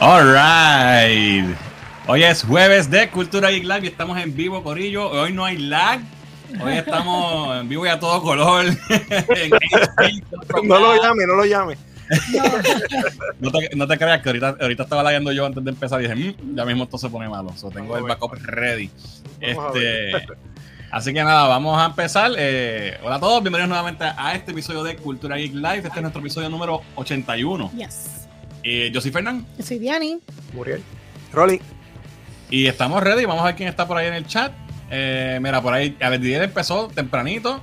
Alright. Hoy es jueves de Cultura Geek Live y estamos en vivo, Corillo. Hoy no hay lag. Hoy estamos en vivo y a todo color. no lo llame, no lo llame. No te, no te, creas que ahorita, ahorita estaba lagueando yo antes de empezar y dije, mmm, ya mismo esto se pone malo. So, tengo el backup ready. Este, así que nada, vamos a empezar. Eh, hola a todos, bienvenidos nuevamente a este episodio de Cultura Geek Live. Este es nuestro episodio número 81. Yes. Eh, yo soy Fernán. Yo soy Diani. Muriel. Rolly. Y estamos ready. Vamos a ver quién está por ahí en el chat. Eh, mira, por ahí, Averdiel empezó tempranito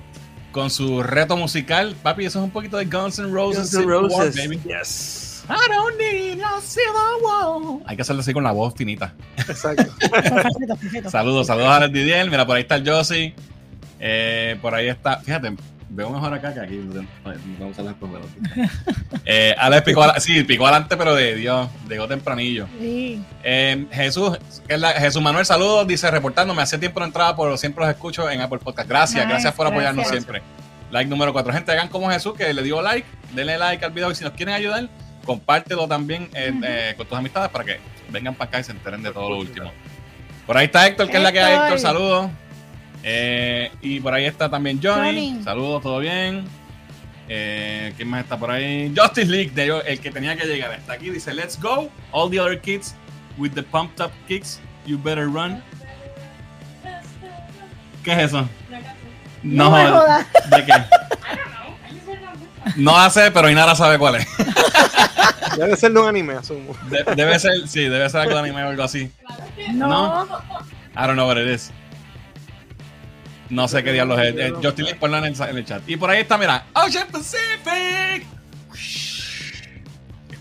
con su reto musical. Papi, eso es un poquito de Guns N' Roses. Guns N' Roses. War, baby. Yes. I don't need no silver wall. Hay que hacerlo así con la voz finita. Exacto. Saludos, saludos a Averdiel. Mira, por ahí está el Josie. Eh, por ahí está, fíjate, veo mejor acá que aquí. Vamos a usar las eh, Alex picó, sí, picó adelante, pero de Dios, llegó tempranillo. Sí. Eh, Jesús, la- Jesús Manuel, saludos, dice reportándome. Hace tiempo no entraba, pero siempre los escucho en Apple Podcast. Gracias, Nice, gracias por apoyarnos gracias. siempre. Like número 4. Gente, hagan como Jesús, que le dio like, denle like al video y si nos quieren ayudar, compártelo también eh, eh, con tus amistades para que vengan para acá y se enteren de todo lo último. Por ahí está Héctor, que es la que hay. Héctor, saludos. Eh, y por ahí está también Johnny. Johnny. Saludos, todo bien. Eh, ¿Quién más está por ahí? Justice League, de el que tenía que llegar. Está aquí, dice: Let's go. All the other kids with the pumped up kicks. You better run. ¿Qué es eso? No me jodas. ¿De qué? No hace, pero Inara sabe cuál es. Debe ser de un anime, asumo. De- debe ser, sí, debe ser algo de anime o algo así. No. I don't know what it is. No sé qué diablos es. Eh, Justin Lee, ponlo en el, en el chat. Y por ahí está, mira, Ocean Pacific.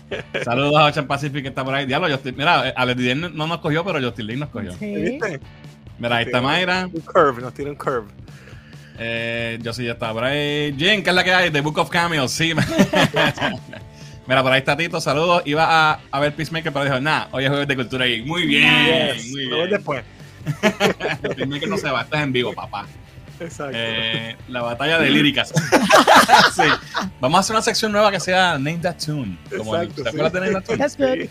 Saludos a Ocean Pacific que está por ahí. Diablo, Justin, mira, eh, Alex Didier no nos cogió, pero Justin Lee nos cogió. Sí. ¿Viste? Mira, ahí está Mayra. Un curve, nos tira un curve. Eh, yo sí ya está por ahí. Jen, ¿qué es la que hay? The Book of Cameos, sí. Mira, por ahí está Tito, saludos. Iba a, a ver Peacemaker, pero dijo, nah, hoy es jueves de cultura y Muy bien, Yes. muy Lo ves después. Peacemaker no se va, estás en vivo, papá. Exacto. Eh, la batalla de líricas. sí. Vamos a hacer una sección nueva que sea Name That Tune. Como el- Exacto, ¿Te sí. acuerdas de Name That Tune? That's good.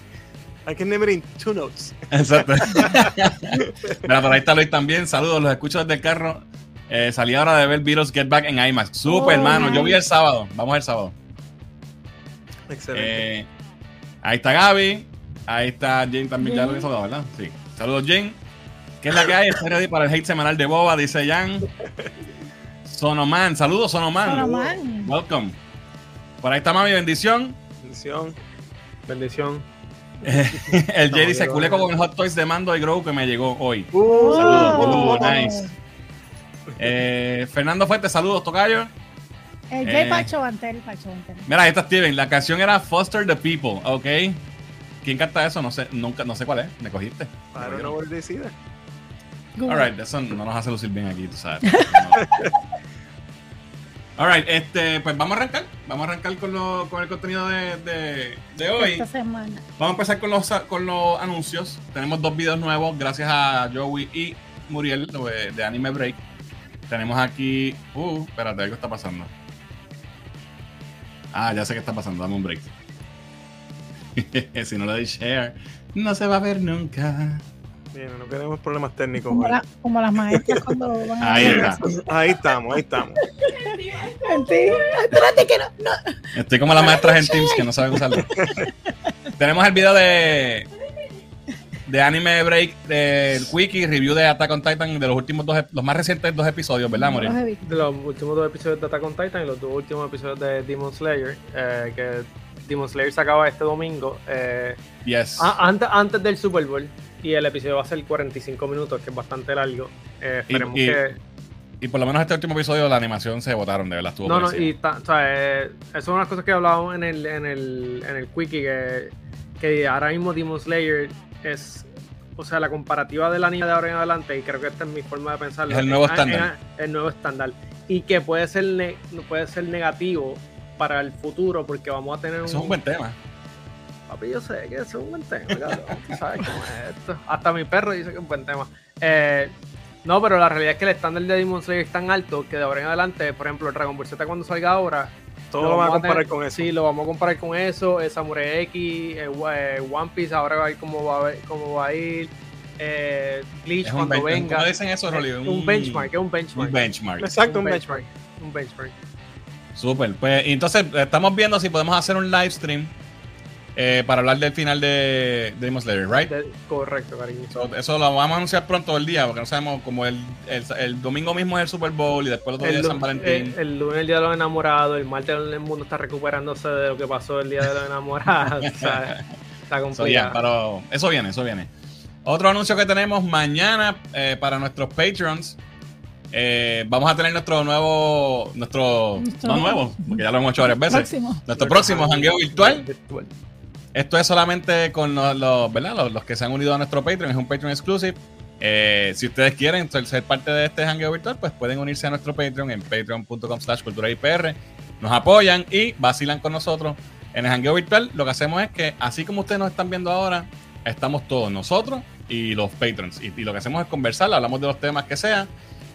I can name it in two notes. Exacto. Mira, por ahí está Luis también. Saludos, los escucho desde el carro. Eh, salí ahora de ver Beatles Get Back en IMAX. Super, Oh, hermano. Yo vi el sábado. Vamos el sábado. Excelente. Eh, ahí está Gaby. Ahí está Jane también. Ya lo hizo, ¿verdad? Sí. Saludos, Jane. ¿Qué es la que hay? Estoy ready para el hate semanal de Boba, dice Jan. Sonoman. Saludos, Sonoman. Sonoman. Welcome. Por ahí está Mami, bendición. Bendición. Bendición. el Jay No, dice, culé con el Hot Toys de Mando y Grow que me llegó hoy. Uh, Saludos, Oh. uh, nice. Eh, Fernando Fuentes, saludos, Tocayo. El Eh. Jay Pacho Bantel, Pacho Bantel. Mira, ahí está Steven. La canción era Foster the People, ¿ok? ¿Quién canta eso? No sé, nunca, no sé cuál es. Me cogiste. I don't know Alright, eso no nos hace lucir bien aquí, tú sabes. Alright, este, pues vamos a arrancar. Vamos a arrancar con, lo- con el contenido de, de- de hoy. Esta semana. Vamos a empezar con los, con los anuncios. Tenemos dos videos nuevos gracias a Joey y Muriel de, de Anime Break. Tenemos aquí. Uh, espérate, algo está pasando. Ah, ya sé qué está pasando. Dame un break. si no le doy share, no se va a ver nunca. Bien, no queremos problemas técnicos. Como, la- como las maestras cuando van a. Ahí está. Ahí estamos, ahí estamos. Espérate que no. no. Estoy como las maestras en Teams que no saben usarlo. Tenemos el video de. De Anime Break, del Wiki, review de Attack on Titan, de los últimos dos, los más recientes dos episodios, ¿verdad, visto. De los últimos dos episodios de Attack on Titan y los dos últimos episodios de Demon Slayer. eh, que Demon Slayer se acaba este domingo. eh, Yes. a- antes, antes del Super Bowl. Y el episodio va a ser 45 minutos, que es bastante largo. Eh, esperemos Y- y- que. Y por lo menos este último episodio la animación se votaron, de verdad. Estuvo No, no, y ta- o sea, eh, eso es una de las cosas que hablábamos en el, en el, en el Quickie, que, que ahora mismo Demon Slayer es, o sea, la comparativa del anime de ahora en adelante, y creo que esta es mi forma de pensarlo. Es el nuevo estándar. el nuevo estándar. Y que puede ser, puede ser negativo para el futuro, porque vamos a tener Eso es un buen tema. Papi, yo sé que eso es un buen tema, cabrón. Sabes cómo es esto. Hasta mi perro dice que es un buen tema. Eh, no, pero la realidad es que el estándar de Demon Slayer es tan alto que de ahora en adelante, por ejemplo, Dragon Ball Z cuando salga ahora, todo lo, van a comparar con eso. Sí, lo vamos a comparar con eso. El Samurai X, el, One Piece, ahora va a ver cómo va a, cómo va a ir. Eh, Bleach cuando venga. ¿Cómo dicen eso, Rolly? Un, un, benchmark, es un benchmark. Un benchmark. Exacto, un, benchmark. Un benchmark. Súper. Pues entonces estamos viendo si podemos hacer un live stream eh, para hablar del final de Demon Slayer, ¿right? correcto, cariño. eso lo vamos a anunciar pronto el día, porque no sabemos, como el, el, domingo mismo es el Super Bowl y después el otro día es San Valentín. El, lunes es el día de los enamorados, el martes el mundo está recuperándose de lo que pasó el día de los enamorados. está complicado. pero eso viene, eso viene. Otro anuncio que tenemos mañana eh, para nuestros Patreons. Eh, vamos a tener nuestro nuevo, nuestro, no nuevo, porque ya lo hemos hecho varias veces. Nuestro próximo jangueo virtual. Esto es solamente con los, ¿verdad? Los, que se han unido a nuestro Patreon, es un Patreon exclusive. Eh, si ustedes quieren ser parte de este hangueo virtual, pues pueden unirse a nuestro Patreon en patreon.com slash culturaipr. Nos apoyan y vacilan con nosotros. En el hangueo virtual lo que hacemos es que, así como ustedes nos están viendo ahora, estamos todos nosotros y los patrons. Y, lo que hacemos es conversar, hablamos de los temas que sean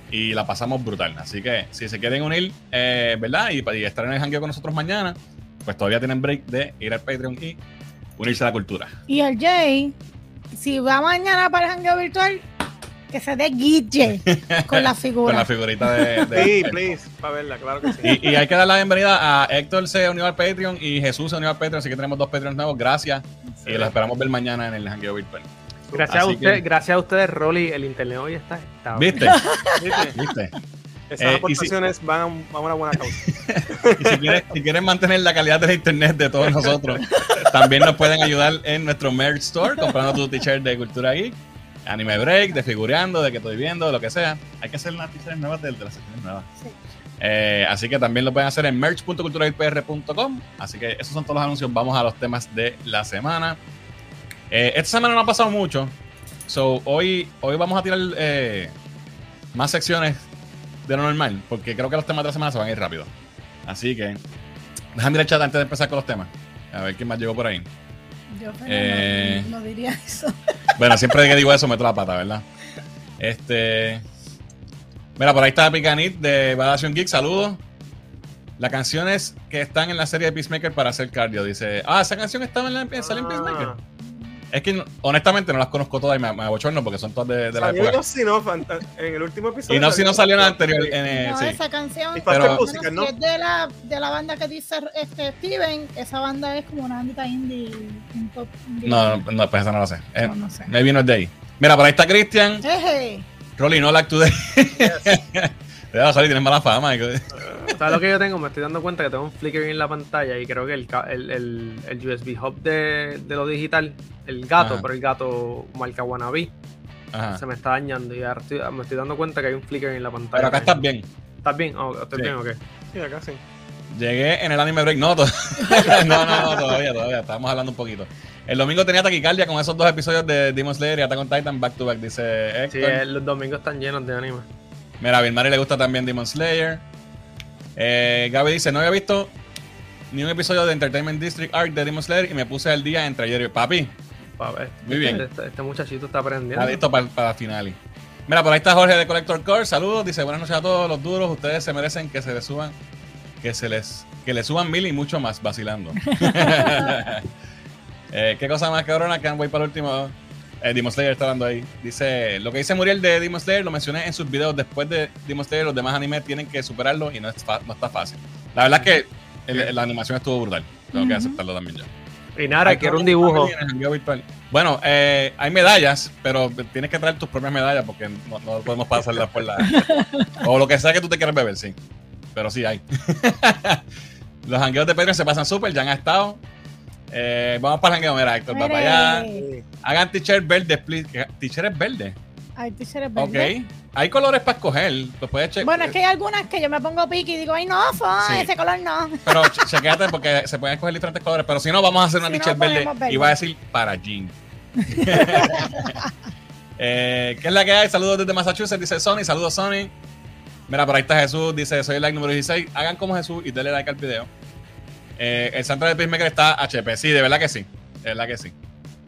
y la pasamos brutal. Así que si se quieren unir, eh, ¿verdad? Y, y, estar en el hangueo con nosotros mañana, pues todavía tienen break de ir al Patreon y unirse a la cultura. Y el Jay, si va mañana para el hangueo virtual, que se dé guille con la figura. con la figurita de. Sí, please, para verla, claro que sí. Y, hay que dar la bienvenida a Héctor se unió al Patreon y Jesús se unió al Patreon, así que tenemos dos Patreons nuevos. Gracias. Y los esperamos ver mañana en el hangueo virtual. Gracias a, usted, gracias a ustedes, Rolly. El internet hoy está. está ¿Viste? ¿Viste? ¿Viste? Esas eh, aportaciones van a, una buena causa. y si quieren, si quieren mantener la calidad del internet de todos nosotros, también nos pueden ayudar en nuestro merch store comprando tu t-shirt de Cultura Geek, Anime Break, de Figureando, de que estoy viendo, lo que sea. Hay que hacer las t-shirts nuevas de, las secciones nuevas. Sí. Eh, así que también lo pueden hacer en merch.culturageekpr.com. Así que esos son todos los anuncios. Vamos a los temas de la semana. Eh, esta semana no ha pasado mucho. So, hoy, hoy vamos a tirar más secciones de lo normal, porque creo que los temas de la semana se van a ir rápido. Así que, déjame ir el chat antes de empezar con los temas. A ver quién más llegó por ahí. Yo eh, no, diría eso. Bueno, siempre que digo eso meto la pata, ¿verdad? Este. Mira, por ahí está Picanit de Badación Geek, saludos. Las canciones que están en la serie de Peacemaker para hacer cardio, dice. Ah, esa canción estaba en la en Peacemaker. Es que honestamente no las conozco todas y me, me abochorno porque son todas de, de la época. en el último episodio. Y no si no salió en el anterior. En, no, sí. esa canción pero, música, ¿no? es de la, de la banda que dice este, Steven. Esa banda es como una bandita indie. Un pop indie. No, no, pues esa no la sé. Eh, no, no sé. Maybe no es de ahí. Mira, por ahí está Christian. Hey, Rolly, no like today. Yes. Rolly, tienes mala fama. ¿Sabes lo que yo tengo? Me estoy dando cuenta que tengo un flickering en la pantalla y creo que el, el, el, USB hub de, de, lo digital, el gato, pero el gato marca wannabe, se me está dañando y ahora me estoy dando cuenta que hay un flickering en la pantalla. Pero acá estás bien. ¿Estás bien? Oh, ¿Estás bien o qué? Sí, acá sí. Llegué en el anime break. No, no, no, no, todavía, todavía. Estábamos hablando un poquito. El domingo tenía taquicardia con esos dos episodios de Demon Slayer y Attack on Titan back to back, dice Héctor. Sí, los domingos están llenos de anime. Mira, a Vilmari le gusta también Demon Slayer. Eh, Gaby dice, no había visto ni un episodio de Entertainment District Arc de Demon Slayer y me puse el día entre ayer y papi. Muy bien. Este, este, muchachito está aprendiendo. Está listo para, para final. Mira, por ahí está Jorge de Collector Core. Saludos. Dice, buenas noches a todos los duros. Ustedes se merecen que se les suban, que se les, que les suban mil y mucho más vacilando. eh, ¿Qué cosa más cabrona que han voy para el último? Eh, Demon Slayer está dando ahí. Dice, lo que dice Muriel de Demon Slayer lo mencioné en sus videos. Después de Demon Slayer, los demás animes tienen que superarlo y no, no está fácil. La verdad es que la animación estuvo brutal. Tengo que aceptarlo también yo. Y nada, quiero un dibujo. Bueno, eh, hay medallas, pero tienes que traer tus propias medallas porque no, no podemos pasarlas por la. o lo que sea que tú te quieras beber, sí. Pero sí hay. Los hangueos de Pedro se pasan súper, ya han estado. Eh, vamos para el mira, Héctor, va para allá. Hagan t-shirt verde, please. T-shirt es verde. Hay t-shirt verde. Ok. Hay colores para escoger. puedes bueno, es que hay algunas que yo me pongo pique y digo, ay, no, ese color no. Pero chequéate porque se pueden escoger diferentes colores. Pero si no, vamos a hacer una t-shirt verde, y va a decir para jean. eh, ¿Qué es la que hay? Saludos desde Massachusetts, dice Sony. Saludos, Sony. Mira, por ahí está Jesús. Dice, soy el like número 16. Hagan como Jesús y denle like al video. Eh, el centro de Peacemaker está HP. Sí, de verdad que sí. De verdad que sí.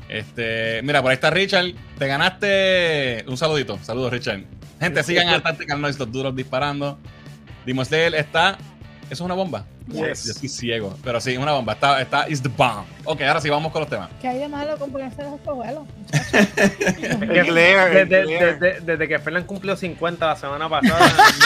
Este, mira, por ahí está Richard. Te ganaste un saludito. Saludos, Richard. Gente, sigan a Tactical Noise, los duros disparando. Dimos de él está es una bomba? Yes. Yo estoy ciego, pero sí, es una bomba. Está, está, is the bomb. Ok, ahora sí, vamos con los temas. ¿Qué hay de malo con ponerse los espejuelos? Desde, desde- desde que Fernan cumplió 50 la semana pasada,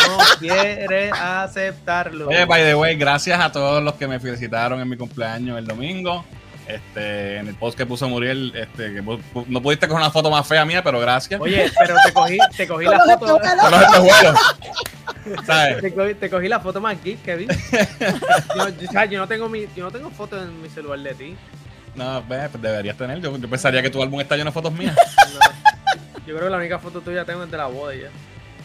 no quiere aceptarlo. Oye, by the way, gracias a todos los que me felicitaron en mi cumpleaños el domingo. Este, en el post que puso Muriel, este, que no pudiste coger una foto más fea mía, pero gracias. Oye, pero te cogí, te cogí la foto. ¿Sabes? Te cogí, te cogí la foto más geek que vi. Yo, yo- o sea, yo no tengo mi, yo no tengo foto en mi celular de ti. No, pues deberías tener. Yo, yo pensaría que tu álbum está lleno de fotos mías. No. Yo creo que la única foto tuya tengo es de la boda y ya.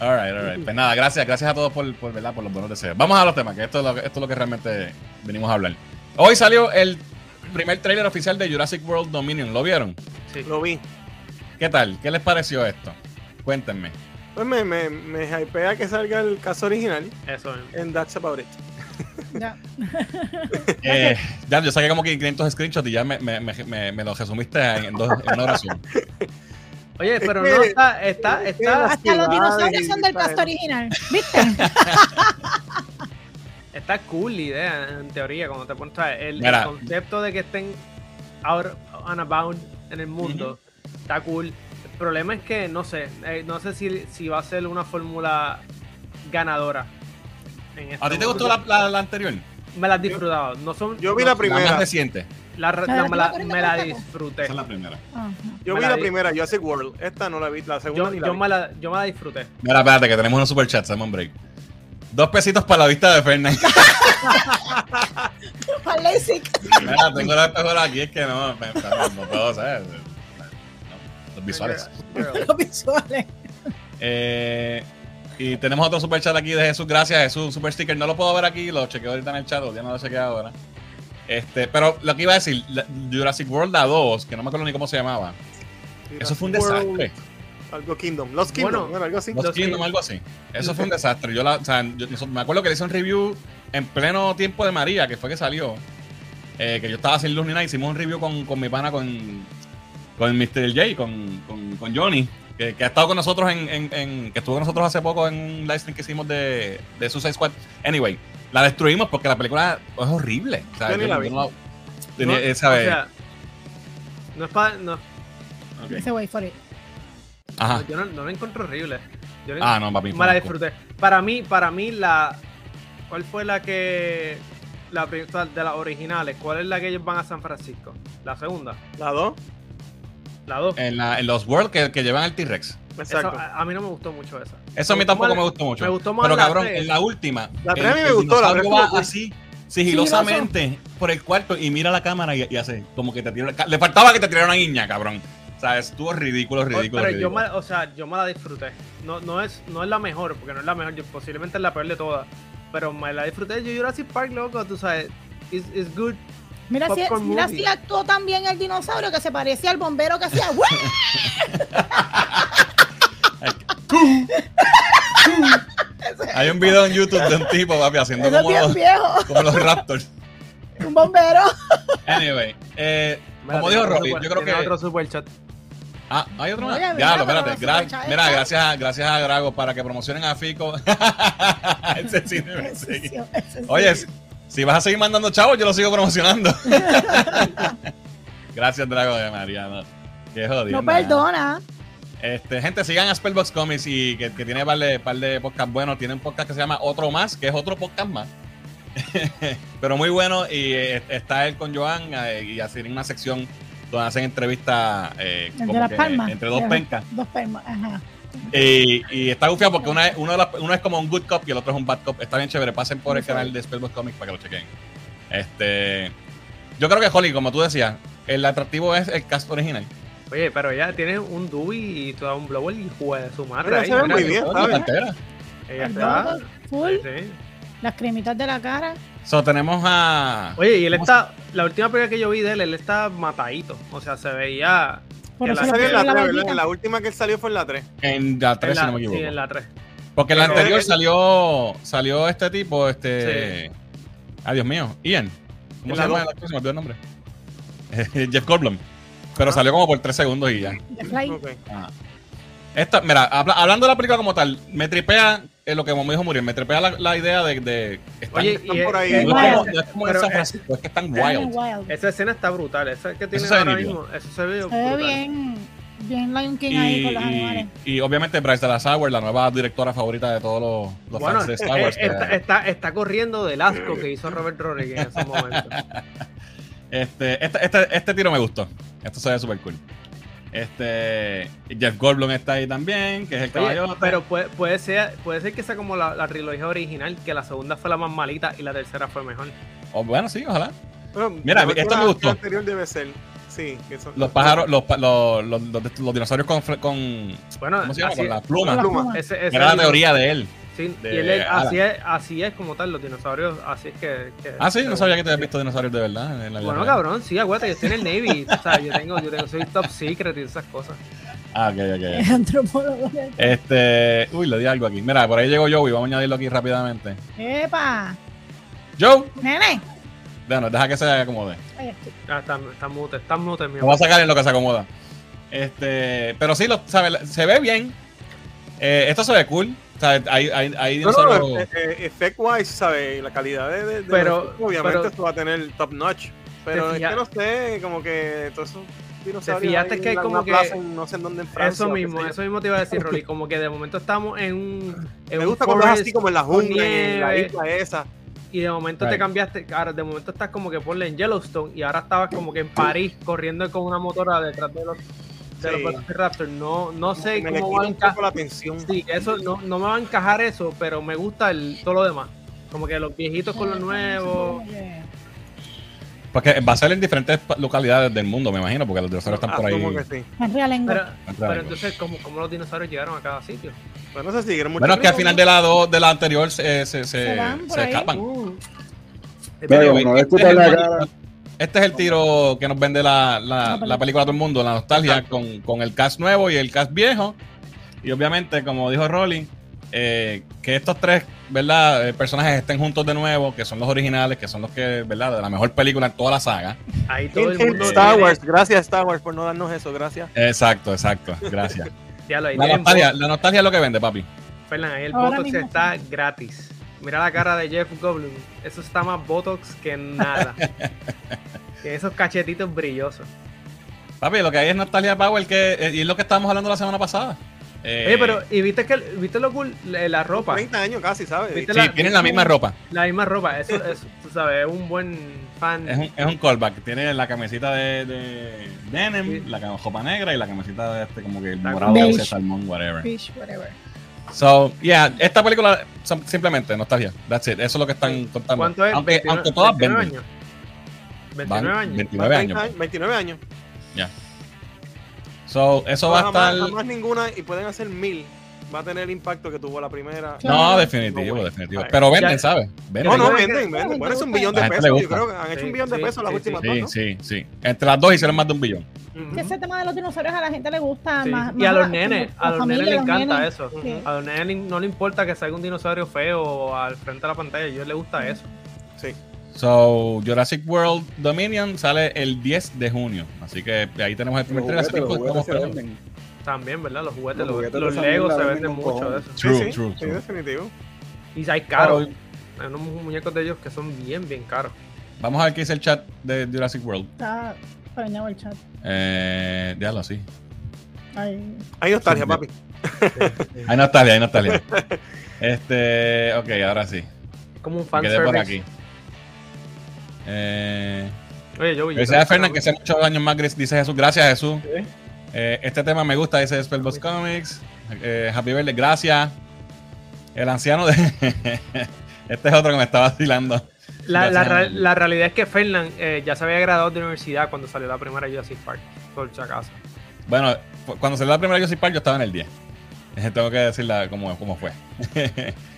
Alright, alright. Pues nada, gracias, gracias a todos por, por, ¿verdad? por los buenos deseos. Vamos a los temas, que esto es, lo, que- esto es lo que realmente venimos a hablar. Hoy salió el primer tráiler oficial de Jurassic World Dominion. ¿Lo vieron? Sí. Lo vi. ¿Qué tal? ¿Qué les pareció esto? Cuéntenme. Pues me, me, me hypea que salga el caso original Eso mismo. en That's About It. Ya. Eh, ya, yo saqué como que 500 screenshots y ya me, me, me, me- me lo resumiste en, dos, en una oración. Oye, pero que- no está, está, está, Hasta los dinosaurios son del cast original. ¿Viste? está cool la idea, en teoría, cuando te pones, el, el concepto de que estén out and about en el mundo, está cool. El problema es que, no sé, eh, no sé si, si va a ser una fórmula ganadora. en ¿A este ti te gustó la, la, la anterior? Me la he disfrutado. No son, Yo vi no- la La primera. más reciente. la ¿La no, me la la, me la disfruté. Esa es la primera. Yo Me vi la la primera, Jurassic World. Esta no la vi, la segunda Yo, ni la yo vi. me la, yo me la disfruté. Mira, espérate, que tenemos unos superchats, dame un break. Dos pesitos para la vista de Fernández. Mira, tengo la espejuela aquí, es que no, me- me- no puedo saber. Los visuales. Los visuales. Eh, y tenemos otro super chat aquí de Jesús. Gracias, Jesús. Super sticker. No lo puedo ver aquí, lo chequeo ahorita en el chat, ya no lo chequeo ahora. Este, pero lo que iba a decir, Jurassic World la 2, que no me acuerdo ni cómo se llamaba. Eso fue un World, desastre. Algo Kingdom. Los Kingdom, Bueno, bueno, algo así. Los Los Kingdom, Kingdom. algo así. Eso fue un desastre. Yo, la, o sea, yo- me acuerdo que le hice un review en pleno tiempo de María, que fue que salió. eh, que yo estaba sin luz ni nada. Hicimos un review con, con mi pana, con, con Mr. J, con, con, con Johnny, que, que ha estado con nosotros en, en- en- que estuvo con nosotros hace poco en un live stream que hicimos de, de Suicide Squad. Anyway, la destruimos porque la película es horrible. O sea, Yo ni la vi. no tenía- No, ¿sabes? o sea, no es para. No, Ok. Ese way for it. Ajá. yo no, no la encuentro horrible. Yo Ah, no, papi. me la disfruté. Para mí, para mí, la. ¿Cuál fue la que. La de las originales? ¿Cuál es la que ellos van a San Francisco? La segunda. La 2. La dos. En, la- en los World que, que llevan el T-Rex. Eso, Exacto. a, a mí no me gustó mucho esa. Eso a mí Me gustó tampoco me gustó mucho. me gustó más Pero la cabrón, en la última. La el- tres a mí me gustó, la tres dinosaurio va estuvo cool. así, sigilosamente, por el cuarto y mira la cámara y, y hace como que te tiró. Le faltaba que te tirara una guiña, cabrón. O sea, estuvo ridículo, ridículo. Pero yo ridículo. me, o sea, yo me la disfruté. No, no, es, no es la mejor, porque no es la mejor. yo- posiblemente es la peor de todas. Pero me la disfruté. Yo Jurassic Park, loco, tú sabes. It's, it's good. Mira, si, mira si actuó también el dinosaurio que se parecía al bombero que hacía. Hay un video en YouTube de un tipo, papi, haciendo como los, como los Raptors. Un bombero. Anyway, eh, como dijo Rolly, yo creo que. otro super chat. Ah, hay otro más. Oye, Ya, lo, espérate. Gra- mira, gracias a, gracias a Drago para que promocionen a Fico. Ese sí debe Ese seguir. sí, ese sí. Oye, si- si vas a seguir mandando chavos, yo lo sigo promocionando. Gracias, Drago de Mariano. Qué jodido. no perdona. Este, gente, sigan a Spellbox Comics y que, que tiene par de, par de podcast buenos. Tiene un podcast que se llama Otro Más, que es otro podcast más. Pero muy bueno. Y eh, está él con Joan eh, y hacen una sección donde hacen entrevistas eh, El de como las que palmas. entre dos pencas. Dos palmas, ajá. Y, y está gufiado porque una es, uno, de las- uno es como un good cop y el otro es un bad cop. Está bien chévere. Pasen por el canal de Spellbox Comics para que lo chequen. Este, yo creo que, Holly, como tú decías, el atractivo es el cast original. Oye, pero ella tiene un Dewey y toda un blower y juega de su madre. Se ve muy bien, está. logo, full, Sí. Las cremitas de la cara. So, tenemos a. Oye, y él ¿Cómo está. La última película que yo vi de él, él está matadito. O sea, se veía. Eso la Salió en la la 3, ¿verdad? barbita. En la última que él salió fue en la 3. En la 3, en si no me equivoco. Sí, en la 3. Porque en la anterior salió salió este tipo, este. Ay, Dios mío, Ian. ¿Cómo En se la llama el actor? Se me olvidó el nombre. Jeff Goldblum. Pero Ah. salió como por 3 segundos y ya. The Fly. Ok. Ah. Esta, mira, habla- hablando de la película como tal, me tripea eh, lo que me dijo Muriel, me trepea la, la idea de, de están- Oye, están y por ahí. no es no es como en San es- Francisco, es que están wild. wild. Esa escena está brutal. Esa que tiene se ve ahora mismo. Eso se ve, Se ve bien, bien Lion King ahí Y, con los y- animales. y obviamente Bryce Dallas Howard, la nueva directora favorita de todos los, los Bueno, fans de Star eh, Wars. que- está, está, está corriendo del asco que hizo Robert Rodriguez en ese momento. Este, este, este, este tiro me gustó. Esto se ve súper cool. Este, Jeff Goldblum está ahí también, que es el Oye, caballo. pero puede, puede, ser, puede ser que sea como la, la trilogía original, que la segunda fue la más malita y la tercera fue mejor. Oh, bueno, sí, ojalá. Bueno, Mira, esto me gustó. anterior debe ser. Sí, que son- Los pájaros, los, pa- los, los, los- los dinosaurios con, con Bueno, ¿cómo se llama? así, Con la Con pluma. la pluma. pluma. ese, ese Era la teoría de él. Sí, de y él es- Alan. así, es, así es como tal, los dinosaurios, así es que... que- Ah, sí, no sabía que te habías visto dinosaurios de verdad. en la Bueno, real. cabrón, sí, aguanta, yo estoy en el Navy, o sea, yo tengo, yo tengo, soy top secret y esas cosas. Ah, ok, ok. Es antropólogo. Este, uy, le di algo aquí. Mira, por ahí llegó Joey, vamos a añadirlo aquí rápidamente. ¡Epa! Joe, Nene. bueno, deja que se acomode. Ahí estoy. Ah, está, está mute, está mute, mi voy a sacar en lo que se acomoda. Este, pero sí, lo, sabe, se ve bien. Eh, esto se ve cool. O sea, hay, hay, hay No, no, dinosaurios- eh, eh, effect wise, ¿sabes? La calidad de, de- de Pero- los obviamente pero- esto va a tener top notch. Pero Te es que no sé, como que todos esos dinosaurios. fijaste que como que- en no sé en dónde en Francia. Eso mismo, eso mismo te iba a decir, Rolly, como que de momento estamos en un... En Me un gusta cuando es así como en la jungla, en la isla esa. Y de momento Right. te cambiaste, ahora de momento estás como que ponle en Yellowstone y ahora estabas como que en París corriendo con una motora detrás de los, de Sí. los Velociraptor. No, no sé me cómo va a encajar. Sí, eso no, no me va a encajar eso, pero me gusta el, todo lo demás. Como que los viejitos con los nuevos. Porque va a ser en diferentes localidades del mundo, me imagino, porque los dinosaurios están por ahí. Que sí. Pero, pero entonces, ¿cómo, ¿cómo los dinosaurios llegaron a cada sitio? Bueno, se siguieron mucho. Bueno, es que al final de la, do- de la anterior se, se, se, Se escapan. Uh. Pero Este es la cara, Este es el tiro que nos vende la, la- La la película a todo el mundo, la nostalgia con, con el cast nuevo y el cast viejo. Y obviamente, como dijo Rolly, eh, que estos tres ¿verdad? Eh, personajes estén juntos de nuevo, que son los originales, que son los que, ¿verdad? De la mejor película en toda la saga. Ahí todo el hint, mundo. Star tiene- Wars, gracias Star Wars por no darnos eso, gracias. Exacto, exacto. Gracias. Ya lo ahí La nostalgia, la nostalgia es lo que vende, papi. Fernan, ahí el Ahora Botox mismo está gratis. Mira la cara de Jeff Goldblum. Eso está más Botox que nada. Tiene esos cachetitos brillosos. Papi, lo que hay es nostalgia power, que, eh, y es lo que estábamos hablando la semana pasada. Eh, Oye, pero, ¿y viste que viste lo cool? La, ropa. 30 años casi, ¿sabes? ¿Viste Sí, la- tienen la misma ropa. La misma ropa. Eso, eso tú sabes, es un buen fan. Es un, es un callback. Tiene la camiseta de, de denim, Sí. la ropa negra y la camiseta de este, como que el morado beige. ese salmón, whatever. Fish, whatever. So, yeah, esta película son simplemente nostalgia. That's it. Eso es lo que están contando. ¿Cuánto es? Aunque, 29 aunque todas 29 venden. años. Van 29 años. 29 30 años. 29 años. So, eso va a estar. jamás ninguna y pueden hacer mil. Va a tener el impacto que tuvo la primera. No, No, definitivo, definitivo. Pero venden, ya- ¿sabes? Venden. No, no, venden, venden. Bueno, es un billón de pesos. Yo creo que han hecho Sí, un billón de sí, pesos las sí, últimas Sí, dos, ¿no? sí, sí. Entre las dos hicieron más de un billón. Ujú. Que ese tema de los dinosaurios a la gente le gusta Sí. más. Y a los nenes, a los nenes les encanta nenes. eso. A los nenes no le importa que salga un dinosaurio feo al frente de la pantalla, a ellos les gusta eso. Sí. So, Jurassic World Dominion sale el 10 de junio. Así que ahí tenemos el primer trailer. así que estamos esperando. También, ¿verdad? Los juguetes, Los Legos se venden mucho de eso. True, sí, sí, true, sí, true. definitivo. Y hay caros. Hay unos muñecos de ellos que son bien, bien caros. Vamos a ver qué dice el chat de Jurassic World. Está preñado el chat. Eh, déjalo así. Ay. Hay nostalgia, Sí, papi. Hay nostalgia, hay nostalgia. este, ok, ahora sí. Como un fan quedé por service. aquí. Eh, Oye, yo vi. Felicidades, Fernan, que hace muchos años más, dice Jesús. Gracias, Jesús. Eh, este tema me gusta, dice Spellbox Comics. Eh, Happy Birthday, gracias. El anciano de. este es otro que me está vacilando. La, realidad es que Fernan eh, ya se había graduado de universidad cuando salió la primera Jurassic Park. Por si acaso. Bueno, cuando salió la primera Jurassic Park, yo estaba en el 10. Eh, Tengo que decirla cómo, cómo fue.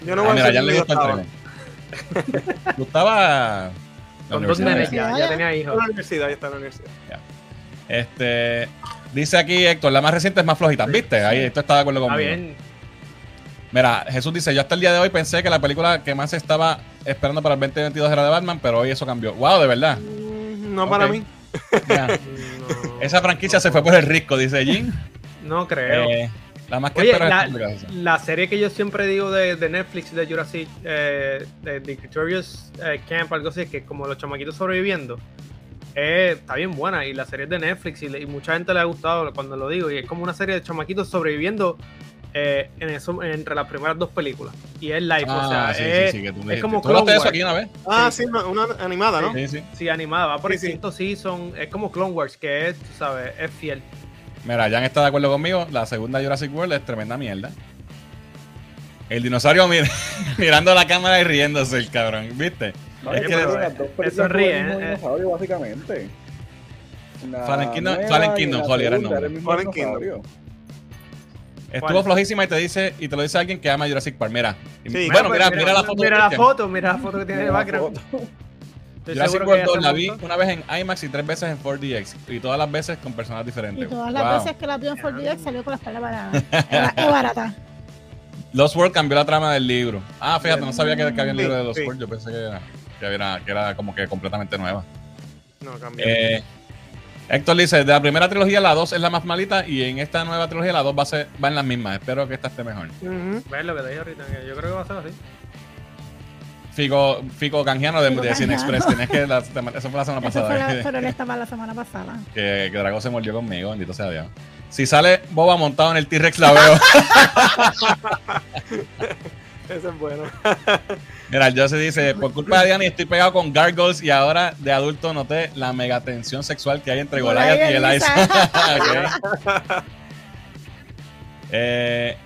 Yo no Ah, voy a mira, decir ya le gusta el estaba. trailer. Gustaba. Con dos nenes ya, ya tenía hijos. en la universidad, ya está en la universidad. Este, dice aquí Héctor, la más reciente es más flojita. ¿Viste? Ahí esto está de acuerdo Está conmigo. bien. Mira, Jesús dice, yo hasta el día de hoy pensé que la película que más estaba esperando para el 2022 era de Batman, pero hoy eso cambió. Wow, de verdad. No para mí. Ya. No, Esa franquicia se fue por el risco, dice Jim. no creo. Eh, La más que Oye, es la, la serie que yo siempre digo de, de Netflix, de Jurassic, eh, de, Victorious eh, Camp, algo así, que es como los chamaquitos sobreviviendo, eh, está bien buena. Y la serie es de Netflix y, le- y mucha gente le ha gustado cuando lo digo. Y es como una serie de chamaquitos sobreviviendo eh, en eso, entre las primeras dos películas. Y es live, o sea, Ah, sí, es, sí, sí, que tú es dijiste. como ¿Tú Clone eso Wars. aquí una vez? Ah, Sí. sí, una, animada, ¿no? Sí, sí. Sí, animada, va por Sí, el sí. quinto season, es como Clone Wars, que es, tú sabes, es fiel. Mira, Jan está de acuerdo conmigo. La segunda Jurassic World es tremenda mierda. El dinosaurio mir- mirando la cámara y riéndose, el cabrón. ¿Viste? Es que- que las dos películas eso ríe, con el mismo eh, eh. dinosaurio, básicamente. La Fallen Kingdom- nueva Fallen y Kingdom, la Holly, era el segunda nombre. el mismo Fallen Kingdom. dinosaurio. Estuvo ¿Cuál? flojísima y te dice y te lo dice alguien que ama Jurassic Park. Mira. Y- Sí. bueno, Mira, mira, mira, la foto. Mira de la foto, mira la foto que tiene Una background. foto. Estoy Jurassic seguro World que 2 ya la vi montó. una vez en IMAX y tres veces en 4DX. Y todas las veces con personas diferentes. Y todas las Wow. veces que la vio en 4DX salió con la espalda parada. Es es barata. Lost World cambió la trama del libro. Ah, fíjate, no sabía que, que había un Sí, libro de Lost sí. World. Yo pensé que era, que era, que era como que completamente nueva. No, cambió. Eh, Héctor dice, de la primera trilogía la 2 es la más malita y en esta nueva trilogía la 2 va, a ser, va en las mismas. Espero que esta esté mejor. ¿Ves lo que te dije ahorita? Yo creo que va a ser así. Fico, Fico Canjiano de, Fico de Cine. Express. Tienes que la- eso fue la semana Eso fue pasada. pero él estaba la semana pasada. que, que Drago se mordió conmigo, bendito sea Dios. Si sale Boba montado en el T-Rex, la veo. Ese es bueno. Mira, el Jose dice: Por culpa de Diana estoy pegado con Gargoyles y ahora de adulto noté la megatensión sexual que hay entre Goliath y el Ice. Elisa. Ok. eh,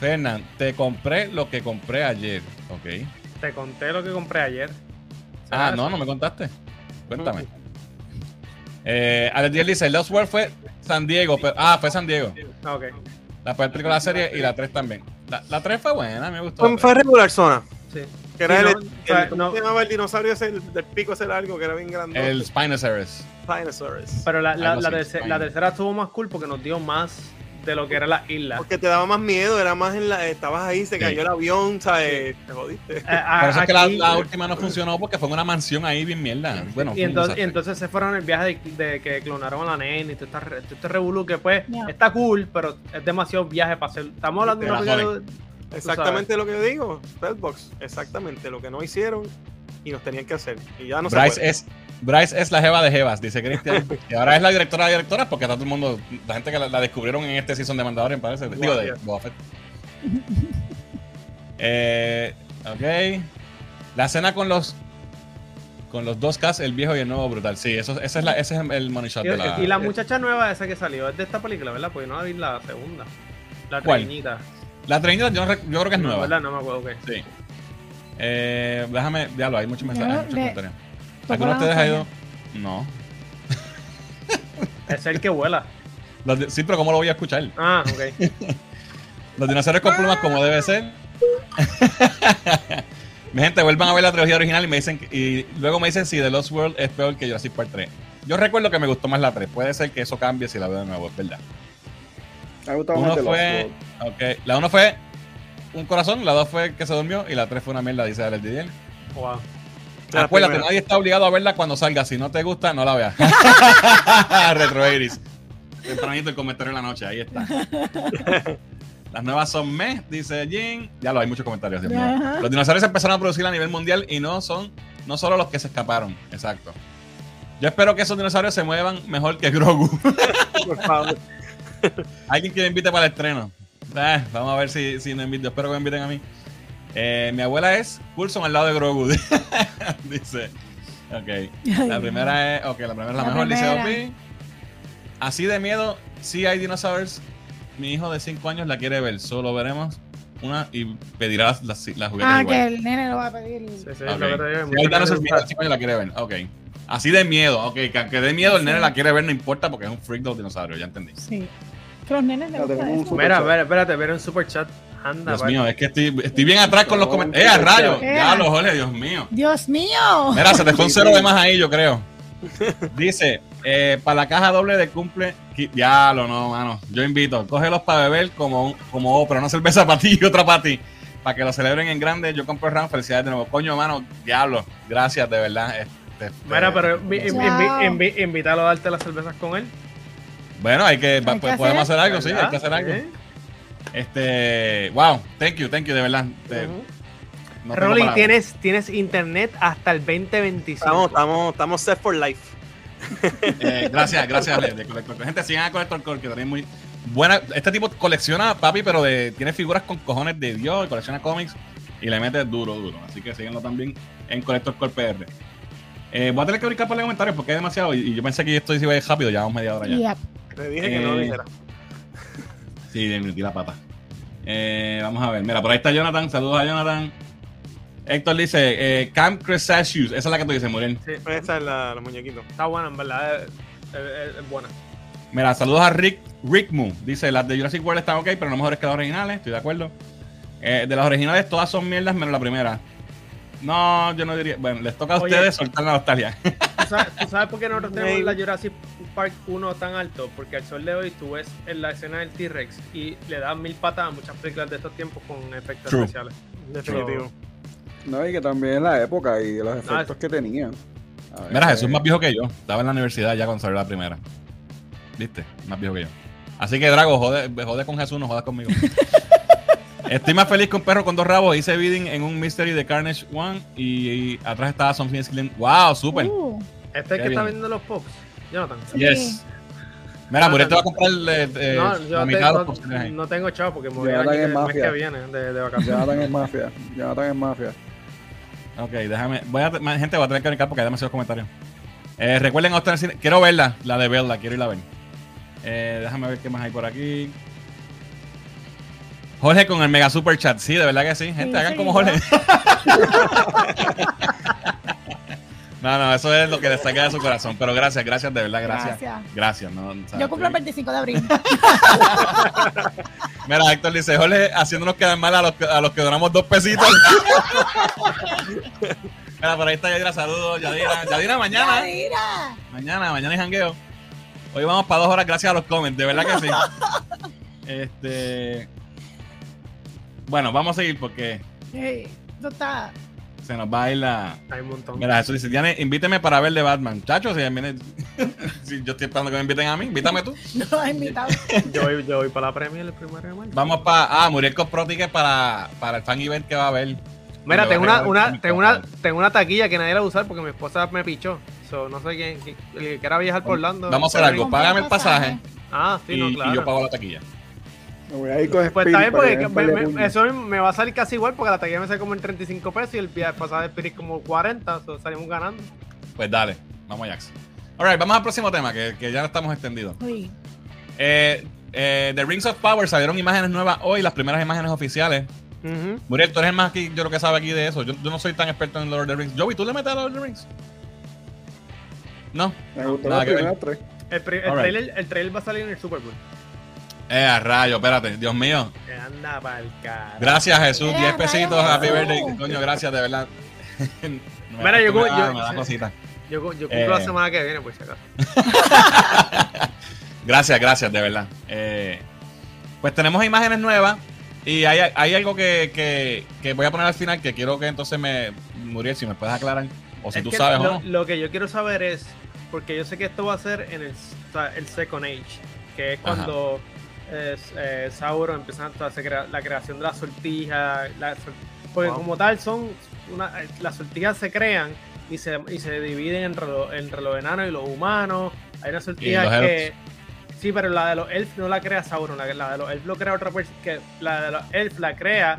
Fernán, te compré lo que compré ayer. Ok. Te conté lo que compré ayer. Ah, no, no me contaste. Cuéntame. Eh, Alex Díaz dice: Lost World fue San Diego. pero- ah, fue San Diego. Ah, ok. La película de la serie y la 3 también. La, la 3 fue buena, me gustó. Fue, fue regular zona. Sí. Que era Sí, el, no, el- fue- ¿cómo se llamaba el dinosaurio ese el del pico ese largo que era bien grande? El Spinosaurus. Spinosaurus. Pero la, la, la, así, terce- Spine. la tercera estuvo más cool porque nos dio más de lo que era la isla. Porque te daba más miedo, era más en la. Estabas ahí, se Sí. cayó el avión, ¿sabes? Te jodiste. Eh, a- Por eso es que la, última no funcionó porque fue en una mansión ahí bien mierda. Bueno, y, entonces, y desastre. entonces se fueron en el viaje de, de que clonaron a la nena y todo este, este revolú que pues está cool, pero es demasiado viaje para hacer. Estamos hablando de Te una Exactamente lo que yo digo. Spellbox. Exactamente lo que no hicieron y nos tenían que hacer. Y ya no se Bryce puede. es, Bryce es la jeva de jevas, dice Cristian. y ahora es la directora de directoras porque está todo el mundo, la gente que la, la descubrieron en este season de Mandalorian, parece. Digo, de. Boba Fett. eh, ok. La escena con los con los dos cast, el viejo y el nuevo brutal. Sí, eso, esa es la, ese es el money shot Y, de la. y la muchacha nueva esa que salió es de esta película, ¿verdad? Porque no la vi la segunda. La ¿Cuál? treñita. La treinta yo, no rec- yo creo que es No, nueva. ¿verdad? No me acuerdo qué. Sí. Eh, déjame, ya lo hay muchos mensajes, muchos le- comentarios. Poco ¿Alguno de la ustedes ha ido? No. Es el que vuela. Sí, pero ¿cómo lo voy a escuchar? Ah, ok. Los dinosaurios con plumas como debe ser. Mi gente, vuelvan a ver la trilogía original y me dicen que- y luego me dicen si The Lost World es peor que Jurassic Park 3. Yo recuerdo que me gustó más la 3. Puede ser que eso cambie si la veo de nuevo, es verdad. Me más fue. World. Ok. La 1 fue un corazón, la 2 fue que se durmió y la 3 fue una mierda, dice Alex Didier. Wow. Acuérdate, nadie está obligado a verla cuando salga. Si no te gusta, no la veas. Retro 80s. Tempranito el comentario en la noche, ahí está. Las nuevas son mes, dice Jin. Ya lo hay muchos comentarios. Dios mío. Ajá. Los dinosaurios se empezaron a producir a nivel mundial y no son no solo los que se escaparon. Exacto. Yo espero que esos dinosaurios se muevan mejor que Grogu. Por favor. Alguien que me invite para el estreno. Eh, vamos a ver si, si me invito. Espero que me inviten a mí. Eh, mi abuela es Coulson al lado de Grogu. dice. Ok. La primera es. Ok, la primera es la, La mejor, dice. Opi. Así de miedo, sí hay dinosaurios. Mi hijo de 5 años la quiere ver. Solo veremos una y pedirá las, las, las juguetes Ah, igual. que el nene lo va a pedir. Sí, sí, Ok. lo que te digo, Si hay dinosaurios, mi hijo de 5 años la quiere ver. Ok. Así de miedo. Ok, que aunque dé miedo, el nene la quiere ver, no importa porque es un freak de los dinosaurios. Ya entendí. Sí. Que los nenes le gusta super- Mira, espérate, espérate, ver un super chat. Anda, Dios mío, es que estoy, estoy bien atrás con los comentarios. ¡Eh, a rayo! ¿qué? Ya lo jole, Dios mío. Dios mío. Mira, se te fue un cero de más ahí, yo creo. Dice, eh, para la caja doble de cumple, qui- diablo, no, mano. Yo invito, cógelos para beber como, un- como pero una cerveza para ti y otra para ti. Para que lo celebren en grande, yo compro el RAM, felicidades de nuevo. Coño, mano, diablo, gracias, de verdad. Este, este, Mira, pero invi- invítalo a darte las cervezas con él. Bueno, hay que, Hay que podemos hacer, hacer. algo, sí, hay que hacer algo. ¿Eh? Este, wow, thank you, thank you, de verdad. Te- no Rolly, tienes, tienes internet hasta el 2025. Estamos, estamos, estamos set for life. Eh, gracias, gracias, de Collector. Gente, sigan a Collector Core, que también muy buena. Este tipo colecciona, papi, pero de, tiene figuras con cojones de Dios, y colecciona cómics y le mete duro, duro. Así que síganlo también en Collector Core PR. Eh, voy a tener que brincar por los comentarios porque hay demasiado. Y, y yo pensé que esto iba a ir rápido, ya vamos media hora ya. Yep. Le dije que no lo Eh, dijera. Sí, le metí la pata. Eh, vamos a ver. Mira, por ahí está Jonathan. Saludos a Jonathan. Héctor dice: eh, Camp Crustaceous. Esa es la que tú dices, Muriel. Sí, Esa es la, los muñequitos. está buena, en verdad. Es, es- es buena. Mira, saludos a Rick Rick Moo. Dice: Las de Jurassic World están ok, pero no mejores que las originales. Estoy de acuerdo. Eh, de las originales, todas son mierdas menos la primera. No, yo no diría. Bueno, les toca a Oye. ustedes soltar la nostalgia. ¿Tú sabes, tú sabes por qué nosotros tenemos la Jurassic Park 1 tan alto? Porque al sol de hoy tú ves en la escena del T-Rex y le dan mil patas a muchas películas de estos tiempos con efectos True. especiales. Definitivo. No, y que también la época y los Ah, efectos que tenía. A ver, Mira, Jesús es más viejo que yo. Estaba en la universidad ya cuando salió la primera. ¿Viste? Más viejo que yo. Así que, Drago, jode, jode con Jesús, no jodas conmigo. Estoy más feliz que un perro con dos rabos. Hice bidding en un Mystery de Carnage One y, y atrás estaba Something Slim. ¡Wow! ¡Súper! Uh, Este es que está viendo los pops. Jonathan. sí. Yes. Mira, Muriel te va a comprar eh, eh, no, yo la te- mitad de los no, tengo chavo porque me voy a Jonathan ir es el mes que viene de, de vacaciones. Jonathan es mafia. Jonathan es mafia. Ok, déjame. Voy a, gente, voy a tener que brincar porque hay demasiados comentarios. Eh, recuerden. Quiero verla, la de Bella, quiero irla a ver. Eh, déjame ver qué más hay por aquí. Jorge con el mega super chat. Sí, de verdad que sí. Gente, Sí, hagan sí, como. Jorge. no, no, eso es lo que le saca de su corazón. Pero gracias, gracias, de verdad, gracias. Gracias. Gracias. no, o sea, Yo cumplo el estoy- 25 de abril. Mira, Héctor dice, Jorge, haciéndonos quedar mal a los, que- a los que donamos dos pesitos. Mira, por ahí está Yadira, saludos, Yadira. Yadira, mañana. Mira. Mañana, mañana hay jangueo. Hoy vamos para dos horas gracias a los comments, de verdad que sí. Este. Bueno, vamos a seguir porque Hey, esto está. Se nos va a ir la. Hay un montón. Mira, eso dice, Diane, invíteme para ver de Batman. Chacho, si, viene- si yo estoy esperando que me inviten a mí, invítame tú. No has invitado. Yo voy, yo voy para la premia el primero de mayo. Vamos para. Ah, Muriel compró tickets para, para el fan event que va a haber. Mira, tengo una, una, tengo, una, tengo una taquilla que nadie la va a usar porque mi esposa me pichó. So, no sé quién, quién- el que quiera viajar por Orlando. Vamos a hacer algo. Págame el pasaje. pasaje Ah, sí, y, no, y claro. yo pago la taquilla. Me voy a ir con Pues está bien, porque me- me eso me va a salir casi igual porque la taquilla me sale como en 35 pesos y el pasado de Spirit como 40, so, salimos ganando. Pues dale, vamos Jax. Alright, vamos al próximo tema, que, que ya estamos extendidos. Uy. Eh, eh, The Rings of Power salieron imágenes nuevas hoy, las primeras imágenes oficiales. Ujú. Muriel, tú eres el más aquí, yo lo que sabe aquí de eso. Yo, yo no soy tan experto en Lord of the Rings. Joey, ¿tú le metes a Lord of the Rings? No. Me gustó Nada ver. primeras tres. El, trailer, el trailer va a salir en el Super Bowl. Eh, a rayo, espérate, Dios mío. Anda pa'l cara. Gracias, Jesús. Eh, 10 pesitos, happy birthday. Coño, gracias, de verdad. Mira, da- yo me como- da- yo- me da sí. cosita. Yo, yo cumplo Eh. la semana que viene, pues si acaso. Gracias, gracias, de verdad. Eh, pues tenemos imágenes nuevas y hay, hay algo que, que- que voy a poner al final que quiero que entonces me, Muriel, si me puedes aclarar, o si Es tú que sabes lo, o no. lo que yo quiero saber es, porque yo sé que esto va a ser en el, el Second Age, que es Ajá. cuando eh, eh, Sauron empieza a hacer crea- la creación de la sortija, la porque Wow. como tal son, una, eh, las sortijas se crean y se, y se dividen entre, lo- entre los enanos y los humanos. Hay una sortija que... Sí, pero la de los elfos no la crea Sauron, la, la de los elfos lo crea otra persona, la de los elfos la crea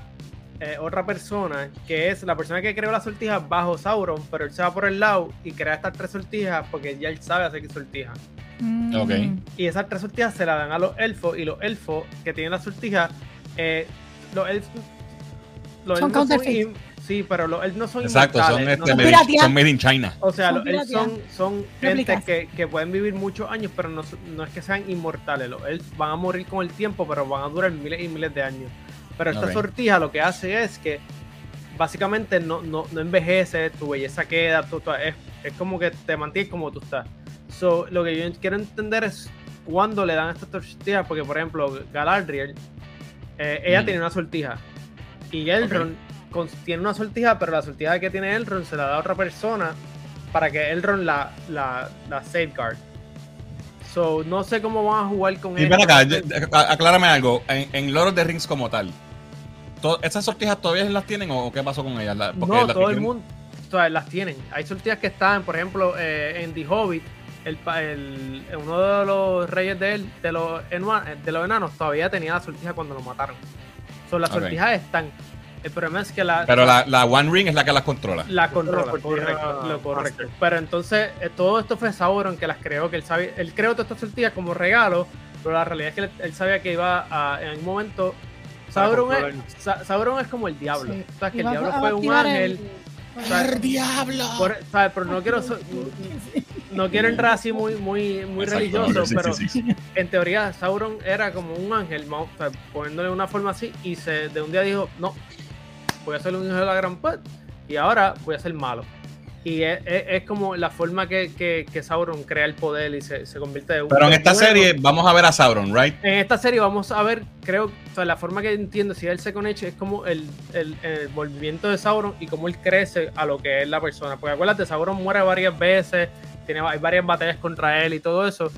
eh, otra persona, que es la persona que creó la sortija bajo Sauron, pero él se va por el lado y crea estas tres sortijas porque ya él sabe hacer sortijas. Mm. Ok. Y esas tres sortijas se las dan a los elfos y los elfos que tienen la sortija, eh, los elfos... Los Son elfos sí, pero los elfos no son Exacto, son, no este, son made, pirateados. son made in China. o sea, Son los elfos son, son entes que, que pueden vivir muchos años, pero no, es que sean inmortales. Los elfos van a morir con el tiempo, pero van a durar miles y miles de años. Pero esta Ok. sortija lo que hace es que básicamente no, no, no envejece, tu belleza queda, tú- tú- es, es como que te mantienes como tú estás. So, lo que yo quiero entender es cuándo le dan estas sortijas, porque por ejemplo, Galadriel, eh, ella Mm. tiene una sortija. Y Elrond con- tiene una sortija, pero la sortija que tiene Elrond se la da a otra persona para que Elrond la, la, la safeguard. So, no sé cómo van a jugar con a- aclárame algo. En, en Lord of the Rings como tal, ¿esas sortijas todavía las tienen o qué pasó con ellas? La- No, todo el mundo o sea, las tienen. Hay sortillas que están, por ejemplo, eh, en The Hobbit, el, pa- el- uno de los reyes de él, de los, de los enanos, todavía tenía la sortija cuando lo mataron. So, las Ok. sortijas están. El problema es que la, Pero la, la One Ring es la que las controla. la controla, La correcto, lo correcto. master. Pero entonces eh, todo esto fue Sauron que las creó, que él sabía, él creó todas estas sortillas como regalo, pero la realidad es que él, él sabía que iba a, en algún momento Sauron es, Sa- Sauron es como el diablo. Sí. O sea, que el diablo fue un ángel. el- diablo! por- ¿sabes? Pero no quiero no quiero entrar así muy muy muy Exacto, religioso, sí, pero sí, sí, sí. en teoría Sauron era como un ángel, o sea, poniéndole una forma así y se de un día dijo, "No, voy a ser un hijo de la gran put y ahora voy a ser malo." Y es, es- es como la forma que, que, que Sauron crea el poder y se, se convierte de un Pero en esta bueno. serie vamos a ver a Sauron, ¿right? En esta serie vamos a ver, creo, o sea, la forma que entiendo, si el Second Age, es como el, el, el movimiento de Sauron y cómo él crece a lo que es la persona. Porque acuérdate, Sauron muere varias veces, tiene, hay varias batallas contra él y todo eso.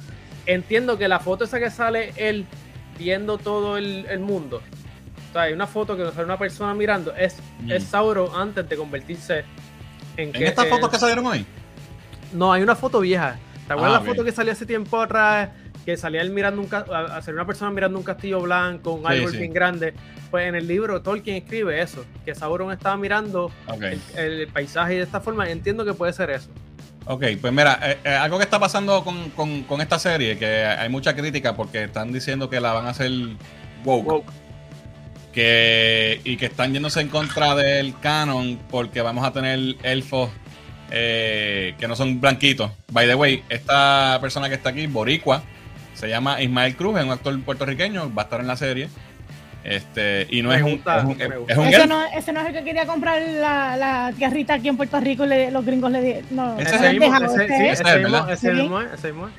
Entiendo que la foto esa que sale él viendo todo el, el mundo, o sea, hay una foto que sale una persona mirando, es, Mm. es Sauron antes de convertirse en... Estas fotos que salieron hoy. no, hay una foto vieja. ¿Te acuerdas Ah, la foto que salió hace tiempo atrás? Que salía él mirando un ser una persona mirando un castillo blanco, un Sí, árbol sí. bien grande. Pues en el libro Tolkien escribe eso, que Sauron estaba mirando el, el paisaje de esta forma. Entiendo que puede ser eso. Ok, pues mira, eh, eh, algo que está pasando con, con- con esta serie, que hay mucha crítica porque están diciendo que la van a hacer woke, Woke. Que, y que están yéndose en contra del canon porque vamos a tener elfos eh, que no son blanquitos. By the way, esta persona que está aquí, Boricua, se llama Ismael Cruz, es un actor puertorriqueño, va a estar en la serie. Este, y no Me es un, es un, es un Ese no, ese no es el que quería comprar la, la tierrita aquí en Puerto Rico y le- los gringos le di- no, Ese le es el mismo, ese, mismo,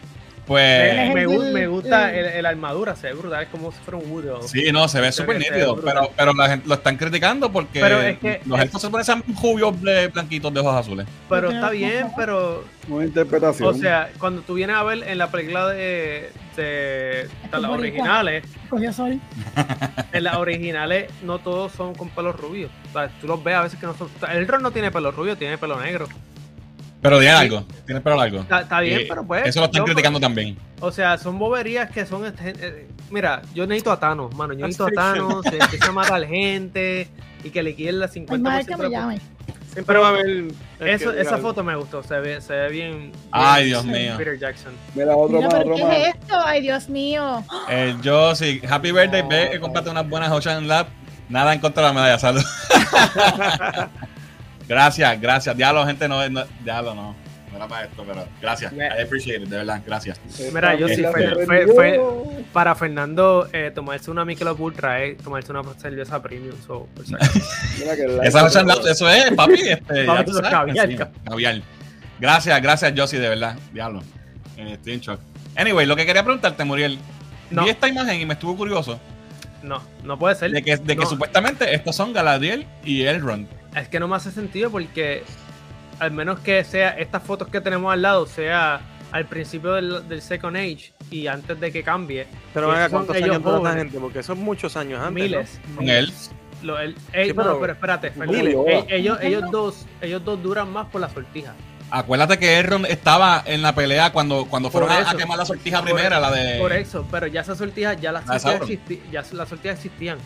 Pues Es me, el gu- del- me gusta el- el, armadura, se ve brutal, es como si fuera un Woody. Sí, no, se ve súper nítido, pero, pero la gente lo están criticando porque Pero es que- los es- elfos se parecen rubios bla- blanquitos de ojos azules. Pero está no- bien, pero Una interpretación. O sea, cuando tú vienes a ver en la película de, de, de las originales, en las originales no todos son con pelo rubio. O sea, tú los ves a veces que no son. o sea, el Ron no tiene pelo rubio, tiene pelo negro. Pero tiene algo, tiene pelo largo. Está, está bien, Y pero pues. Eso lo están yo- criticando también. O sea, son boberías que son. este, eh, mira, yo necesito a Thanos, mano. Yo necesito a Thanos, se empieza a matar gente y que le quiten la 50% Hay más que de me la- llame. Siempre va a haber. Eso, que esa diga foto me gustó, se ve, se ve bien. Ay, bien Dios mío. Peter Jackson. Mira, otro Mira, más, pero otro ¿qué más. es esto? Ay, Dios mío. Eh, yo sí, Happy Birthday, ve que compraste unas buenas Ocean Lab. Nada en contra de la medalla, salud. gracias, gracias. Diablo, gente, no, no diablo, no. No era para esto, pero gracias. Me- I appreciate it, de verdad, gracias. Mira, yo sí, Esta fue- fue- Para Fernando, eh, tomarse una Michelob Ultra es tomarse una cerveza premium. So, por Esa eso es, papi. Este, ya Papi, tú sabes. caviar, Sí, ca- caviar. Gracias, gracias, Josie, de verdad. Diablo. Eh, estoy en shock. Anyway, lo que quería preguntarte, Muriel. No, Vi esta imagen y me estuvo curioso no, no puede ser. de que, de que No. supuestamente estos son Galadriel y Elrond. Es que no me hace sentido porque al menos que sea estas fotos que tenemos al lado sea al principio del, del Second Age y antes de que cambie. Pero venga, ¿cuántos años jóvenes. gente? Porque son muchos años antes. miles. Con él. Lo- el- Sí, no, pero- no, pero espérate, ellos, ellos dos, ellos dos duran más por la sortija. Acuérdate que Elrond estaba en la pelea cuando, cuando fueron a- quemar la sortija Por- primera, la de. Por eso, pero ya esas sortijas, ya las La sortijas, existi- ya las sortijas existían.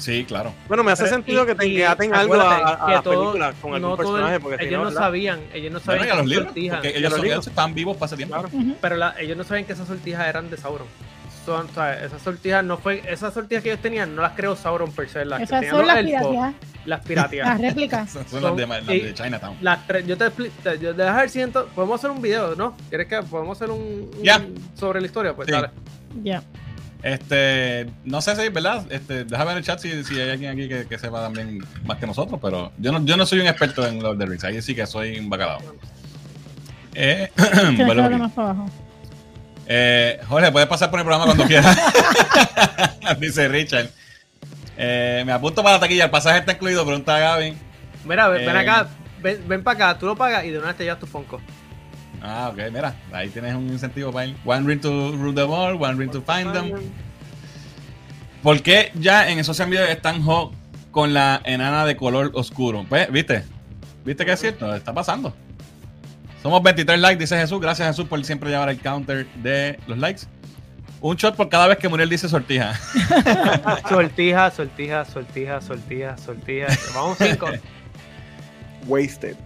Sí, claro. ¿no? Bueno, me hace Pero- sentido y- que te y que aten algo a, a- que la todo- película con algún no personaje. Porque si ellos no, ¿verdad? sabían, ellos no sabían que los libros. Porque ellos, los libros. estaban vivos para ese tiempo. Claro. Ujú. pero la- ellos no sabían que esas sortijas eran de Sauron. Son, o sea, esas sortijas no fue, esas sortijas que ellos tenían no las creó Sauron per se, las que Esas tenían son los las elfos, piratías, las las piratías. réplicas. Son, son las, de, las de Chinatown. Las tres, yo te explico, te- yo, deja ver si ento- podemos hacer un video, ¿no? ¿Quieres que podemos hacer un, un- Ya. sobre la historia? Pues Sí. dale. Ya. Este, no sé si es verdad. Este, déjame ver en el chat si, si hay alguien aquí que, que sepa también más que nosotros, pero yo no, yo no soy un experto en Lord of the Rings. Ahí sí que soy un bacalao. Eh, aquí. más para abajo. Eh, Jorge, puedes pasar por el programa cuando quieras. Dice Richard. Eh, me apunto para la taquilla. El pasaje está incluido. Pregunta a Gaby. Mira, ven, ven Eh. acá, ven, ven para acá, tú lo pagas y de una vez te llevas tu Funko. Ah, ok, mira, ahí tienes un incentivo para ir. One ring to rule the world, one ring to find them. ¿Por qué ya en el social media están hot con la enana de color oscuro? Pues, ¿viste? ¿Viste que es cierto? Está pasando. Somos 23 likes, dice Jesús. Gracias, Jesús, por siempre llevar el counter de los likes. Un shot por cada vez que Muriel dice sortija. sortija, sortija, sortija, sortija, sortija. Vamos cinco. Wasted.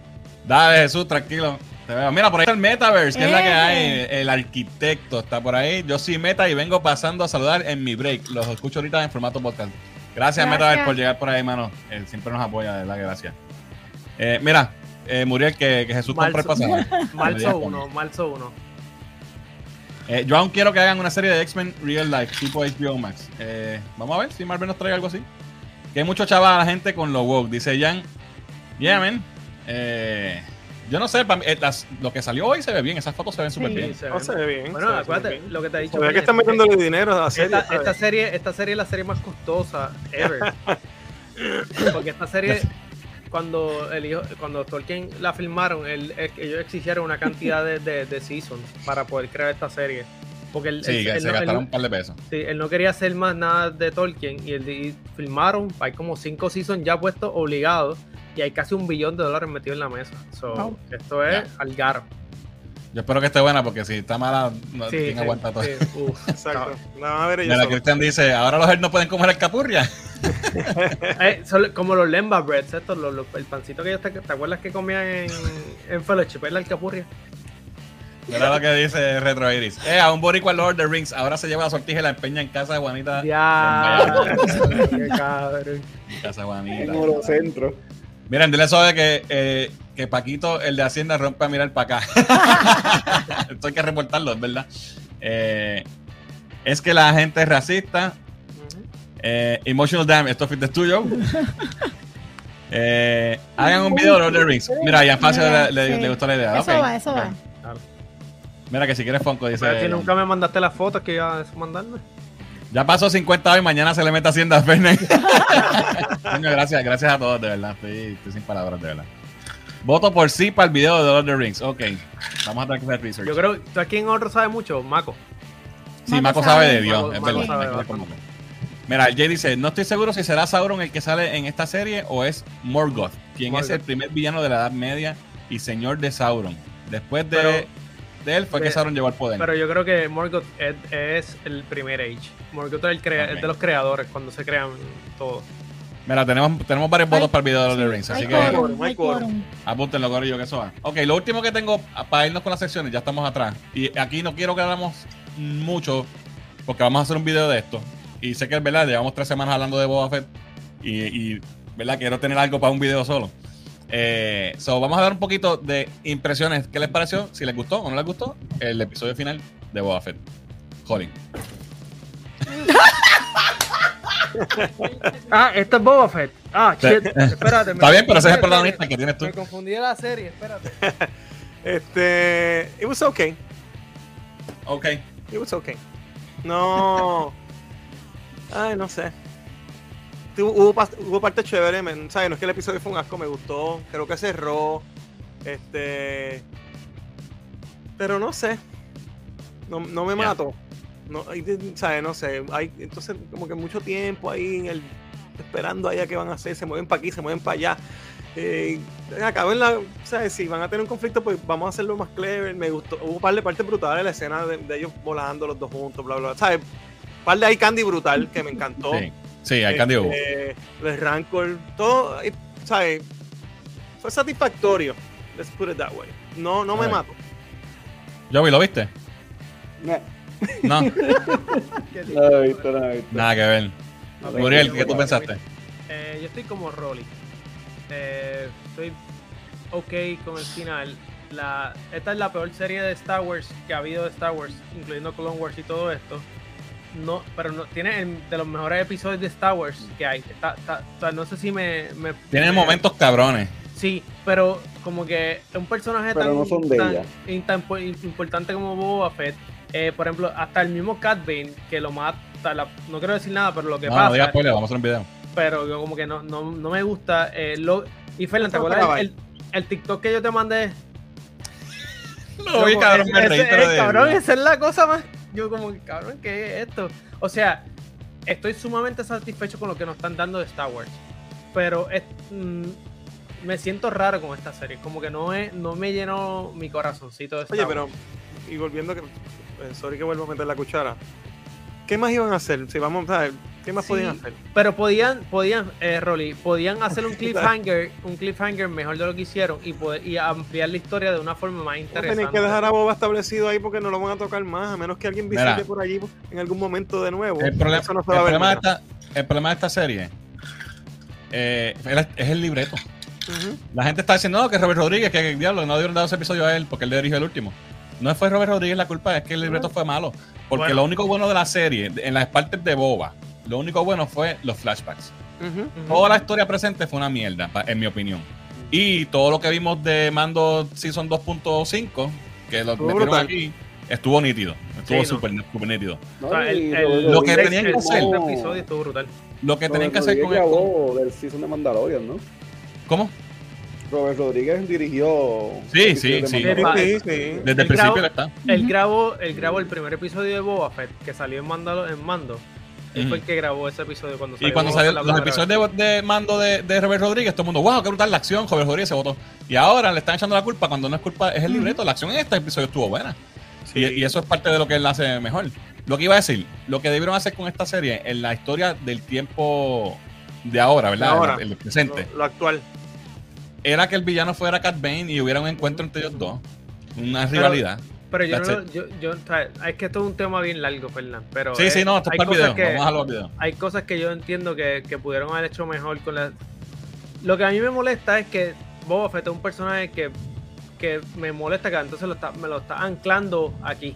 Dale, Jesús, tranquilo. Mira, por ahí está el Metaverse, que es la que hay. El arquitecto está por ahí. Yo soy Meta y vengo pasando a saludar en mi break. Los escucho ahorita en formato podcast. Gracias, Gracias. Metaverse, por llegar por ahí, mano. Eh, siempre nos apoya, de verdad, gracias. Eh, mira, eh, Muriel, que, que Jesús compre el Marzo. pasaje. Marzo 1, marzo 1. Eh, yo aún quiero que hagan una serie de X-Men Real Life, tipo HBO Max. Eh, vamos a ver si Marvel nos trae algo así. Que hay mucho chaval a la gente con lo woke, dice Jan. Yeah, man. Eh, yo no sé, mí, eh, las- lo que salió hoy se ve bien, esas fotos se ven súper Sí. bien. No se ve bien. Bueno, se acuérdate, bien. lo que te he dicho. Se que están metiéndole dinero a la serie. esta, serie, esta serie es la serie más costosa ever. Porque esta serie, cuando el hijo- cuando Tolkien la filmaron, él- ellos exigieron una cantidad de, de, de seasons para poder crear esta serie. Porque él, Sí, él- que él se no- él- gastaron un par de pesos. sí, él no quería hacer más nada de Tolkien y, él, y filmaron, hay como cinco seasons ya puestos obligados y hay casi un billón de dólares metidos en la mesa. So, Wow. Esto es algaro. Yo espero que esté buena porque si está mala, no, Sí, ¿quién sí, aguanta todo? sí, uf. Exacto. La van a ver Mira. Cristian dice, ahora los no pueden comer alcapurria. Eh, son como los Lemba Breads, estos, los- los- el pancito que ellos te, ¿te acuerdas que comían en, en Fellowship? Es la alcapurria. Mira lo que dice Retro Iris. Eh, a un boricua Lord of the Rings. Ahora se lleva la sortija y la empeña en casa de Juanita. Ya, qué cabrón. En casa de En Juanita. Oro Centro. Miren, dile eso de que, eh, que Paquito, el de Hacienda, rompe a mirar para acá. Esto hay que reportarlo, es verdad. Eh, es que la gente es racista. Eh, emotional damage, esto es tuyo. Eh, hagan un video de Lord of the Rings. Mira, ya fácil le, le- gustó la idea. Eso va, eso va. Mira que si quieres Fonco, dice. Pero si nunca me mandaste las fotos que iba a mandarme. Ya pasó 50 hoy, mañana se le mete Hacienda a Fernández. Coño, gracias, gracias a todos, de verdad. Estoy, estoy sin palabras, de verdad. Voto por sí para el video de Lord of the Rings. Ok, vamos a tener que hacer research. Yo creo, ¿tú aquí en otro sabe mucho? Maco. Sí, Mako Mako sabe sabe. de Dios, es verdad. sabe. Mira, Jay dice, no estoy seguro si será Sauron el que sale en esta serie o es Morgoth, quien es el primer villano de la Edad Media y señor de Sauron. Después de, Pero- de él fue que de- Sauron llegó al poder. Pero yo creo que Morgoth es, es el primer Age. Morgoth es, el crea- Ok. es de los creadores cuando se crean todos. Mira, tenemos, tenemos varios votos para el video de Lord of the Rings, así que apúntenlo, Corillo, que eso va. Ok, lo último que tengo para irnos con las secciones, ya estamos atrás. Y aquí no quiero que hagamos mucho, porque vamos a hacer un video de esto. Y sé que es verdad, llevamos tres semanas hablando de Boba Fett. Y, y, ¿verdad? Quiero tener algo para un video solo. Eh, so, vamos a dar un poquito de impresiones. ¿Qué les pareció? Si les gustó o no les gustó el episodio final de Boba Fett. Jolín. Ah, esto es Boba Fett. Ah, shit. Espérate. Está bien, pero ese es el protagonista que tienes tú. Me confundí de la serie, espérate. Este. It was okay. Ok. It was okay. No. Ay, no sé. Tuvo- Hubo, hubo parte chévere, men, ¿sabes? No es que el episodio fue un asco, me gustó. Creo que cerró. Este. Pero no sé. No, no me mato. No, ¿sabes? No sé. Hay, entonces, como que mucho tiempo ahí en el. Esperando allá qué van a hacer. Se mueven para aquí, se mueven para allá. Eh, acaben la. ¿Sabes? Si van a tener un conflicto, pues vamos a hacerlo más clever. Me gustó. Hubo un par de partes brutales la escena de, de ellos volando los dos juntos, bla, bla, bla. ¿Sabes? Un par de ahí candy brutal que me encantó. Sí, sí, hay candy hubo. Este, el Rancor, todo, eh, ¿sabes? Fue satisfactorio. Let's put it that way. No, no me mato. Joey, ¿lo viste? No, No, no he visto, no he visto. nada que ver. Muriel, yo ¿qué tú pensaste? Eh, yo estoy como Rolly. Eh, estoy ok con el final. La, esta es la peor serie de Star Wars que ha habido de Star Wars, incluyendo Clone Wars y todo esto. No, pero no, tiene el- de los mejores episodios de Star Wars que hay. Está- está- o sea, no sé si me. me Tiene me- momentos cabrones. Sí, pero como que un personaje Pero tan, no son de tan- ella. y tan po- importante como Boba Fett, eh, por ejemplo, hasta el mismo Cat Bane, que lo mata, la- no quiero decir nada, pero lo que No, pasa, no digas spoiler, vamos a hacer un video. pero yo como que no, no, no me gusta. eh, lo, y Fernan, ¿te acuerdas el, TikTok que yo te mandé? Lo vi, cabrón, me ese- reí, ese- de- cabrón, esa es la cosa más. Yo, como, cabrón, ¿qué es esto? O sea, estoy sumamente satisfecho con lo que nos están dando de Star Wars. Pero es- mm, me siento raro con esta serie. Como que no, es, no me llenó mi corazoncito de Star Oye, pero, y volviendo, que, eh, sorry que vuelvo a meter la cuchara. ¿Qué más iban a hacer? Si vamos, ¿sabes? ¿Qué más Sí, podían hacer? Pero podían, podían, eh, Rolly, podían hacer un cliffhanger, un cliffhanger mejor de lo que hicieron y, poder, y ampliar la historia de una forma más interesante. tienen que dejar a Boba establecido ahí porque no lo van a tocar más, a menos que alguien visite Mira. por allí en algún momento de nuevo. El problema, Eso no se el va a ver problema de esta, el problema de esta serie eh, es el libreto. La gente está diciendo no, que Robert Rodríguez, que el diablo, no dieron dado ese episodio a él porque él le dirigió el último. No fue Robert Rodríguez la culpa, es que el libreto fue malo. Porque Bueno. lo único bueno de la serie, en las partes de Boba, lo único bueno fue los flashbacks. Toda la historia presente fue una mierda, en mi opinión. Y todo lo que vimos de Mando Season 2.5, que lo Estuvo metieron brutal. aquí, estuvo nítido. Estuvo Sí, no. súper súper nítido. No, O sea, el, y el- Robert Lo que tenían que el hacer- brutal. Lo que tenían que hacer con grabó del season de Mandalorian, ¿no? ¿Cómo? Robert Rodríguez dirigió. Sí, sí, de sí. Sí, sí. Desde el principio él está. Él grabó, él grabó el primer episodio de Boba Fett que salió en, Mandalo- en Mando. Él Ujú. fue el que grabó ese episodio cuando Y cuando la los episodios de, de mando de, de Robert Rodríguez, todo el mundo, wow, qué brutal la acción, Robert Rodríguez se votó. Y ahora le están echando la culpa cuando no es culpa, es el libreto. La acción en este episodio estuvo buena. Sí. Y, y eso es parte de lo que él hace mejor. Lo que iba a decir, lo que debieron hacer con esta serie en la historia del tiempo de ahora, ¿verdad? Ahora. El, el presente. Lo, lo actual. Era que el villano fuera Cat Bane y hubiera un encuentro entre ellos dos. Una rivalidad. Pero yo, no, yo, yo o sea, es que esto es un tema bien largo, Fernán. Pero sí, sí, no, esto es hay para el cosas video. que- Vamos a hay cosas que yo entiendo que, que pudieron haber hecho mejor con la... Lo que a mí me molesta es que Boba Fett es un personaje que, que me molesta que entonces lo está, me lo está anclando aquí.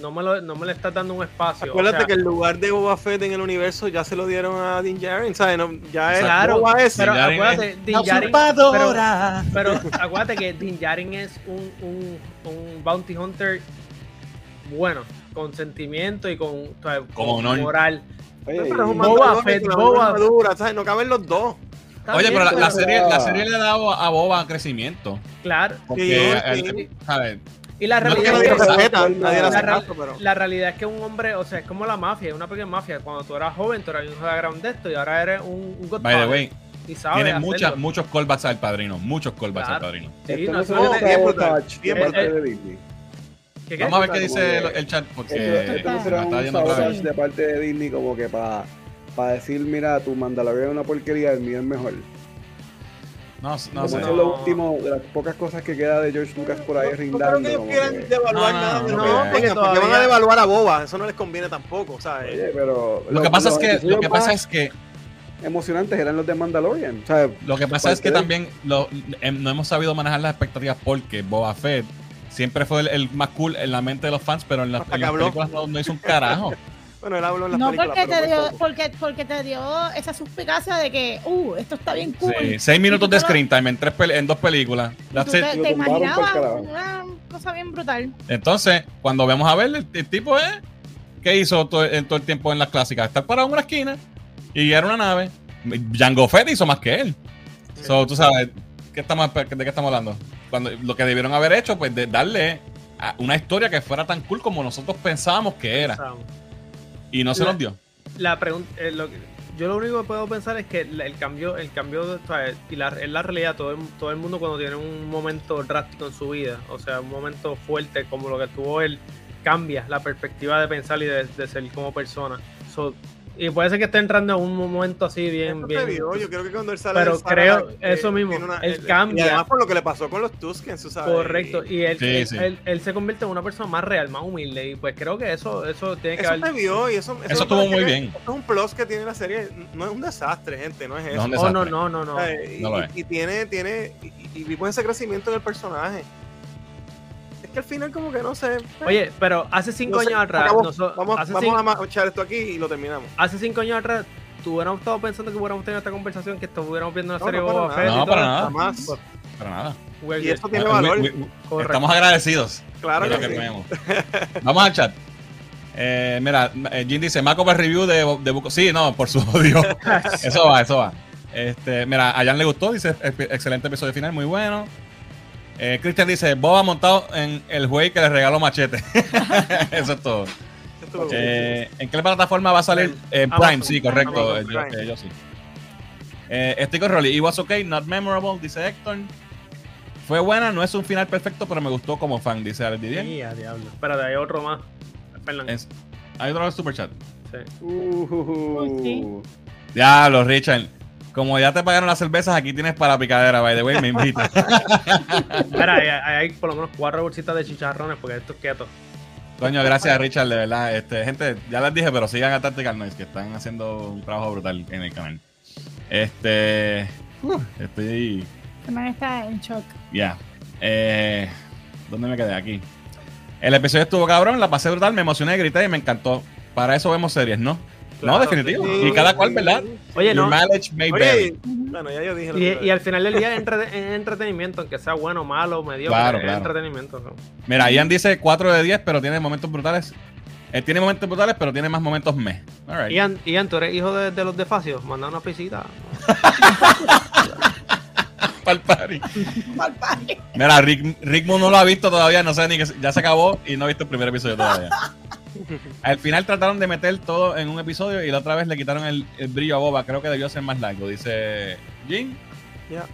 No me, lo, no me le está dando un espacio. o Acuérdate sea, que el lugar de Boba Fett en el universo ya se lo dieron a Din Djarin, ¿sabes? No, ya es Claro, Boba ese. pero acuérdate, es Din Djarin- pero, pero acuérdate que Din Djarin es un, un, un bounty hunter bueno, con sentimiento y con, o sea, Como con honor. moral. Oye, Pero es un Boba Fett, Boba- ¿sabes? No caben los dos. Está Oye, bien, pero la, serie, la serie le ha dado a Boba crecimiento. Claro. Porque, Sí, sí. la No es que realidad es que- la, la realidad es que un hombre, o sea, es como la mafia, es una pequeña mafia. Cuando tú eras joven, tú eras un background de esto y ahora eres un, un By the way, y sabes muchas, muchos callbacks al padrino. Muchos callbacks Claro. al padrino. Vamos a ver qué dice el, el chat. Porque Esto, será está un sabotage de parte de Disney como que para decir, mira, tu Mandalorian es una porquería, el mío es mejor. No, no sé. eso es lo último, de las pocas cosas que queda de George Lucas por ahí No rindando. creo que ellos como quieran que- devaluar No, no, nada. no, porque van a devaluar a Boba. Eso no les conviene tampoco, ¿sabes? Oye, pero Lo que pasa es que, lo que pasa es que, emocionantes eran los de Mandalorian. O sea, lo que pasa es que también lo- em, no hemos sabido manejar las expectativas porque Boba Fett siempre fue el, el más cool en la mente de los fans, pero en, las- en películas no, no hizo un carajo. Bueno, él habló en las No porque te, dio, porque, porque te dio esa suspicacia de que, uh, esto está bien cool. Sí, seis minutos de lo- screen time en, tres en dos películas. te, te imaginabas una cosa bien brutal. Entonces, cuando vemos a ver, el, el tipo es. ¿Qué hizo todo, en todo el tiempo en las clásicas? Estar parado en una esquina y guiar una nave. Jango Fett hizo más que él. So, tú sabes, ¿qué estamos, ¿de qué estamos hablando? Cuando, lo que debieron haber hecho, pues de darle una historia que fuera tan cool como nosotros pensábamos que era. Y no se La- nos dio. La pregunta, eh, lo yo lo único que puedo pensar es que el cambio, el cambio de, o sea, y la, es la realidad, todo el, todo el mundo cuando tiene un momento drástico en su vida, o sea, un momento fuerte como lo que tuvo él, cambia la perspectiva de pensar y de, de ser como persona. So, y puede ser que esté entrando en un momento así bien, Eso bien. vio, yo creo que cuando él sale Pero creo- eh, eso mismo, tiene él cambia. Y además por lo que le pasó con los Tuskens, sabes. Correcto, y él, Sí, él, sí. él- él se convierte en una persona más real, más humilde, y pues creo que eso, eso tiene que Eso haber. se vio y eso... Eso estuvo muy bien. Es un plus que tiene la serie. No es un desastre, gente, no es eso. No es un Oh, no, no, no, no. O sea, y, No lo es. y tiene, tiene, y, y vimos ese crecimiento en el personaje. Es que al final como que no sé. Oye, pero hace cinco no sé, años atrás, acabó. noso- vamos, hace vamos cinco- a echar esto aquí y lo terminamos. hace cinco años atrás, tú hubiéramos estado pensando que hubiéramos tenido esta conversación, que estuviéramos viendo una No, serie no, Boba nada. Fett y No, todo. para nada. Jamás. Para nada. Y eso tiene Ah, valor. we- we- Correcto. Estamos agradecidos. Claro de lo que que sí. tenemos. Vamos al chat. Eh, mira, eh, Jim dice, Marco para review de, de Buco. Sí, no, por su odio. eso va, eso va. Este, mira, a Jan le gustó, dice, "Ex- excelente episodio final, muy bueno. Eh, Christian dice, Boba montado en el juez que le regaló machete. Eso es todo. Eh, ¿En qué plataforma va a salir? En Prime, Amazon. sí, correcto. Amazon Yo, Prime. eh, yo sí. Eh, estoy con Rolly. It was okay, not memorable, dice Héctor. Fue buena, no es un final perfecto, pero me gustó como fan, dice Alex Didier. Sí, a diablo. Espérate, hay otro más. Es- Hay otro super chat. Sí. Uh, Sí. Ya, los Richard. Como ya te pagaron las cervezas, aquí tienes para la picadera, by the way, me invita. Mira, hay, por lo menos cuatro bolsitas de chicharrones porque esto es quieto. Coño, gracias Richard, de verdad. Este, gente, ya les dije, pero sigan a Tactical Noise, que están haciendo un trabajo brutal en el canal. Este. uh, estoy. Fernan está en shock. Ya. Eh, ¿Dónde me quedé? Aquí. El episodio estuvo cabrón, la pasé brutal, me emocioné, grité y me encantó. Para eso vemos series, ¿no? No, definitivo. sí. y cada cual, ¿verdad? Oye, Your no. mileage may vary. Oye, bueno, ya yo dije lo que Y, y al final del día es entre- es entretenimiento, aunque sea bueno, malo, medio. Claro, es claro. entretenimiento. ¿no? Mira, Ian dice 4 de 10, pero tiene momentos brutales. Eh, tiene momentos brutales, pero tiene más momentos meh. Alright. Ian, Ian, tú eres hijo de, de los de Facio. Manda una pisita. Pa'l party. Mira, Rick, Rick no lo ha visto todavía, no sé ni que se- ya se acabó y no ha visto el primer episodio todavía. Al final trataron de meter todo en un episodio y la otra vez le quitaron el, el brillo a Boba. Creo que debió ser más largo, dice Jin. Ya.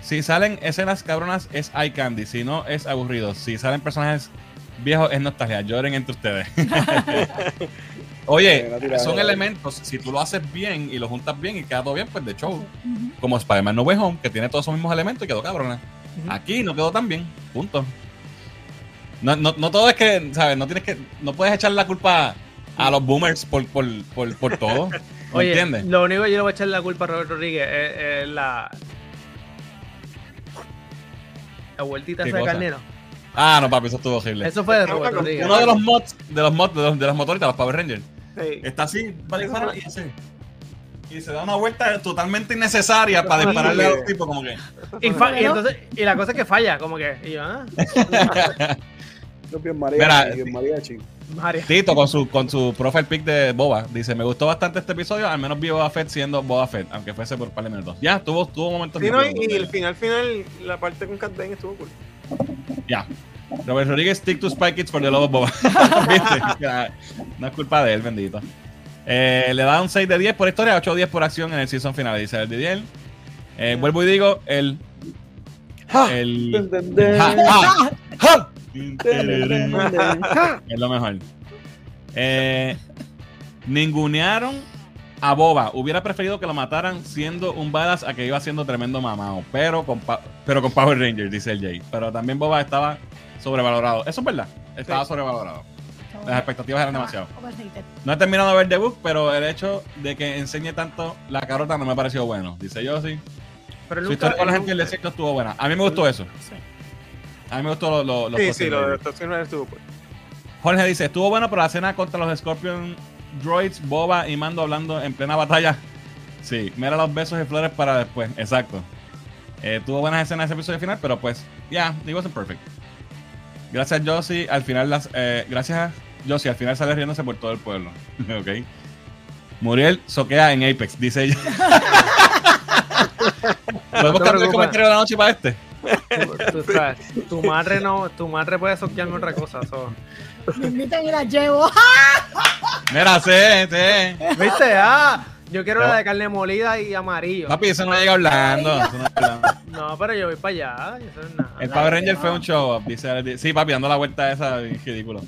Si salen escenas cabronas es eye candy, si no es aburrido. Si salen personajes viejos es nostalgia. Lloren entre ustedes. Oye, son elementos, si tú lo haces bien y lo juntas bien y queda todo bien, pues de show. Como Spider-Man No Way Home, que tiene todos esos mismos elementos y quedó cabrona. Aquí no quedó tan bien. Punto. No, no, no todo es que, ¿sabes? No tienes que. No puedes echar la culpa a los boomers por, por, por, por todo. ¿Me Oye, entiendes? lo único que yo le voy a echar la culpa a Robert Rodríguez es, es la. La vueltita ¿Qué esa de carnero. Ah, no, papi, eso estuvo horrible. Eso fue de Robert Rodríguez. Uno de los mods, de los mods, de los, de los motoritas, los Power Rangers, está así, va a disparar y así. Y se da una vuelta totalmente innecesaria para dispararle a los tipos, como que. Y, entonces, y la cosa es que falla, como que. Y yo, ah, bien Mira, mariachi, bien mariachi. Mario. Tito con su, con su profile pic de Boba dice: Me gustó bastante este episodio, al menos vi Boba Fett siendo Boba Fett, aunque fuese por un par de minutos. Ya, tuvo, tuvo momentos. sí, no, y, el final, final, la parte con Cat Bane estuvo cool. Ya. Robert Rodríguez, stick to Spy Kids for the love of Boba. No es culpa de él, bendito. Eh, le da un 6 de 10 por historia, 8 de 10 por acción en el season final, dice el Didier. Eh, vuelvo y digo, el. El. Dun, dun, dun. Ja, Es lo mejor. Eh, ningunearon a Boba. Hubiera preferido que lo mataran siendo un badass a que iba siendo tremendo mamado. Pero con, pero con Power Rangers, dice el Jay. Pero también Boba estaba sobrevalorado. Eso es verdad. Estaba sobrevalorado. Las expectativas eran demasiado. No he terminado de ver The Book, pero el hecho de que enseñe tanto la carota no me pareció bueno. Dice yo sí. Pero Su historia con la gente del desierto estuvo buena. A mí me gustó eso. Sí. A mí me gustó lo, lo, los Sí, sí, lo de. Estación Final estuvo cool. Jorge dice, estuvo bueno, pero la escena contra los Scorpion Droids, Boba y Mando hablando en plena batalla. Sí, mira los besos y flores para después. Exacto. Eh, tuvo buenas escenas ese episodio final, pero pues, ya, yeah, it wasn't perfect. Gracias, Josie. Al final, las, eh, gracias, Josie. Al final sale riéndose por todo el pueblo. ok. Muriel soquea en Apex, dice ella. ¿Podemos No cambiar el comentario de la noche para este? Tú- tú sabes, tu madre no, tu madre puede soquearme otra cosa. so. Me invitan y la llevo. Mira, sí, sí. ¿Viste? Ah, yo quiero la de carne molida y amarillo. Papi, eso no llega hablando. eso no hablando. No, pero yo voy para allá. y Eso es nada. El Power Ranger fue un show Alex. Sí, papi, dando la vuelta esa, ridículo.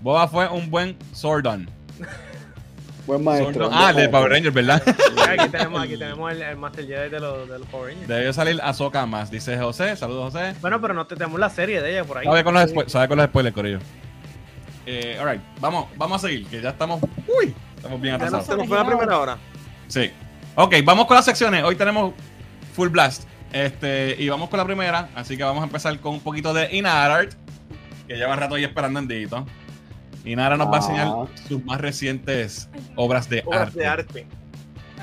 Boba fue un buen Sordon. Buen maestro. Ah, el de Power Ranger, ¿verdad? Aquí tenemos, aquí tenemos el, el Master Jedi de los, de los Power Rangers. Debió salir Ahsoka más, dice José. Saludos, José. Bueno, pero no te- tenemos la serie de ella por ahí. Sabe con los, spo- sabe con los spoilers, Corillo. Eh, alright, vamos, vamos a seguir, que ya estamos. Uy, estamos bien Ya no atrasados. se nos fue la primera hora. Sí. Ok, vamos con las secciones. Hoy tenemos Full Blast. Este, y vamos con la primera. Así que vamos a empezar con un poquito de Inart. Que lleva rato ahí esperando en Dito. Inara nos va a enseñar Ah. sus más recientes obras de Obras arte. de arte.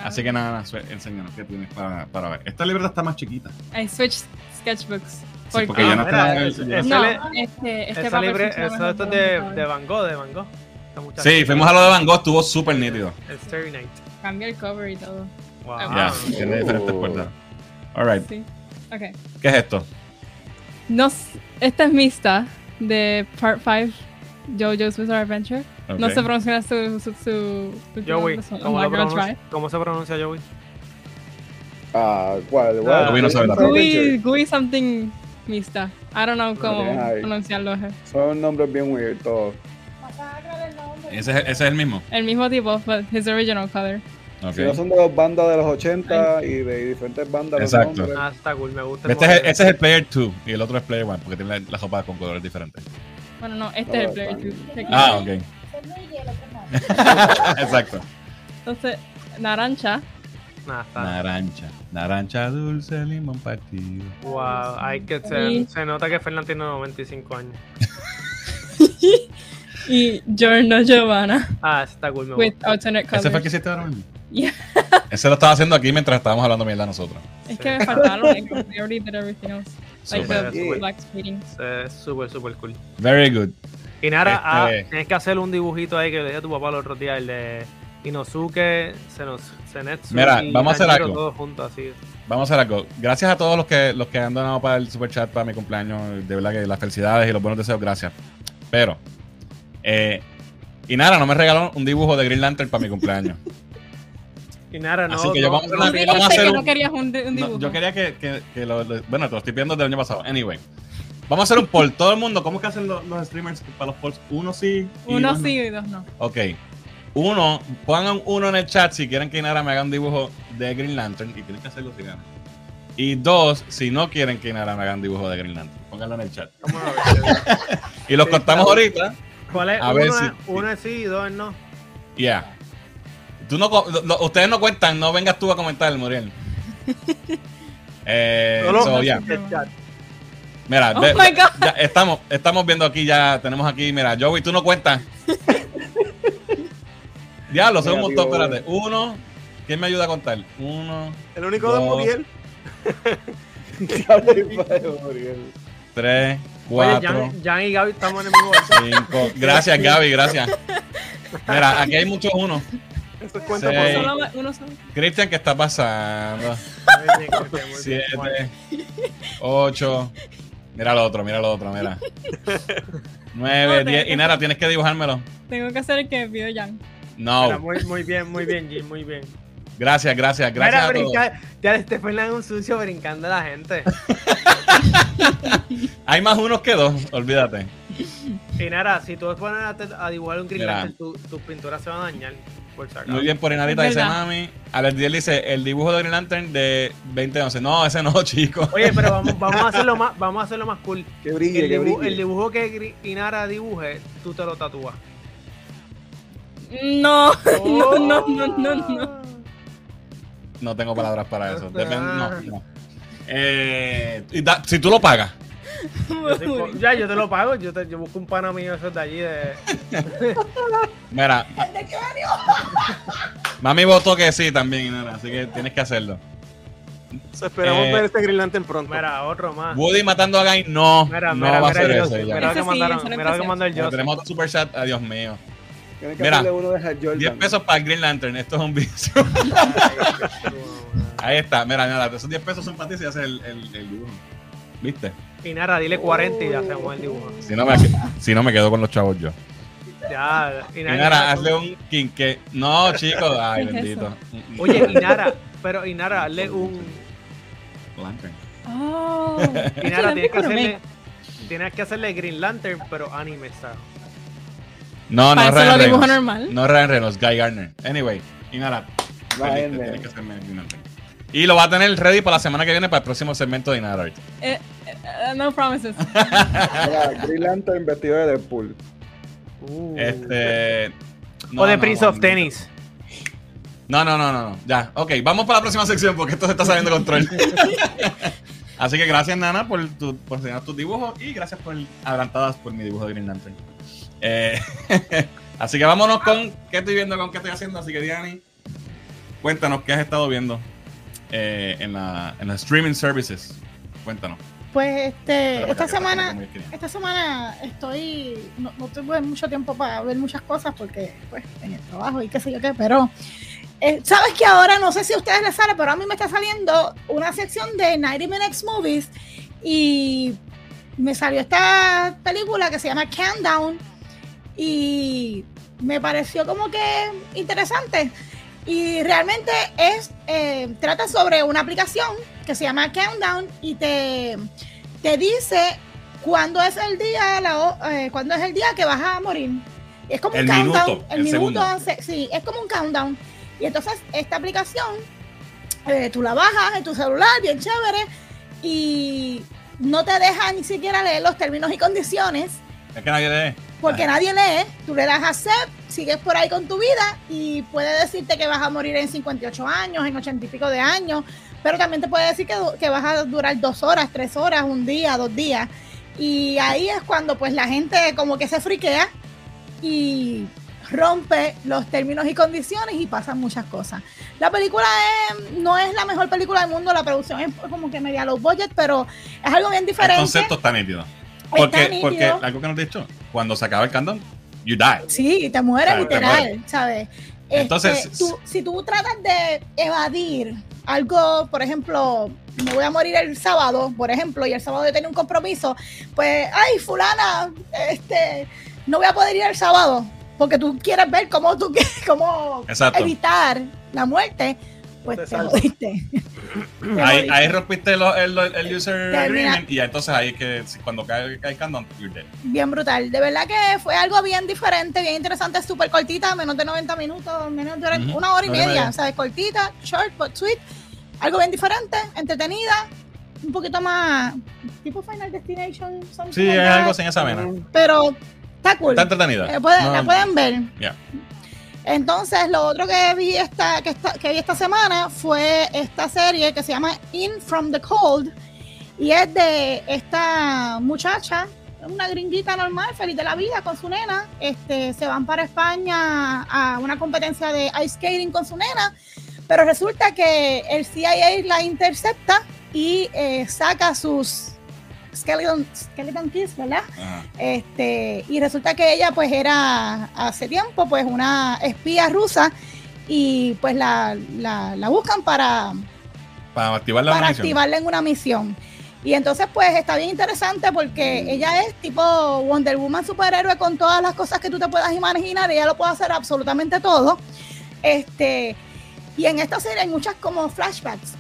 Así que nada, enséñanos qué tienes para, para ver. Esta libreta está más chiquita. I switched sketchbooks. Sí, porque Ah, ya no mira, está no- este, este Esa papel libre, eso es de, de cover. Van Gogh, de Van Gogh. Sí, fuimos a lo de Van Gogh, estuvo súper nítido. El Starry Night. Cambia el cover y todo. Wow. Ya, Ah. tiene diferentes puertas. Alright, Sí. Ok. ¿qué es esto? No, esta es mixta de Part 5, JoJo's Bizarre Adventure. No Ok. se pronuncia su. su, su, su Joey, ¿cómo, lo pronuncia, try. ¿cómo se pronuncia Joey? Ah, ¿cuál? Ah, Joey no sabe gooey something mixta. I don't know cómo Ok, ay. pronunciarlo. Son nombres bien weird todos. Ese, es- ese es el mismo. El mismo tipo, but his original color. Ok. Si no son de dos bandas de los 80 y de diferentes bandas los Exacto. nombres. Ah, está cool, me gusta. Este es ese es el Player 2 y el otro es Player 1 porque tiene la, la ropa con colores diferentes. Bueno, no, este No, es el player están- 2. Ah, ok. Exacto. Entonces, naranja. Nah, está. Naranja. Naranja dulce, limón partido. Wow, hay que Y- se, nota que Fernán tiene 95 años. y Giorno Giovanna Ah, ese está cool, with alternate ¿Ese fue el colors. que hiciste ahora mismo? Yeah. Ese lo estaba haciendo aquí mientras estábamos hablando mierda nosotros. Es que me faltaron. like, we already did everything else. Like Super. the Super. black súper, súper cool. Very good. Y Nara, Este- ah, tienes que hacer un dibujito ahí que le dije a tu papá el otro día, el de Inosuke, Senetsu Mira, y vamos a hacer algo. todos juntos así. Vamos a hacer algo. Gracias a todos los que, los que han donado para el super chat para mi cumpleaños. De verdad que las felicidades y los buenos deseos, gracias. Pero, eh, y nada, no me regaló un dibujo de Green Lantern para mi cumpleaños. Y no. Así que yo no- vamos a no hacer vamos a que un- no querías un, di- un No, dibujo. yo quería que, que- que lo, lo- Bueno, te lo estoy pidiendo del año pasado. Anyway. Vamos a hacer un poll. Todo el mundo, ¿cómo es que hacen los, los streamers para los polls? Uno sí. y Uno dos no. sí y dos no. Ok. Uno, pongan uno en el chat si quieren que Inara me haga un dibujo de Green Lantern y tienen que hacerlo si ganan. Y dos, si no quieren que Inara me haga un dibujo de Green Lantern, pónganlo en el chat. Vamos a ver. Y los Sí, contamos claro. ahorita. ¿Cuál es? A uno, ver es- si- uno es sí y dos es no. Yeah. Tú no, co- lo- lo- ustedes no cuentan, no vengas tú a comentar, Muriel. Eh, No, no, so, yeah. Mira, Oh ve- my ve- God. ya estamos, estamos viendo aquí ya, tenemos aquí, mira, Joey, tú no cuentas. Diablo, son un montón, espérate. Uno, ¿quién me ayuda a contar? Uno, El único de. Muriel. tres, Oye, cuatro, Jan, Jan y Gaby estamos en el mismo cinco. Gracias, Gaby, gracias. Mira, aquí hay muchos unos. Eso es cuenta Seis. por Ey. Solo uno solo. Cristian, ¿qué está pasando? Muy bien, muy bien, muy bien. Bueno, Siete, ocho. Mira lo otro, mira lo otro, mira. Nueve, Joder. diez. Y nada, tienes que dibujármelo. Tengo que hacer el que pidió Jan. mira, No. muy, muy bien, muy bien, Jim, muy bien. Gracias, gracias, gracias Mira, a todos. brinca, ya este un sucio brincando a la gente. Hay más unos que dos, olvídate. Y nada, si tú te pones a, a dibujar un Mira. Tu- tus pinturas se van a dañar. Muy bien por Inarita, dice mami. Alex Diel dice el dibujo de Green Lantern de 2011. No, ese no, chico. Oye, pero vamos, vamos a hacerlo más, vamos a hacerlo más cool. Que brille, El, que dibu- brille. el dibujo que Inara dibuje, tú te lo tatúas. No, no, no, no, no, no. No tengo palabras para eso. Depende- no, no. Eh, y da- si tú lo pagas. Yo ya, yo te lo pago. Yo, te, yo busco un pana mío esos de allí de. Mira. Mami votó que sí también, Inara, así que tienes que hacerlo. So, esperamos Eh, ver este Green Lantern pronto. Mira, otro más. Woody matando a Guy, no. Mira, no mira, va a mira, ser yo- ese. mira lo que Ese sí, mandaron. Mira lo que mandó el Joss. tenemos otro super chat, adiós mío. Tienes que Mira. uno de Hal Jordan. 10 pesos para el Green Lantern, esto es un vicio. Ahí está, mira, mira, esos 10 pesos son para ti si haces el, el, el dibujo. ¿Viste? Y nada, dile 40 y hacemos el dibujo. Si no, me, si no me quedo con los chavos yo. Ya, nada, nada, hazle un quinque. No, chicos, ay, ¿Qué es bendito. Oye, Inara, pero Inara, hazle un. Lantern. Oh, Inara, tienes que hacerle. Tienes que hacerle Green Lantern, pero anime style. No, no, Ryan lo dibujo Reynolds. normal. No Ryan Reynolds, Guy Gardner. Anyway, y nada, Ryan tienes que hacerme el Green Lantern. Y lo va a tener ready para la semana que viene para el próximo segmento de Inara Art. Eh, eh, no promises. Green Lantern vestido de Deadpool. Uh. Este. no, o de no, Prince no, of. Tennis. No, no, no, no, no. Ya, ok, vamos para la próxima sección porque esto se está saliendo de control. Así que gracias, Nana, por, tu, por enseñar tus dibujos y gracias por adelantadas por mi dibujo de Green Lantern. Eh, así que vámonos con qué estoy viendo, con qué estoy haciendo. Así que, Diani, cuéntanos qué has estado viendo eh, en, la, en los streaming services. Cuéntanos. Pues este, Pero esta semana, esta semana estoy, no, no tuve mucho tiempo para ver muchas cosas porque pues en el trabajo y qué sé yo qué, pero eh, sabes que ahora no sé si a ustedes les sale, pero a mí me está saliendo una sección de 90 Minutes Movies y me salió esta película que se llama Countdown y me pareció como que interesante. Y realmente es, eh, trata sobre una aplicación que se llama Countdown y te, te dice cuándo es el día, la, eh, cuándo es el día que vas a morir. Es como El un countdown. el el minuto, segundo. hace- sí, es como un countdown. Y entonces esta aplicación, eh, tú la bajas en tu celular, bien chévere, y no te deja ni siquiera leer los términos y condiciones Es que nadie lee. Porque nadie lee, tú le das a accept, sigues por ahí con tu vida y puede decirte que vas a morir en 58 años, en 80 y pico de años, pero también te puede decir que, que vas a durar dos horas, tres horas, un día, dos días. Y ahí es cuando pues la gente como que se friquea y rompe los términos y condiciones y pasan muchas cosas. La película es- no es la mejor película del mundo, la producción es como que media low budget, pero es algo bien El diferente. concepto está nítido. Porque, porque algo que nos has dicho, cuando se acaba el countdown, you die. Sí, te mueres te literal, mueres. ¿sabes? Entonces- Este, tú- si tú tratas de evadir algo, por ejemplo, me voy a morir el sábado, por ejemplo, y el sábado yo tengo un compromiso, pues, ay, fulana, este, no voy a poder ir el sábado, porque tú quieres ver cómo tú cómo Exacto. evitar la muerte, pues Te jodiste. Te Ahí, ahí rompiste lo- el, el user Termina. agreement y entonces ahí es que cuando cae, cae el countdown, you're dead. Bien brutal. De verdad que fue algo bien diferente, bien interesante, súper cortita, menos de 90 minutos, menos de una hora y y media. media. ¿Sabes? Cortita, short, but sweet. Algo bien diferente, entretenida, un poquito más tipo Final Destination. Sí, es algo sin esa vena. Pero está cool. Está entretenida. Eh, pueden- No, la pueden ver. Ya. Entonces, lo otro que vi esta, que, esta- que vi esta semana fue esta serie que se llama In From the Cold. Y es de esta muchacha, una gringuita normal, feliz de la vida con su nena. Este, se van para España a una competencia de ice skating con su nena. Pero resulta que el CIA la intercepta y eh, saca sus skeleton, skeleton keys, ¿verdad? Ajá. Este, y resulta que ella pues era hace tiempo pues una espía rusa y pues la, la, la buscan para, Para activar la para munición. activarla en una misión. Y entonces pues está bien interesante porque ella es tipo Wonder Woman superhéroe con todas las cosas que tú te puedas imaginar, ella lo puede hacer absolutamente todo. Este, y en esta serie hay muchas como flashbacks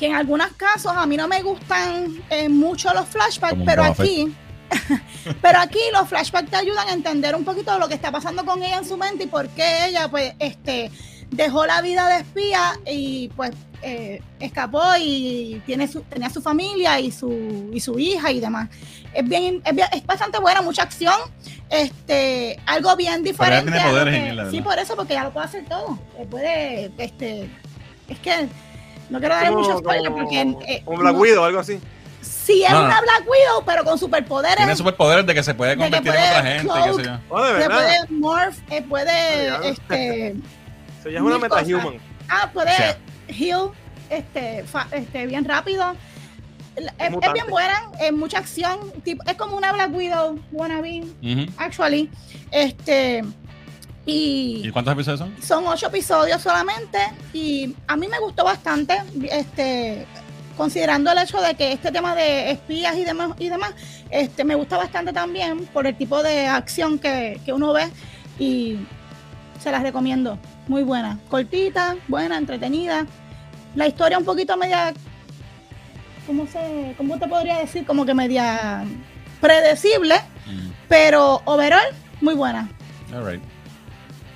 que en algunos casos a mí no me gustan eh, mucho los flashbacks, pero aquí, pero aquí los flashbacks te ayudan a entender un poquito lo que está pasando con ella en su mente y por qué ella, pues, este, dejó la vida de espía y, pues, eh, escapó y tiene su, tenía su familia y su, y su hija y demás. Es bien, es bien- es bastante buena, mucha acción, este, algo bien diferente. tiene poderes, que- sí, por eso, porque ya lo puede hacer todo. Puede, este, es que no quiero dar mucho spoiler porque eh, como Black no- Widow, algo así. Sí, es No, una Black Widow, pero con superpoderes. Tiene superpoderes de que se puede convertir en puede otra gente, qué sé cloak. yo. Oh, de se verdad. puede morph, eh, puede, ya. este, ya es una metahuman. ah, puede Sí. heal, este, fa- este, bien rápido. Es, es mutante. bien buena, es mucha acción, tipo, es como una Black Widow wannabe, Ujú. actually, este, y, ¿Y cuántos episodios son? son ocho episodios solamente y a mí me gustó bastante, este, considerando el hecho de que este tema de espías y demás, y demás este, me gusta bastante también por el tipo de acción que, que uno ve y se las recomiendo. Muy buena, cortita, buena, entretenida. La historia un poquito media, ¿cómo, se, ¿cómo te podría decir? Como que media predecible, Mm. pero overall, muy buena. All right.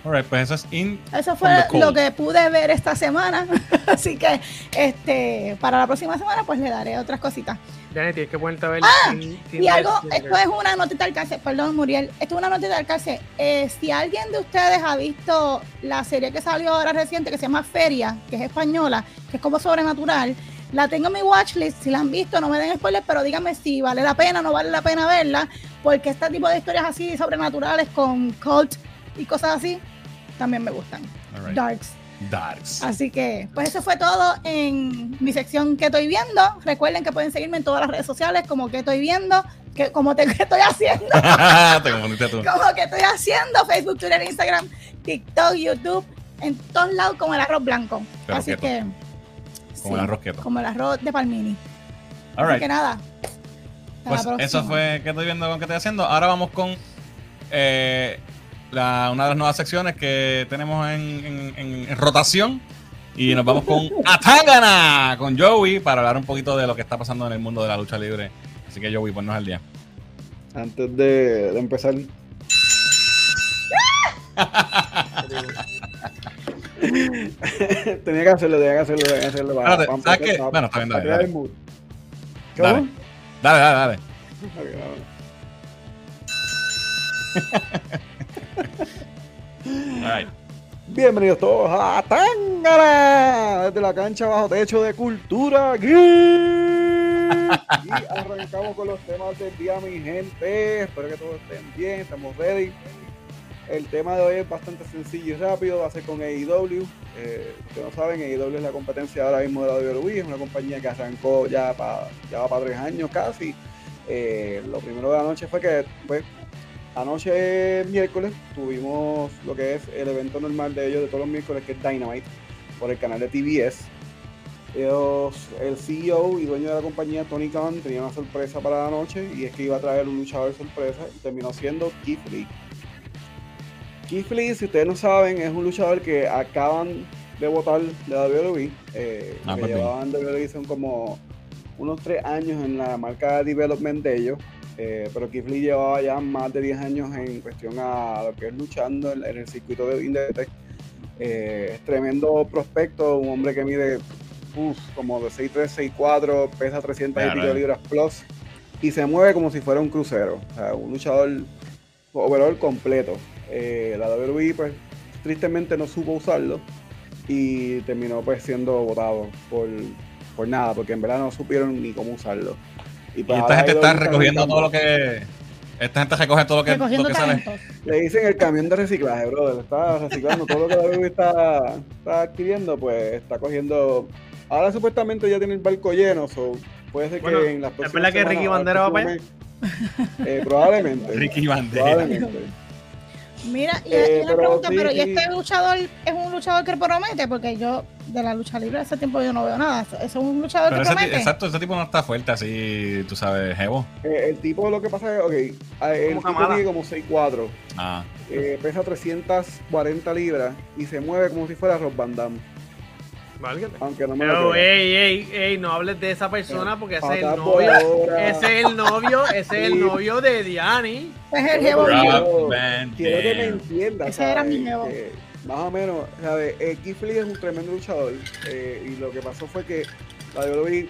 All right, pues eso es In. Eso fue lo que pude ver esta semana. Así que este para la próxima semana pues le daré otras cositas. Dani, tienes que ponerte a ver. Teen Y algo, esto es una notita al cárcel, perdón Muriel, esto es una notita al cárcel. Eh, si alguien de ustedes ha visto la serie que salió ahora reciente que se llama Feria, que es española, que es como sobrenatural, la tengo en mi watchlist, si la han visto no me den spoilers, pero díganme si vale la pena o no vale la pena verla, porque este tipo de historias así sobrenaturales con cult y cosas así, también me gustan. Right. Darks. Darks. Así que, pues eso fue todo en mi sección que estoy viendo. Recuerden que pueden seguirme en todas las redes sociales como que estoy viendo, que como te que estoy haciendo, Te confundiste tú. como que estoy haciendo, Facebook, Twitter, Instagram, TikTok, YouTube, en todos lados como el arroz blanco. Pero Así que Como sí, el arroz quieto. como el arroz de Palmini. All Así que nada, Pues eso fue que estoy viendo con que estoy haciendo. Ahora vamos con eh, la, una de las nuevas secciones que tenemos en, en, rotación. Y nos vamos con Atangana, con Joey, para hablar un poquito de lo que está pasando en el mundo de la lucha libre. Así que Joey, ponnos al día. Antes de, de empezar. tenía que hacerlo, tenía que hacerlo, tenía que hacerlo. Para, ¿sabes qué? bueno, está bien, dale. Dale. dale. dale, dale, dale. Bienvenidos todos a Tangana desde la cancha bajo techo de cultura y arrancamos con los temas del día mi gente espero que todos estén bien estamos ready el tema de hoy es bastante sencillo y rápido, va a ser con AEW. Eh, ustedes no saben, AEW es la competencia ahora mismo de la WWE, es una compañía que arrancó ya, para ya va para tres años casi. Eh, lo primero de la noche fue que, pues, anoche miércoles tuvimos lo que es el evento normal de ellos de todos los miércoles, que es Dynamite, por el canal de TBS. Ellos, el CEO y dueño de la compañía, Tony Khan, tenía una sorpresa para la noche y es que iba a traer un luchador de sorpresa y terminó siendo Keith Lee Keith Lee, si ustedes no saben, es un luchador que acaban de votar de WWE. Eh, ah, que llevaban WWE son como unos tres años en la marca de development de ellos. Eh, pero Keith Lee llevaba ya más de 10 años en cuestión a lo que es luchando en, el circuito de Indetec. Eh, es tremendo prospecto, un hombre que mide como de 6'3, 6'4, pesa 300 y pico libras plus y se mueve como si fuera un crucero. O sea, un luchador overall completo. Eh, la WWE pues tristemente no supo usarlo y terminó pues siendo votado por, por nada, porque en verdad no supieron ni cómo usarlo. Y, pues, esta gente está recogiendo todo lo que... Esta gente recoge todo lo que, lo que sale. Le dicen el camión de reciclaje, brother. Está reciclando todo lo que la WWE está, está adquiriendo, pues está cogiendo... Ahora supuestamente ya tiene el barco lleno, so puede ser que en las próximas ¿Es verdad que Ricky Bandera va para allá? Eh, probablemente. Ricky Bandera. Probablemente. Mira, y, eh, una pregunta, pero ¿y este luchador es un luchador que promete? Porque yo de la lucha libre hace tiempo yo no veo nada. ¿Es un luchador que promete? Exacto, ese tipo no está fuerte así, tú sabes, Jevo. Eh, el tipo lo que pasa es, ok, eh, el tipo tiene como 6'4". Ah. pesa 340 libras y se mueve como si fuera Rob Van Damme. Aunque no me Pero, ey, ey, ey, no hables de esa persona porque ese es el novio. Ese es el novio, ese es el novio de Diani. Es el jevo Quiero que me entiendas. Ese era mi jevo. más o menos, ¿sabes? Eh, Keith Lee es un tremendo luchador. Eh, y lo que pasó fue que la WWE,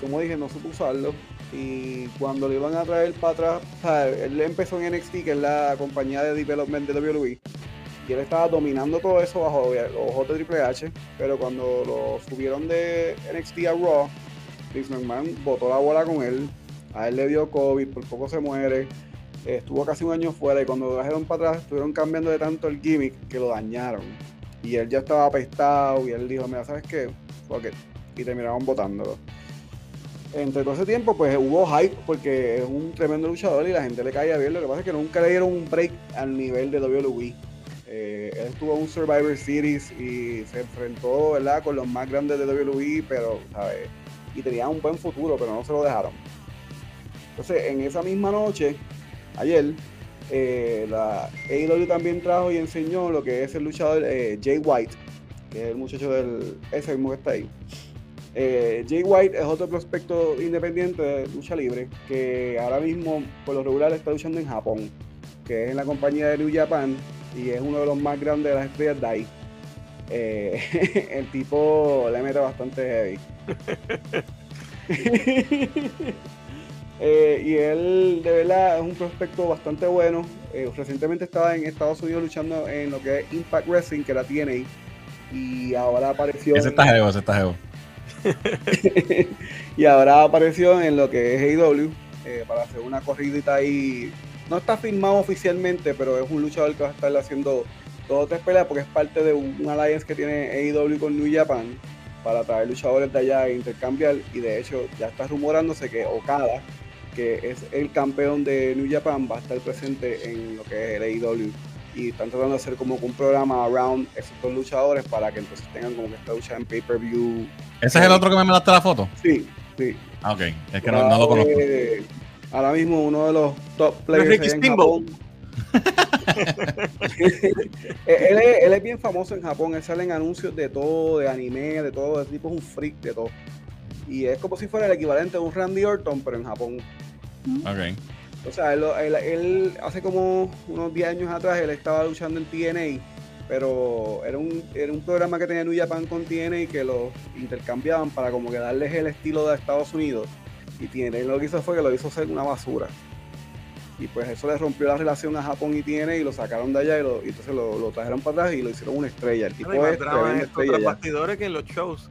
como dije, no supo usarlo. Y cuando le iban a traer para atrás, ¿sabes? él empezó en NXT, que es la compañía de development de WWE y él estaba dominando todo eso bajo los ojos Triple H, pero cuando lo subieron de NXT a Raw, Vince McMahon botó la bola con él, a él le dio COVID, por poco se muere, estuvo casi un año fuera y cuando lo trajeron para atrás estuvieron cambiando de tanto el gimmick que lo dañaron. Y él ya estaba apestado y él dijo, mira, ¿sabes qué? Fuck Y terminaron botándolo. Entre todo ese tiempo, pues hubo hype porque es un tremendo luchador y la gente le caía bien. Lo que pasa es que nunca le dieron un break al nivel de WWE. Eh, él estuvo en un Survivor Series y se enfrentó ¿verdad? con los más grandes de WWE, pero, ¿sabes? Y tenía un buen futuro, pero no se lo dejaron. Entonces, en esa misma noche, ayer, eh, la AEW también trajo y enseñó lo que es el luchador eh, Jay White, que es el muchacho del. ese mismo que está ahí. Jay White es otro prospecto independiente de lucha libre que ahora mismo, por lo regular, está luchando en Japón, que es en la compañía de New Japan y es uno de los más grandes de las estrellas de ahí. Eh, el tipo le mete bastante heavy. Eh, y él de verdad es un prospecto bastante bueno. Eh, recientemente estaba en Estados Unidos luchando en lo que es Impact Wrestling, que la tiene y ahora apareció. Ese está jevo, ese está jevo. y ahora apareció en lo que es AEW para hacer una corridita ahí no está firmado oficialmente, pero es un luchador que va a estar haciendo dos tres peleas porque es parte de un, alliance que tiene AEW con New Japan para traer luchadores de allá e intercambiar. Y de hecho, ya está rumorándose que Okada, que es el campeón de New Japan, va a estar presente en lo que es el AEW. Y están tratando de hacer como un programa around esos dos luchadores para que entonces tengan como que esta lucha en pay-per-view. ¿Ese es el otro que me mandaste la foto? Sí, sí. Ah, ok. Es que no, lo conozco. Ahora mismo uno de los top players Ricky en. Japón. él, es, él es bien famoso en Japón, él sale en anuncios de todo, de anime, de todo, el tipo es un freak de todo. Y es como si fuera el equivalente a un Randy Orton, pero en Japón. Ok. O sea, él, él- él hace como unos 10 años atrás, él estaba luchando en TNA, pero era un, era un programa que tenía New Japan con TNA que lo intercambiaban para como que darles el estilo de Estados Unidos. Y TNA lo que hizo fue que lo hizo ser una basura. Y pues eso le rompió la relación a Japón y TNA y lo sacaron de allá y, lo- y entonces lo, lo trajeron para atrás y lo hicieron una estrella. El tipo es estrella bastidores que en los shows.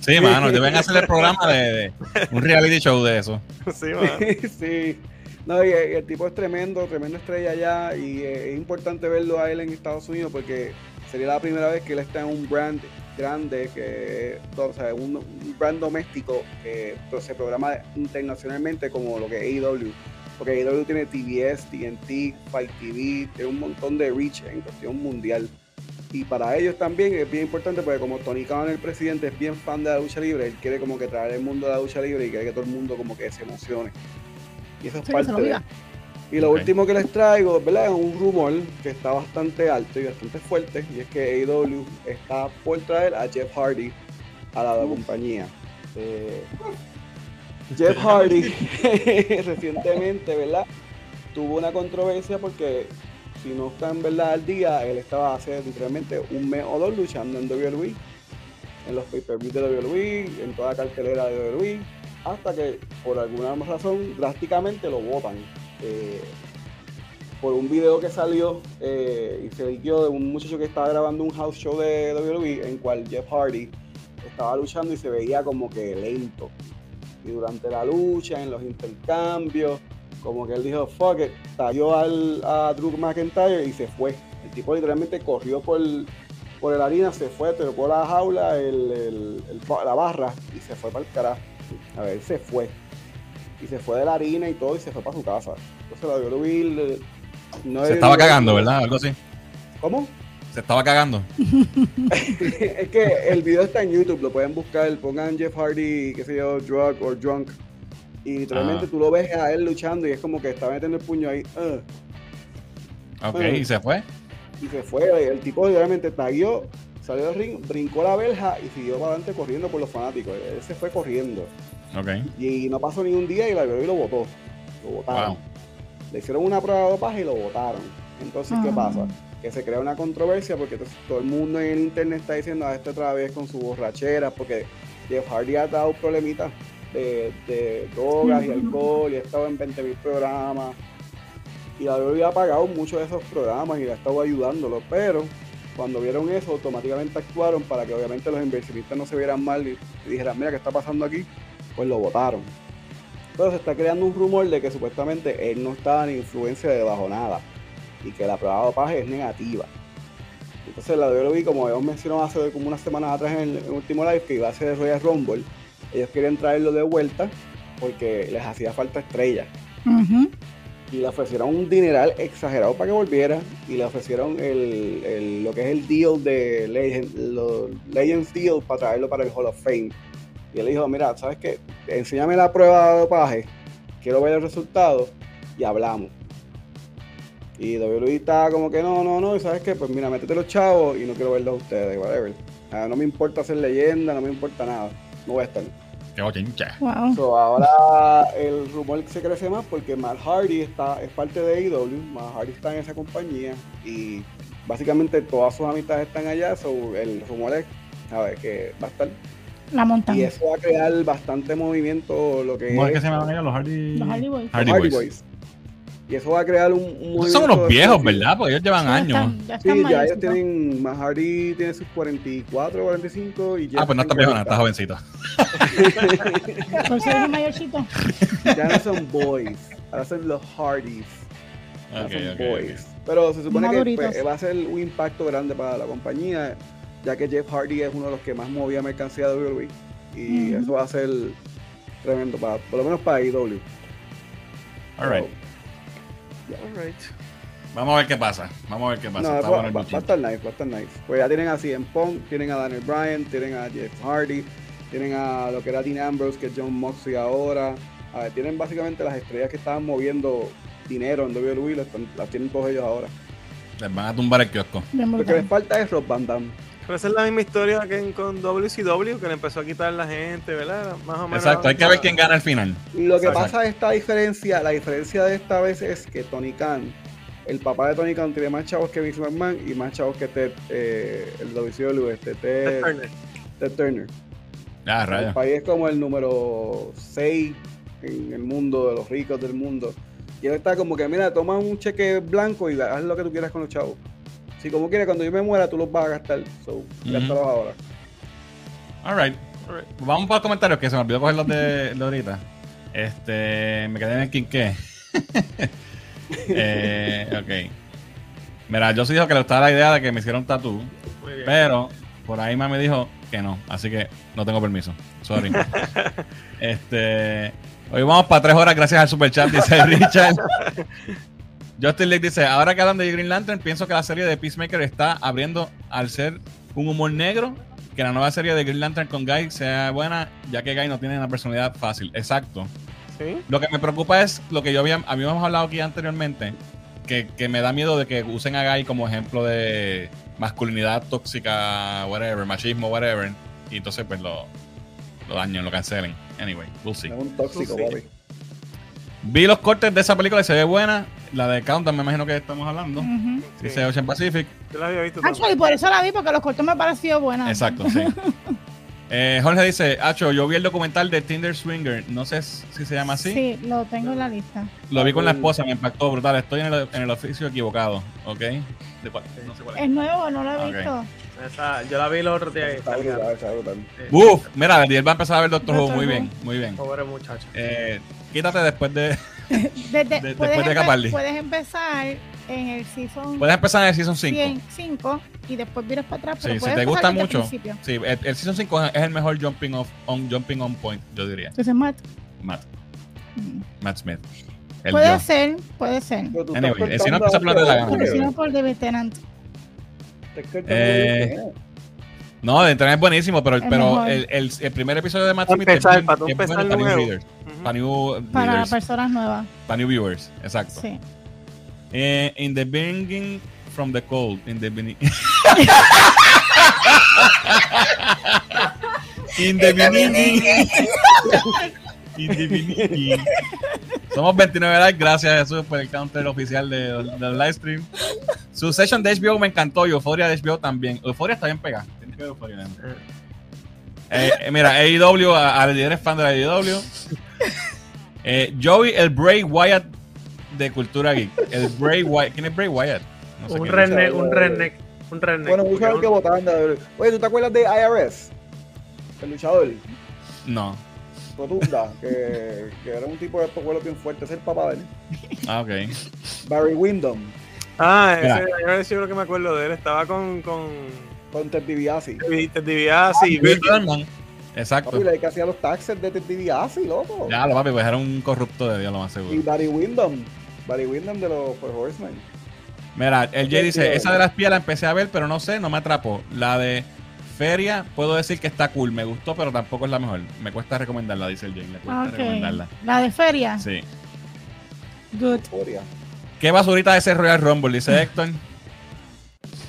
Sí, mano, deben hacer el programa de, de un reality show de eso. sí, mano. sí. No, y, y el tipo es tremendo, tremenda estrella allá y eh, es importante verlo a él en Estados Unidos porque sería la primera vez que él está en un brand grande, que o sea, un, un brand doméstico que pues, se programa internacionalmente como lo que es AEW. Porque AEW tiene TBS, TNT, Fight TV, tiene un montón de reach en cuestión mundial. Y para ellos también es bien importante porque como Tony Khan, el presidente, es bien fan de la lucha libre, él quiere como que traer el mundo de la lucha libre y quiere que todo el mundo como que se emocione. Y eso es Sí, parte de. Y lo último que les traigo, ¿verdad? Es un rumor que está bastante alto y bastante fuerte, y es que AEW está por traer a Jeff Hardy a la compañía. Eh, Jeff Hardy recientemente, ¿verdad? Tuvo una controversia porque si no está en verdad al día, él estaba hace literalmente un mes o dos luchando en WWE, en los pay-per-views de WWE, en toda la cartelera de WWE, hasta que por alguna razón drásticamente lo votan. Eh, por un video que salió eh, y se liquió de un muchacho que estaba grabando un house show de WWE en cual Jeff Hardy estaba luchando y se veía como que lento. Y durante la lucha, en los intercambios, como que él dijo, fuck it, talló al, a Drew McIntyre y se fue. El tipo literalmente corrió por, por la harina, se fue, tocó la jaula, el, el- la barra y se fue para el carajo. A ver, se fue. Y se fue de la harina y todo y se fue para su casa. Entonces la le- no Se estaba cagando, ¿verdad? Algo así. ¿Cómo? Se estaba cagando. es que el video está en YouTube, lo pueden buscar, pongan Jeff Hardy, qué sé yo, drug or drunk. Y literalmente Ah. tú lo ves a él luchando y es como que está metiendo el puño ahí. "Ugh", Ok, Bueno. y se fue. y se fue. El tipo literalmente taguió, salió del ring, brincó la verja y siguió para adelante corriendo por los fanáticos. Él se fue corriendo. Y no pasó ni un día y la WWE lo votó. Lo votaron. Wow. Le hicieron una prueba de dopaje y lo votaron. Entonces, ¿qué Ah. pasa? Que se crea una controversia porque todo el mundo en el internet está diciendo a este otra vez con su borrachera, porque Jeff Hardy ha dado problemitas de, de drogas y alcohol y ha estado en 20.000 programas. Y la WWE ha pagado muchos de esos programas y ha estado ayudándolo, pero cuando vieron eso, automáticamente actuaron para que obviamente los inversionistas no se vieran mal y, y dijeran, mira, ¿qué está pasando aquí? Pues lo votaron. Entonces se está creando un rumor de que supuestamente él no estaba en influencia de bajo nada y que la prueba de dopaje es negativa. Entonces la WWE, como habíamos mencionado hace como unas semanas atrás en el, en el último live, que iba a ser el Royal Rumble, ellos querían traerlo de vuelta porque les hacía falta estrella. Y le ofrecieron un dineral exagerado para que volviera y le ofrecieron el, el- lo que es el deal de Legend, lo- Legends Deal para traerlo para el Hall of Fame. Y él dijo, mira, ¿sabes qué? Enséñame la prueba de dopaje, quiero ver el resultado y hablamos. Y WWE estaba como que no, no, no, y sabes qué, pues mira, métete los chavos y no quiero verlos a ustedes, whatever. Ah, no me importa ser leyenda, no me importa nada, no voy a estar. Qué bochincha. Wow. So, ahora el rumor se crece más porque Matt Hardy está, es parte de AEW, Matt Hardy está en esa compañía y básicamente todas sus amistades están allá, so, el rumor es a ver, que va a estar La y montaña. eso va a crear bastante movimiento lo que ¿Cómo es que se llaman ellos? Los Hardy. Los Hardy Boys. Hardy Hardy Boys. Boys. Y eso va a crear un, un son unos viejos, ¿verdad? Porque ellos llevan Ya años. están- ya Sí, están ya ellos tienen, Matt Hardy tiene sus 44, 45 y Ah, pues no está viejo, nada, está jovencito. Por eso dije mayorcito. Ya no son boys, ahora son los Hardys. Ya Ok, son ok, boys. Pero se supone que Maduritos. pues, va a ser un impacto grande para la compañía, ya que Jeff Hardy es uno de los que más movía mercancía de WWE. Y eso va a ser tremendo, para, por lo menos para IW. All right. Alright. Vamos a ver qué pasa. Vamos a ver qué pasa. No, Está va, bueno va- va a estar nice, va a estar nice. Pues ya tienen a CM Punk, tienen a Daniel Bryan, tienen a Jeff Hardy, tienen a lo que era Dean Ambrose, que es John Moxley ahora. A ver, tienen básicamente las estrellas que estaban moviendo dinero en WWE, las, las tienen todos ellos ahora. Les van a tumbar el kiosco. Lo que les falta es Rob Van Damme. Pero esa es la misma historia que en- con WCW, que le empezó a quitar la gente, ¿verdad? Más o menos. Exacto, hay que ver quién gana al final. Lo que Exacto. pasa esta diferencia, la diferencia de esta vez es que Tony Khan, el papá de Tony Khan tiene más chavos que Vince McMahon y más chavos que Ted, eh, el WCW, este, Ted, Ted Turner. Ted Turner. Ah, El rayos. país es como el número 6 en el mundo, de los ricos del mundo. Y él está como que, mira, toma un cheque blanco y haz lo que tú quieras con los chavos. Si como quieres, cuando yo me muera, tú los vas a gastar. So, gástalos ahora. All right. Alright. Vamos para los comentarios que se me olvidó coger los de, de ahorita. Este, me quedé en el quinqué. eh, ok. Mira, yo sí dijo que le gustaba la idea de que me hiciera un tatú, Muy bien. pero por ahí me dijo que no, así que no tengo permiso. Sorry. este, hoy vamos para tres horas gracias al super chat, dice Richard. Justin Lake dice, ahora que hablan de Green Lantern, pienso que la serie de Peacemaker está abriendo al ser un humor negro, que la nueva serie de Green Lantern con Guy sea buena, ya que Guy no tiene una personalidad fácil. Exacto. Sí. Lo que me preocupa es lo que yo había, habíamos hablado aquí anteriormente, que, que me da miedo de que usen a Guy como ejemplo de masculinidad tóxica, whatever, machismo, whatever, y entonces pues lo, lo dañen, lo cancelen. Anyway, we'll see. Es un tóxico, papi. Vi los cortes de esa película y se ve buena. La de Countdown, me imagino que estamos hablando. Ujú. Dice Ocean Pacific. Yo la había visto. Actually, por eso la vi, porque los cortos me pareció buena. Exacto, sí. Eh, Jorge dice, Acho, yo vi el documental de Tinder Swinger, no sé si se llama así. Sí, lo tengo en la lista. Lo vi con la esposa, me impactó brutal. Estoy en el, en el oficio equivocado, ¿ok? ¿De cuál? No sé cuál es. Es nuevo, no lo he visto. Esa- yo la vi el otro día Está está brutal, está brutal. Uf, mira, él va a empezar a ver Doctor Who. Muy bien, muy bien. Pobre muchacho. Eh, quítate después de... Desde- De- puedes, después de empe- Capaldi. puedes empezar en el season Puedes empezar en el Season 5. 5 y después vienes para atrás. Pero Sí, si te gusta mucho. Sí, el, el Season 5 es el mejor jumping, off, on, jumping on point, yo diría. Entonces, Matt, Matt, mm, Matt Smith. El puede yo. ser, puede ser. Anyway, si no empieza a hablar de la por The Eh, No, de internet es buenísimo, pero, Es el, el, el primer episodio de Matt Para Smith es empezar, bien- para tú es bueno para new readers, para new Para readers, personas nuevas. para new viewers, exacto. Sí. Eh, in the beginning from the cold, in the beginning. in the beginning. in the beginning. Somos 29 likes, gracias Jesús por el counter oficial de- del live stream. Su session de HBO me encantó y Euphoria de HBO también. Euphoria está bien pegada. Eh, eh, mira, AEW, a, a eres fan de la AEW. Eh, Joey, el Bray Wyatt de Cultura Geek. El Bray Wyatt. ¿Quién es Bray Wyatt? No sé un es. redneck, un redneck, un redneck. Bueno, un luchador que votaban Oye, ¿tú te acuerdas de IRS? El luchador, No. Rotunda, que, que era un tipo de estos bien fuerte, es el papá de él. Ah, ok. Barry Windham, Ah, ese, yo yo creo que me acuerdo de él. Estaba con, con con Ted DiBiase. Ted DiBiase y Bill Bill- Thurman. Exacto. Papi, que hacía los taxes de Ted DiBiase, loco. Ya, lo papi, pues era un corrupto de Dios, lo más Y seguro. Barry Windham, Barry Windham de los Four Horsemen. Mira, el Jay dice, esa de las pies la empecé a ver, pero no sé, no me atrapó. La de Feria, puedo decir que está cool, me gustó, pero tampoco es la mejor. Me cuesta recomendarla, dice el Jay. Le cuesta Ok. recomendarla. La de feria. Sí. Good. Historia. ¿Qué basurita ese Royal Rumble? Dice Héctor.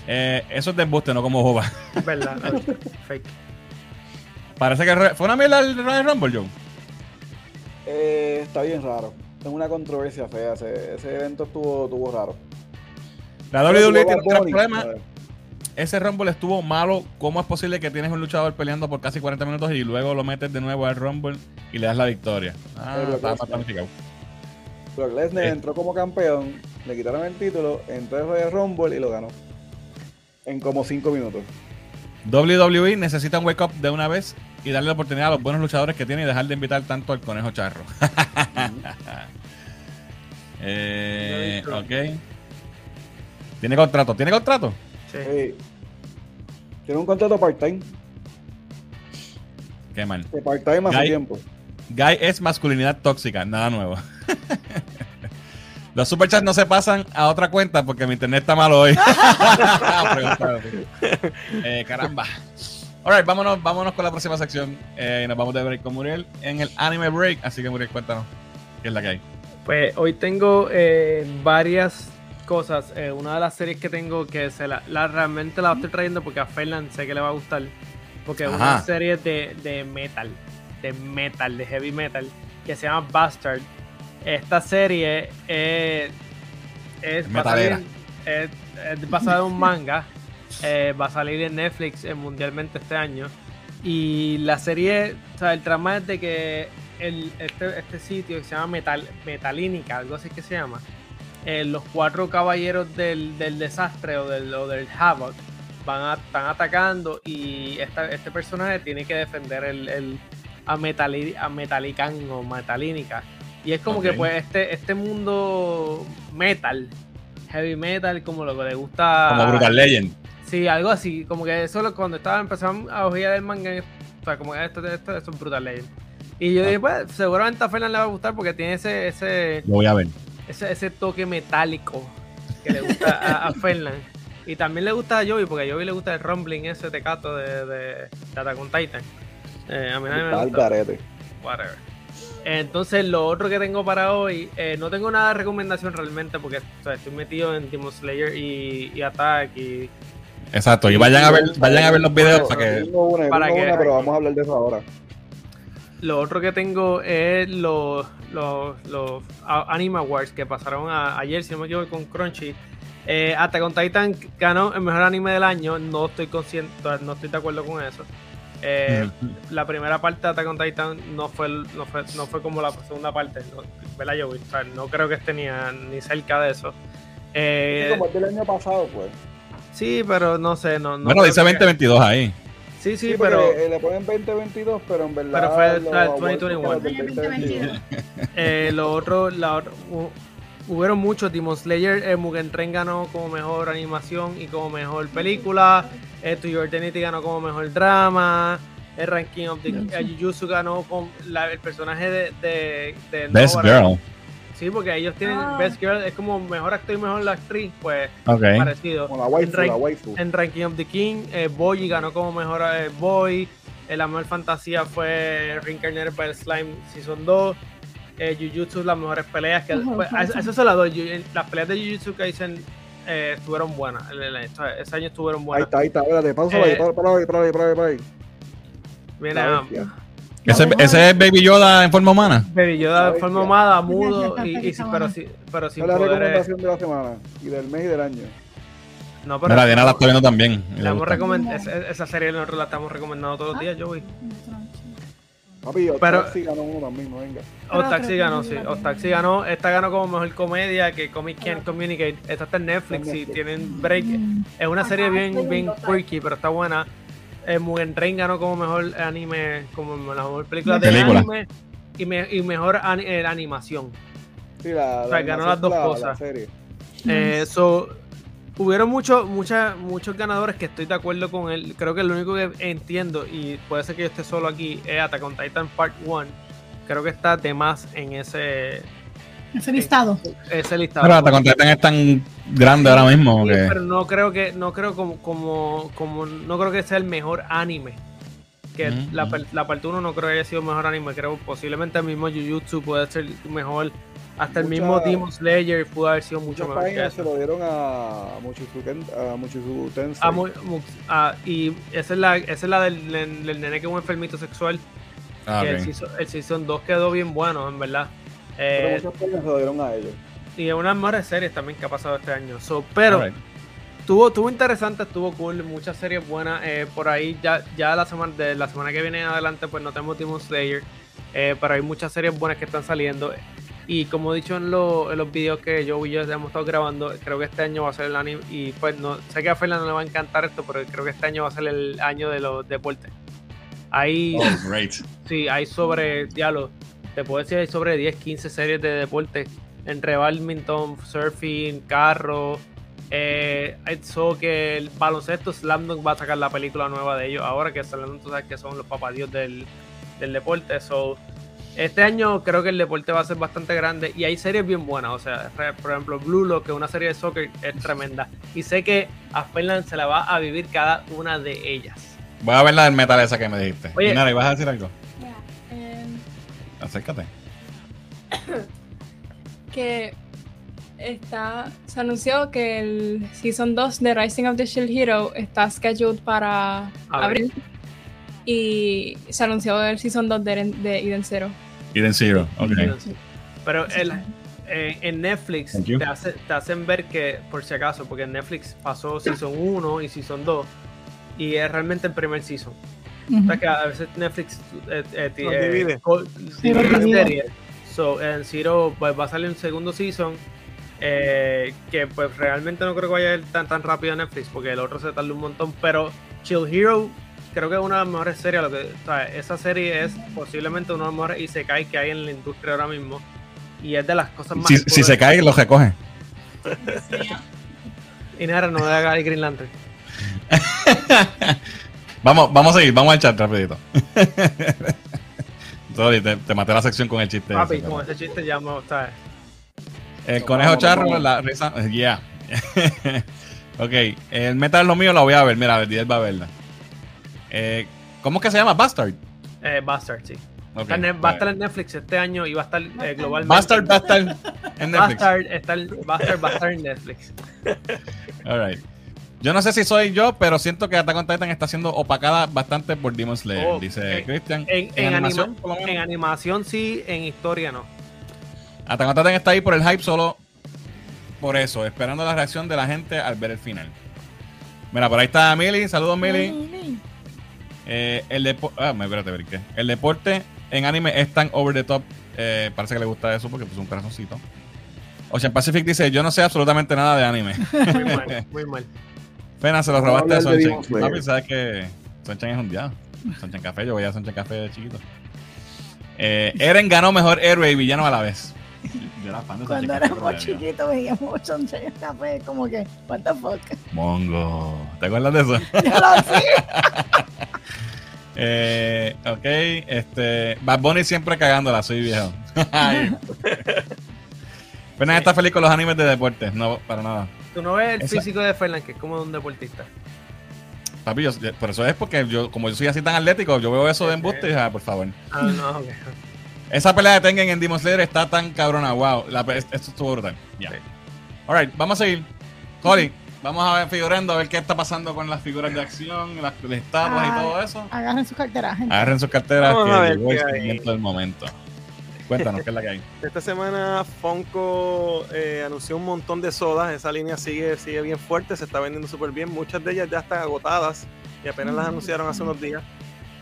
Eh, eso es de embuste, no como boba. Verdad, no, fake. Parece que fue una mierda el Royal Rumble, Joe. Eh, está bien raro. Es una controversia fea. Ese, ese evento estuvo, estuvo raro. La WWE tiene un gran problema. Ese Rumble estuvo malo. ¿Cómo es posible que tienes un luchador peleando por casi 40 minutos y luego lo metes de nuevo al Rumble y le das la victoria? Ah, Pero estaba Lesnar. mal planificado. Brock Lesnar Eh. entró como campeón, le quitaron el título, entró en Royal Rumble y lo ganó. En como 5 minutos. WWE necesita un wake up de una vez y darle la oportunidad a los buenos luchadores que tiene y dejar de invitar tanto al conejo charro. eh, ok. ¿Tiene contrato? ¿Tiene contrato? Sí. Sí. Tiene un contrato part-time. Qué mal. De part-time hace Guy- tiempo. Guy es masculinidad tóxica, nada nuevo. Los superchats no se pasan a otra cuenta porque mi internet está malo hoy. Eh, caramba. Alright, vámonos, vámonos con la próxima sección. Eh, nos vamos de break con Muriel en el anime break. Así que Muriel, cuéntanos qué es la que hay. Pues hoy tengo eh, varias cosas. Eh, una de las series que tengo que se la, la- realmente la estoy trayendo porque a Fernan sé que le va a gustar. Porque es una serie de, de metal, de metal, de heavy metal, que se llama Bastard. Esta serie es, es, va a Metalera. salir- es- es basada en un manga. eh, va a salir en Netflix eh, mundialmente este año. Y la serie, o sea, el trama es de que el, este, este sitio que se llama Metal, Metalínica, algo así que se llama, eh, los cuatro caballeros del, del desastre o del, o del Havoc van a, están atacando y esta- este personaje tiene que defender el, el- a, Metali, a Metalican o Metalínica. Y es como que pues este, este mundo metal, heavy metal, como lo que le gusta... Como Brutal Legend. Sí, algo así, como que eso lo- cuando estaba empezando a ojear el manga, o sea, como que esto, esto, esto es Brutal Legend. Y yo Ah. dije, pues, seguramente a Fernan le va a gustar porque tiene ese, ese, Lo voy a ver. ese, ese toque metálico que le gusta a, a Fernan. Y también le gusta a Joey, porque a Joey le gusta el rumbling ese tecato de, de, de Attack on Titan. Eh, a mí nadie me gusta. Whatever. Entonces, lo otro que tengo para hoy, eh, no tengo nada de recomendación realmente, porque o sea, estoy metido en Demon Slayer y, y Attack y Exacto. Y vayan a ver, vayan a ver los videos para que. tengo una, para tengo que- una, pero vamos a hablar de eso ahora. Lo otro que tengo es los, los, los Anime Awards que pasaron a- ayer, si no me equivoco, con Crunchy. Eh, Attack on Titan ganó el mejor anime del año. No estoy consciente, no estoy de acuerdo con eso. Eh, La primera parte de Attack on Titan no fue, no fue, no fue como la segunda parte. No, ¿verdad, Joey? O sea, no creo que esté ni, a- ni cerca de eso. Eh, Es como el del año pasado, pues. sí, pero no sé. No, no Bueno, dice que- 2022 ahí. Sí, sí, Sí, pero. eh, le ponen 2022, pero en verdad. Pero fue el- los el awards 2021. fueron del Año 2022. Eh, lo otro, la otra- hu- hubieron muchos. Demon Slayer, eh, Mugen Train ganó como mejor animación y como mejor película. Eh, To Your Eternity ganó como mejor drama. El ranking of the eh, Jujutsu ganó con la- el personaje de, de, de Best. Girl. Sí, porque ellos tienen Ah. Best Girl, es como mejor actor y mejor actriz, pues Ok. parecido. Como la waifu, En rank- la waifu. En Ranking of the King, eh, Boy ganó como mejor eh, Boy. El la mejor fantasía fue Reincarnated by the Slime Season 2. Eh, Jujutsu, las mejores peleas. Que, Ujú, pues, a- ujú. a eso se las doy. Las peleas de Jujutsu Kaisen eh, estuvieron buenas. El- el- Ese año estuvieron Ahí buenas. está, ahí está, espérate, pausa Eh, ahí, para, para ahí, para ahí, para ahí, para ahí. Viene La a bestia. Ese, ese es Baby Yoda en forma humana. Baby Yoda La forma amada, mudo, y, y- pero, sí, pero sin la recomendación de la semana y del mes y del año. No, pero Mira, Diana la está viendo también. le hemos esa, esa serie nosotros la estamos recomendando todos los días, Joey. Papi, Pero- Taxi ganó uno también, no venga. Que ganó, sí. Otaxi ganó. Esta ganó como mejor comedia que Comic Can't Communicate. Esta está en Netflix y tienen break. Es una serie bien, bien quirky, pero está buena. Eh, Mugen Train ganó como mejor anime, como la mejor película de Película. anime y, me- y mejor ani- eh, animación. Sí, la, O sea, ganó las dos la- cosas. la serie. Eh, so, hubieron muchos mucha- muchos ganadores que estoy de acuerdo con él. Creo que lo único que entiendo, y puede ser que yo esté solo aquí, es Attack on Titan Part 1. Creo que está de más en ese, Ese listado. ese listado. Pero hasta Titan es tan grande ahora mismo Sí, que. pero no creo que no creo como, como como no creo que sea el mejor anime que Mm, la, mm. per- la parte 1 no creo que haya sido el mejor anime creo posiblemente el mismo Jujutsu puede ser mejor hasta el mismo Demon Slayer pudo haber sido mucho mejor que eso. se lo dieron a Mochizuken, a Tensei. Y esa es la esa es la del, del- del nene que es un enfermito sexual Ah, que el, season, el season 2 quedó bien bueno en verdad pero Eh, muchos países se lo dieron a ellos. y es una de las mejores series también que ha pasado este año So, pero. Estuvo, estuvo interesante, estuvo cool, muchas series buenas. eh, por ahí ya, ya la semana de la semana que viene en adelante, pues no tenemos Demon Slayer. eh, pero hay muchas series buenas que están saliendo. Y como he dicho en, lo- en los videos que yo y yo hemos estado grabando, creo que este año va a ser el anime. Y pues no sé que a Fernando le va a encantar esto, pero creo que este año va a ser el año de los deportes. Ahí Oh, great. Sí, hay sobre, diablo, te puedo decir, hay sobre 10, 15 series de deporte. Entre badminton, surfing, carro, eh, hay soccer, baloncesto, Slam Dunk va a sacar la película nueva de ellos. Ahora que Slam Dunk, tú sabes que son los papadios del, del deporte. So, este año creo que el deporte va a ser bastante grande y hay series bien buenas. O sea, por ejemplo, Blue Lock, que es una serie de soccer, es tremenda. Y sé que a Fernan se la va a vivir cada una de ellas. Voy a ver la del metal esa que me dijiste. Oye. Y Nara, ¿y vas a decir algo? Eh, Acércate. que está, se anunció que el Season 2 de Rising of the Shield Hero está scheduled para Abril. Y se anunció el Season 2 de, Eden- de Eden Zero. Eden Zero. Ok. Pero el, en, en Netflix te, hace- te hacen ver que, por si acaso, porque en Netflix pasó Season 1 y Season 2 y es realmente el primer Season. O sea que a veces Netflix eh, eh, eh, divide. co- divide los la divide. serie. So, en Zero pues, va a salir un segundo Season eh, que pues realmente no creo que vaya a ir tan, tan rápido a Netflix porque el otro se tarda un montón. Pero Chill Hero creo que es una de las mejores series. Lo que, o sea, esa serie es posiblemente uno de los mejores Isekai que hay en la industria ahora mismo. Y es de las cosas más. Si, si se cae, lo recoge. Y nada, no le haga el Green Lantern. Vamos, vamos a seguir, vamos al chat rapidito. Sorry, te, te maté la sección con el chiste. Papi, ese, con ese chiste ya me ¿sabes? El conejo charro, la risa. Yeah. ok, el metal es lo mío, la voy a ver. Mira, Verdiel va a verla. Eh, ¿Cómo es que se llama? Bastard. Eh, Bastard, sí. Va a estar en Netflix este año y va a estar eh, globalmente. Bastard va a estar en Netflix. Bastard, está en- Bastard va a estar en Netflix. Alright. Yo no sé si soy yo, pero siento que Attack on Titan está siendo opacada bastante por Demon Slayer, Oh, dice en- Christian. En, en animación, anima- en sí, en historia no. Attack on Titan está ahí por el hype solo por eso, esperando la reacción de la gente al ver el final. Mira, por ahí está Millie. Saludos, Millie. Eh, el depo- ah, me espérate, ver qué. El deporte en anime es tan over the top. eh, parece que le gusta eso porque puso un corazoncito. Ocean Pacific dice: Yo no sé absolutamente nada de anime. Muy mal, muy mal. Fena, se lo robaste a Sonchan. Papi, sabes que Sonchan es un diablo. Sonchan Café, yo voy a Sonchan Café de chiquito. Eh, Eren ganó mejor héroe y villano a la vez. Yo era fan de Cuando éramos chiquitos veíamos Sunshine Café, como que, what the fuck. Mongo. ¿Te acuerdas de eso? Yo lo sé. Eh, ok, este. Bad Bunny siempre cagándola, soy viejo. Fernan está feliz con los animes de deportes, no, para nada. Tú no ves el Esa- físico de Fernan, que es como de un deportista. Papi, yo- por eso es porque yo, como yo soy así tan atlético, yo veo eso de embuste y dije, ah, por favor. Ah, no, ok. Esa pelea de Tengen en Demon Slayer está tan cabrona, wow. La, esto estuvo brutal. Ya. Sí. Alright, vamos a seguir. Cody, vamos a ver figurando a ver qué está pasando con las figuras de acción, las, las estatuas y Ay. todo eso. Agarren su cartera, gente. Agarren sus carteras Vamos a que ver llegó el del momento. Cuéntanos, ¿qué es la que hay? Esta semana Funko eh, anunció un montón de sodas. Esa línea sigue, sigue bien fuerte, se está vendiendo súper bien. Muchas de ellas ya están agotadas y apenas las anunciaron hace unos días.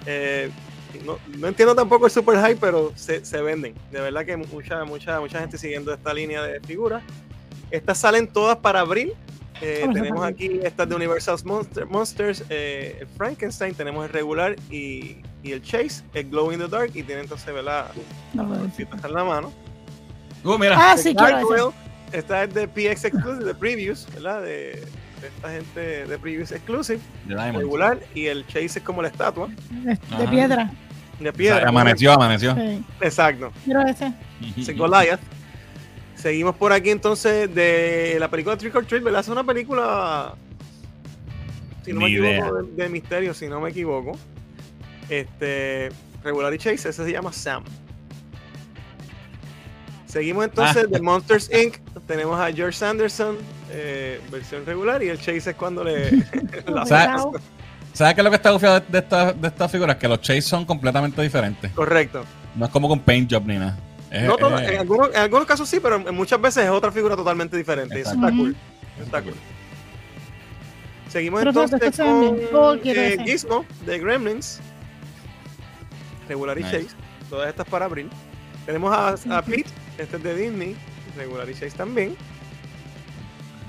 Eh, no, no entiendo tampoco el super hype, pero se, se venden. De verdad que mucha, mucha, mucha gente siguiendo esta línea de figuras. Estas salen todas para abril. Eh, tenemos aquí estas de Universal Monster- Monsters, eh, el Frankenstein, tenemos el regular y, y el Chase, el Glow in the Dark, y tienen entonces, ¿verdad? No. Cositas en la mano. Uh, mira. Ah, sí, esta es de PX Exclusive, de Previews, ¿verdad? De, de esta gente de Previews Exclusive, Diamond. regular, y el Chase es como la estatua De, piedra. de O sea, piedra. amaneció, amaneció. Sí. Exacto, Quiero ese. ese Goliath. Seguimos por aquí entonces de la película Trick or Treat, ¿verdad? Es una película, si no me equivoco, de, de misterio, si no me equivoco. Este, regular y Chase, ese se llama Sam. Seguimos entonces de Monsters Inc. Tenemos a George Sanderson, eh, versión regular, y el Chase es cuando le. la- ¿Sabes ¿Sabes qué es lo que está bufiado de, de estas de estas figuras? Que los chase son completamente diferentes. Correcto. No es como con paint job ni nada. Es- No todo- es- en, algunos, en algunos casos sí, pero en muchas veces es otra figura totalmente diferente. y Eso está cool. Eso está cool. Seguimos Pero entonces con. Oh, eh. Gizmo de Gremlins. Regular y Nice. Chase. Todas estas para abril. Tenemos a, a Pete, este es de Disney. Regular y Chase también.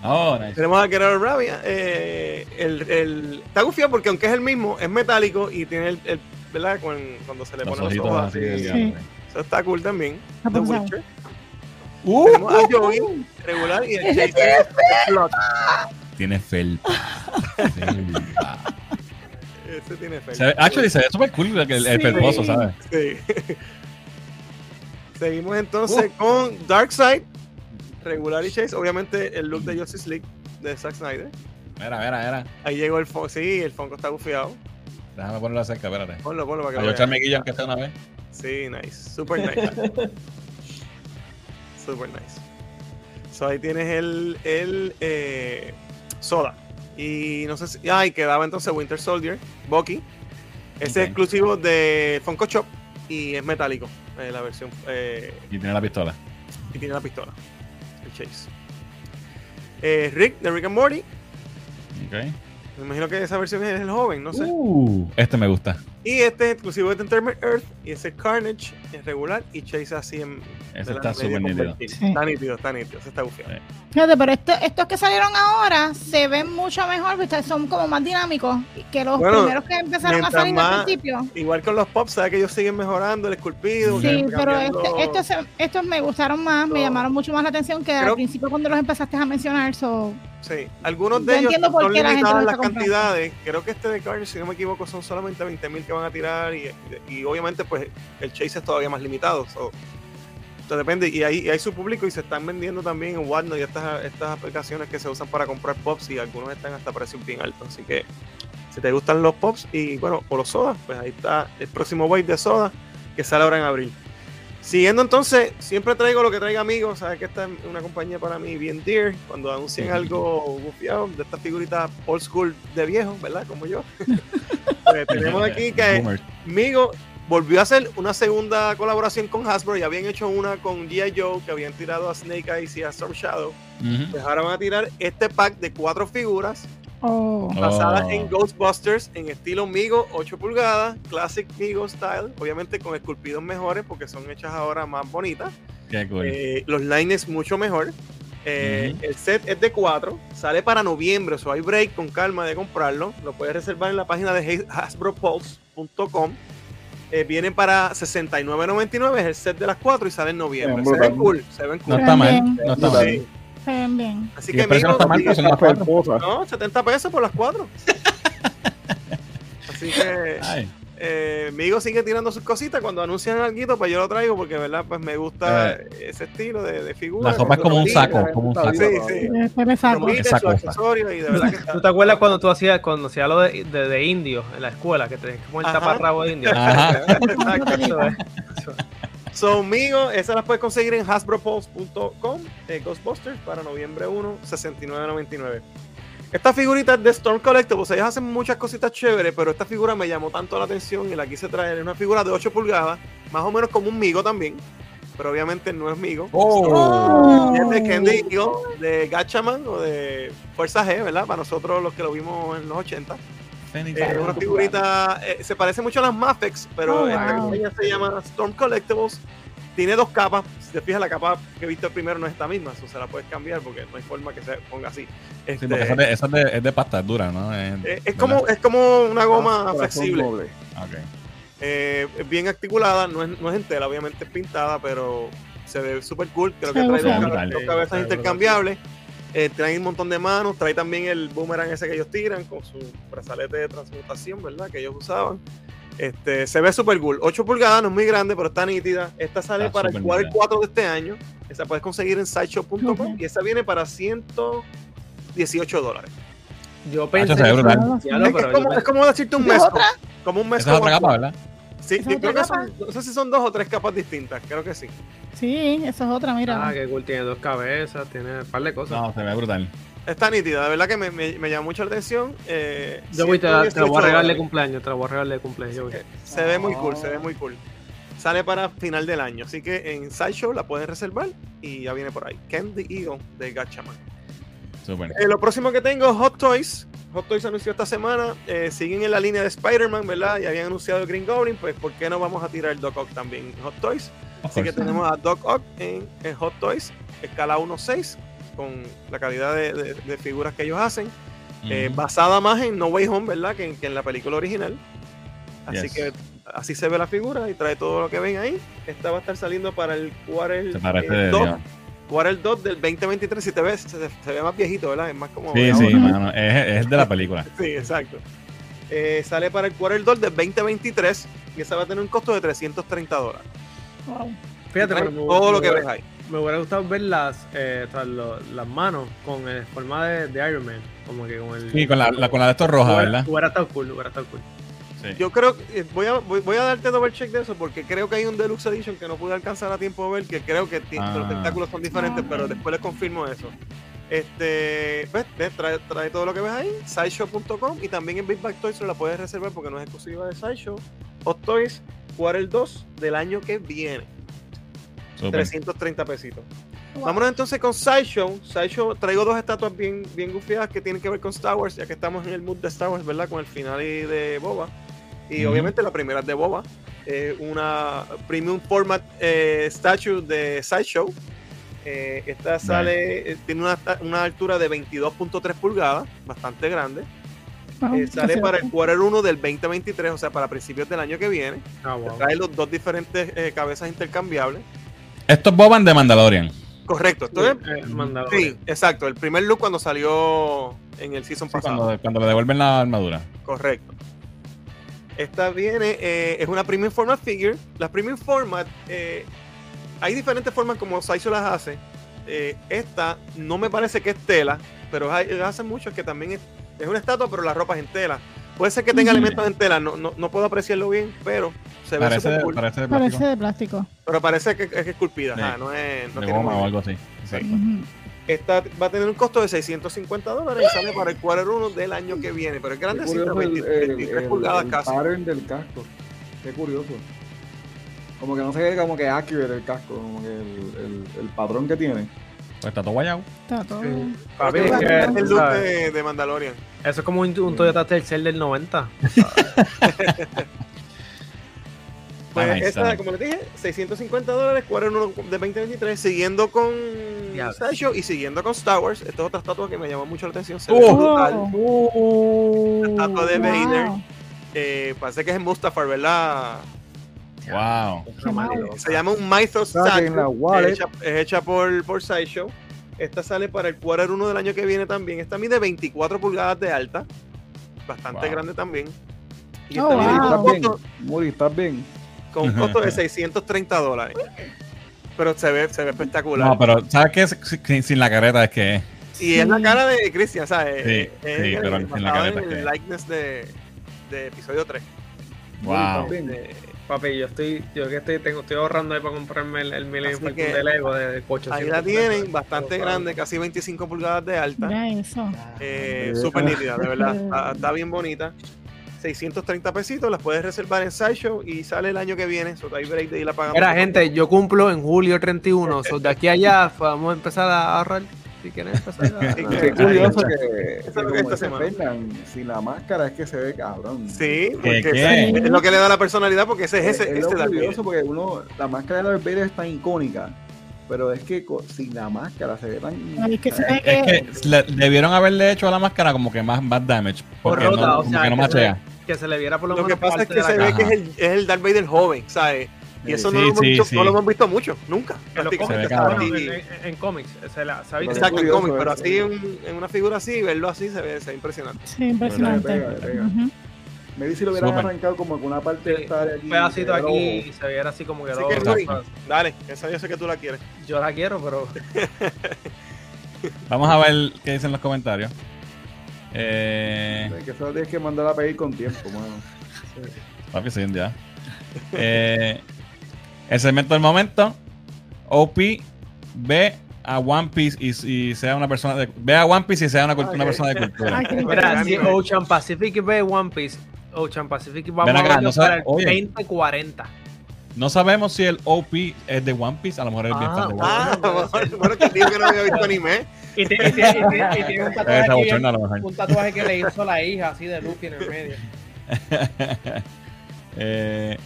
Oh, nice. Tenemos a Gerardo Rabia. Eh, el, el, está gufiado porque aunque es el mismo, es metálico y tiene el, el- ¿verdad? Cuando se le Los ponen los ojos así. así. del Sí. diablo. Eso está cool también. The. Witcher. Uh, Tenemos a Joey, regular, y el Plot. Tiene felpa. felpa. Ese tiene fe. Se ve- Actually, se ve súper cool el, el Sí. ¿sabes? Sí. Seguimos entonces con Darkseid, regular y Chase. Obviamente el look de Justice League de Zack Snyder. Mira, mira, mira. Ahí llegó el Funko. Sí, el Funko está bufiado. Déjame ponerlo cerca, espérate. Ponlo, ponlo para que Para echarme vean. guilla aunque sea una vez. Sí, nice. Super nice. Super nice. So ahí tienes el, el eh, soda. Y no sé si. Ah, y quedaba entonces Winter Soldier, Bucky. Ese es exclusivo de Funko Shop y es metálico. eh, la versión. eh, Y tiene la pistola. y tiene la pistola. Chase. Eh, Rick de Rick and Morty. Ok. Me imagino que esa versión es el joven, no sé. Uh, este me gusta. Y este es exclusivo de Entertainment Earth. Y ese Carnage es regular. Y Chase así en. La está súper nítido. Sí. Está nítido, está nítido. Se está bufiado. Fíjate, pero esto- estos que salieron ahora se ven mucho mejor, ¿viste? son como más dinámicos que los Bueno, primeros que empezaron a salir más- al principio. Igual con los pops, sabes que ellos siguen mejorando el esculpido. Sí, pero este- estos, se- estos me gustaron más, me No. llamaron mucho más la atención que Creo- al principio cuando los empezaste a mencionar. So, Sí, algunos Yo de ellos entiendo por son gente limitadas las comprando. cantidades. Creo que este de Carnage, si no me equivoco, son solamente 20.000 que van a tirar. Y, y obviamente, pues el Chase es todavía más limitado. so, esto depende. Y hay, y hay su público y se están vendiendo también en Whatnot y estas, estas aplicaciones que se usan para comprar pops. Y algunos están hasta precios bien altos. Así que si te gustan los pops y bueno, o los sodas, pues ahí está el próximo wave de soda que sale ahora en abril. Siguiendo entonces, siempre traigo lo que traiga amigos, sabes que esta es una compañía para mí bien dear, cuando anuncian algo bufiado de estas figuritas old school de viejo, ¿verdad? Como yo. Pues tenemos aquí que Boomers. Migo volvió a hacer una segunda colaboración con Hasbro, ya habían hecho una con G.I. Joe, que habían tirado a Snake Eyes y a Storm Shadow, pues ahora van a tirar este pack de cuatro figuras oh, basadas Oh. en Ghostbusters en estilo Migo 8 pulgadas, Classic Migo Style, obviamente con esculpidos mejores porque son hechas ahora más bonitas, Qué cool. eh, los lines mucho mejor. Eh. El set es de 4, sale para noviembre, o sea, hay break con calma de comprarlo. Lo puedes reservar en la página de hasbropulse.com. Eh, vienen para 69.99, es el set de las 4 y sale en noviembre. Bien, se ven cool, se ven no cool. está mal. No está mal. Sí. se ven bien. Así que precio no está mal, son las cuatro. Esposa. no, 70 pesos por las 4. Así que Ay, eh, Migo sigue tirando sus cositas. Cuando anuncian algo, pues yo lo traigo porque, ¿verdad? Pues me gusta ese estilo de, de figura. la sopa es como un saco. Como un saco. Sí, sí. Y de verdad que está. ¿Tú te acuerdas cuando tú hacías, cuando hacías lo de, de, de indios en la escuela, que tenías que poner Ajá. taparrabo de indio? Ajá. Exacto. Eso es. So, Migo, esas las puedes conseguir en hasbropulse.com, eh, Ghostbusters, para noviembre 1, 69.99. Esta figurita es de Storm Collectibles, ellos hacen muchas cositas chéveres, pero esta figura me llamó tanto la atención y la quise traer. Es una figura de 8 pulgadas, más o menos como un Migo también, pero obviamente no es Migo. Oh. Es de Candy Eagle, de Gatchaman o de Fuerza G, ¿verdad? Para nosotros los que lo vimos en los 80. Phoenix. Eh, una figurita, eh, se parece mucho a las Mafex, pero Oh, esta compañía se llama Storm Collectibles. Tiene dos capas. Si te fijas, la capa que he visto primero no es esta misma, o se la puedes cambiar porque no hay forma que se ponga así. Sí, Este, porque esa, es de, esa de, es de pasta, es dura, ¿no? Es, eh, es, como, es como una goma Corazón flexible, doble. Ok. eh, es bien articulada, no es, no es en tela, obviamente es pintada, pero se ve súper cool. Creo que trae dos, cabezas intercambiables. Eh, trae un montón de manos, trae también el boomerang ese que ellos tiran con su brazalete de transmutación, ¿verdad? Que ellos usaban. Este, se ve súper cool. 8 pulgadas, no es muy grande, pero está nítida. Esta sale Está para el súper quarter nítida. 4 de este año. Esa puedes conseguir en sideshow.com Ok. y esa viene para 118 dólares. Yo pensé que- brutal. Ya lo, es, pero es como, yo- es como decirte un ¿Esa es mes. otra? Como un mes. Esa es otra como- capa, ¿verdad? Sí, ¿Esa yo creo que son, no sé si son dos o tres capas distintas, creo que sí. Sí, eso es otra, mira. Ah, que cool, tiene dos cabezas, tiene un par de cosas. No, se ve brutal. Está nítida, de verdad que me, me, me llamó mucho la atención. Eh, yo voy, te, la voy a 118 regalar de cumpleaños, te la voy a regalar de cumpleaños. yo voy. Se ve muy cool, se ve muy cool. Sale para final del año, así que en Sideshow la pueden reservar y ya viene por ahí. Candy Eagle de Gatchaman. Eh, lo próximo que tengo, Hot Toys. Hot Toys anunció esta semana. eh, siguen en la línea de Spider-Man, ¿verdad? Y habían anunciado Green Goblin, pues ¿por qué no vamos a tirar el Doc Ock también en Hot Toys? Así que tenemos a Doc Ock en, en Hot Toys, escala 1.6, con la calidad de, de- de figuras que ellos hacen. eh, basada más en No Way Home, ¿verdad? Que, en- que en la película original. Así Yes. que así se ve la figura y trae todo lo que ven ahí. Esta va a estar saliendo para el eh, de 2, Dios. quarter 2 del 2023. Si te ves, se, se ve más viejito, ¿verdad? Es más como. Sí, sí, mano. Es, es de la película. Sí, exacto. Eh, sale para el quarter 2 del 2023 y esa va a tener un costo de 330 dólares. Wow. Fíjate, pero todo lo que ves ahí. Me hubiera gustado ver las, eh, lo- las manos con el forma de, de Iron Man. Como que con el. Sí, con la, la- con la de estos roja, hubiera, ¿verdad? Hubiera estado cool, hubiera estado cool. Sí. Yo creo que eh, voy a, voy, voy a darte double check de eso porque creo que hay un Deluxe Edition que no pude alcanzar a tiempo de ver, que creo que ti- Ah. los tentáculos son diferentes, Ah. pero después les confirmo eso. Este, ves, ves, trae, trae todo lo que ves ahí, sideshow.com y también en Big Bag Toys la puedes reservar porque no es exclusiva de Sideshow. Hot Toys, Quarter 2 del año que viene, Súper. 330 pesitos. Wow. Vámonos entonces con Sideshow. Sideshow, traigo dos estatuas bien, bien gufiadas que tienen que ver con Star Wars, ya que estamos en el mood de Star Wars, ¿verdad? Con el final de Boba. Y obviamente la primera es de Boba. eh, una premium format eh, statue de Sideshow. Eh, esta sale, eh, tiene una, una altura de 22.3 pulgadas, bastante grande. Wow, Eh, sale para el quarter 1 del 2023, o sea, para principios del año que viene. Ah, wow. Trae los dos diferentes eh, cabezas intercambiables. Esto es Boban de Mandalorian. Correcto. Esto es Eh, Mandalorian. Sí, exacto. El primer look cuando salió en el season Sí, pasado. cuando, cuando le devuelven la armadura. Correcto. Esta viene, eh, es una premium format figure. Las premium format, eh, hay diferentes formas como Saizo las hace. Eh, esta no me parece que es tela, pero hay, hace mucho que también es, es una estatua, pero la ropa es en tela. Puede ser que tenga elementos en tela, no, no, no puedo apreciarlo bien, pero se ve Parece, súper cool. parece de plástico. Parece de plástico. Pero parece que es esculpida, Sí. ajá, no es. No de tiene goma o algo así. Exacto. Esta va a tener un costo de 650 dólares y sale para el quarter 1 del año que viene. Pero es grandecita, curioso el, 20 el- 23 el- pulgadas el casi. pattern del casco. Qué curioso. Como que no se ve como que accurate el casco, como que el, el, el patrón que tiene. Pues está todo guayado. Está todo. Sí. Papi, que es es que, el look de Mandalorian. Eso es como un, un Toyota Tercel del 90. Pues Ah, esta, como les dije, 650 dólares, quarter 1 de 2023, siguiendo con. Sideshow y siguiendo con Star Wars. Esta es otra estatua que me llamó mucho la atención. Se ve Oh. brutal. Oh. Estatua de Wow. Vader. Eh, parece que es en Mustafar, ¿verdad? Wow. Se llama un Mythos Statue. la. Es hecha, es hecha por, por Sideshow. Esta sale para el quarter 1 del año que viene también. Esta mide 24 pulgadas de alta. Bastante Wow. grande también. Y Oh, wow. con ¿Estás un bien? Muri, ¿estás bien? Con un costo de 630 dólares. Pero se ve, se ve espectacular. No, pero ¿sabes qué? Sin, sin la careta es que es. y es la cara de Christian, ¿sabes? Sí, Es- es sí, el- pero sin la careta el que- likeness de, de episodio 3. Muri, Wow. Papi, yo estoy, yo que estoy, tengo, estoy ahorrando ahí para comprarme el, el Millennium Falcon que de Lego de, de 800 ahí la tienen, bastante grande, casi 25 pulgadas de alta. Mira eso. Eh, Súper nítida, de verdad. Está, está bien bonita. 630 pesitos, las puedes reservar en Sideshow y sale el año que viene. So, hay break de ir a pagar. Mira, gente, yo cumplo en julio 31. so de aquí a allá vamos a empezar a ahorrar. Si quieren empezar a Sí, curioso que, Eso es que lo que esta como dice semana. Fernan, sin la máscara es que se ve cabrón. Sí, ¿Qué, porque es lo que le da la personalidad, porque ese es es, ese, es ese curioso porque uno, la máscara de Darth Vader es tan icónica, pero es que sin la máscara se ve tan... Ay, que se ve Es que- que le- debieron haberle hecho a la máscara como que más bad damage. Porque rota, no, o como sea, que no que se machea. Que se le viera por lo, Lo que menos pasa es que se ve caja. que es el, es el Darth Vader joven, ¿sabes? Y eso no, lo hemos sí, visto, sí. no lo hemos visto mucho, nunca. En los Se ve cómics, bueno, en, en- en cómics, se la, se ha visto. Exacto, en curioso cómic, pero así en, en una figura así, verlo así se ve, se ve impresionante. Sí, impresionante. Pega, pega. Ujú. Me dice si lo hubieran Súper. arrancado como con una parte de esta área aquí. un pedacito aquí y se viera así como que dale, esa yo sé que tú la quieres. yo la quiero, pero Vamos a ver qué dicen los comentarios. Eh, Que eso lo tienes que mandar a pedir con tiempo, mano. papi, sí, ya. Eh, el segmento del momento. OP ve a One Piece y, y sea una persona de. Ve a One Piece y sea una, una persona de cultura. Mira, si. Ocean Pacific ve One Piece, Ocean Pacific vamos acá, a no para el oye. 2040. No sabemos si el OP es de One Piece. A lo mejor es bien Ah, fan de One Ah, bueno, bueno, que digo que no había visto anime. Y, ti- y ti- y ti- y tiene un tatuaje, aquí un tatuaje que le hizo la hija así de Luffy en el medio. Eh,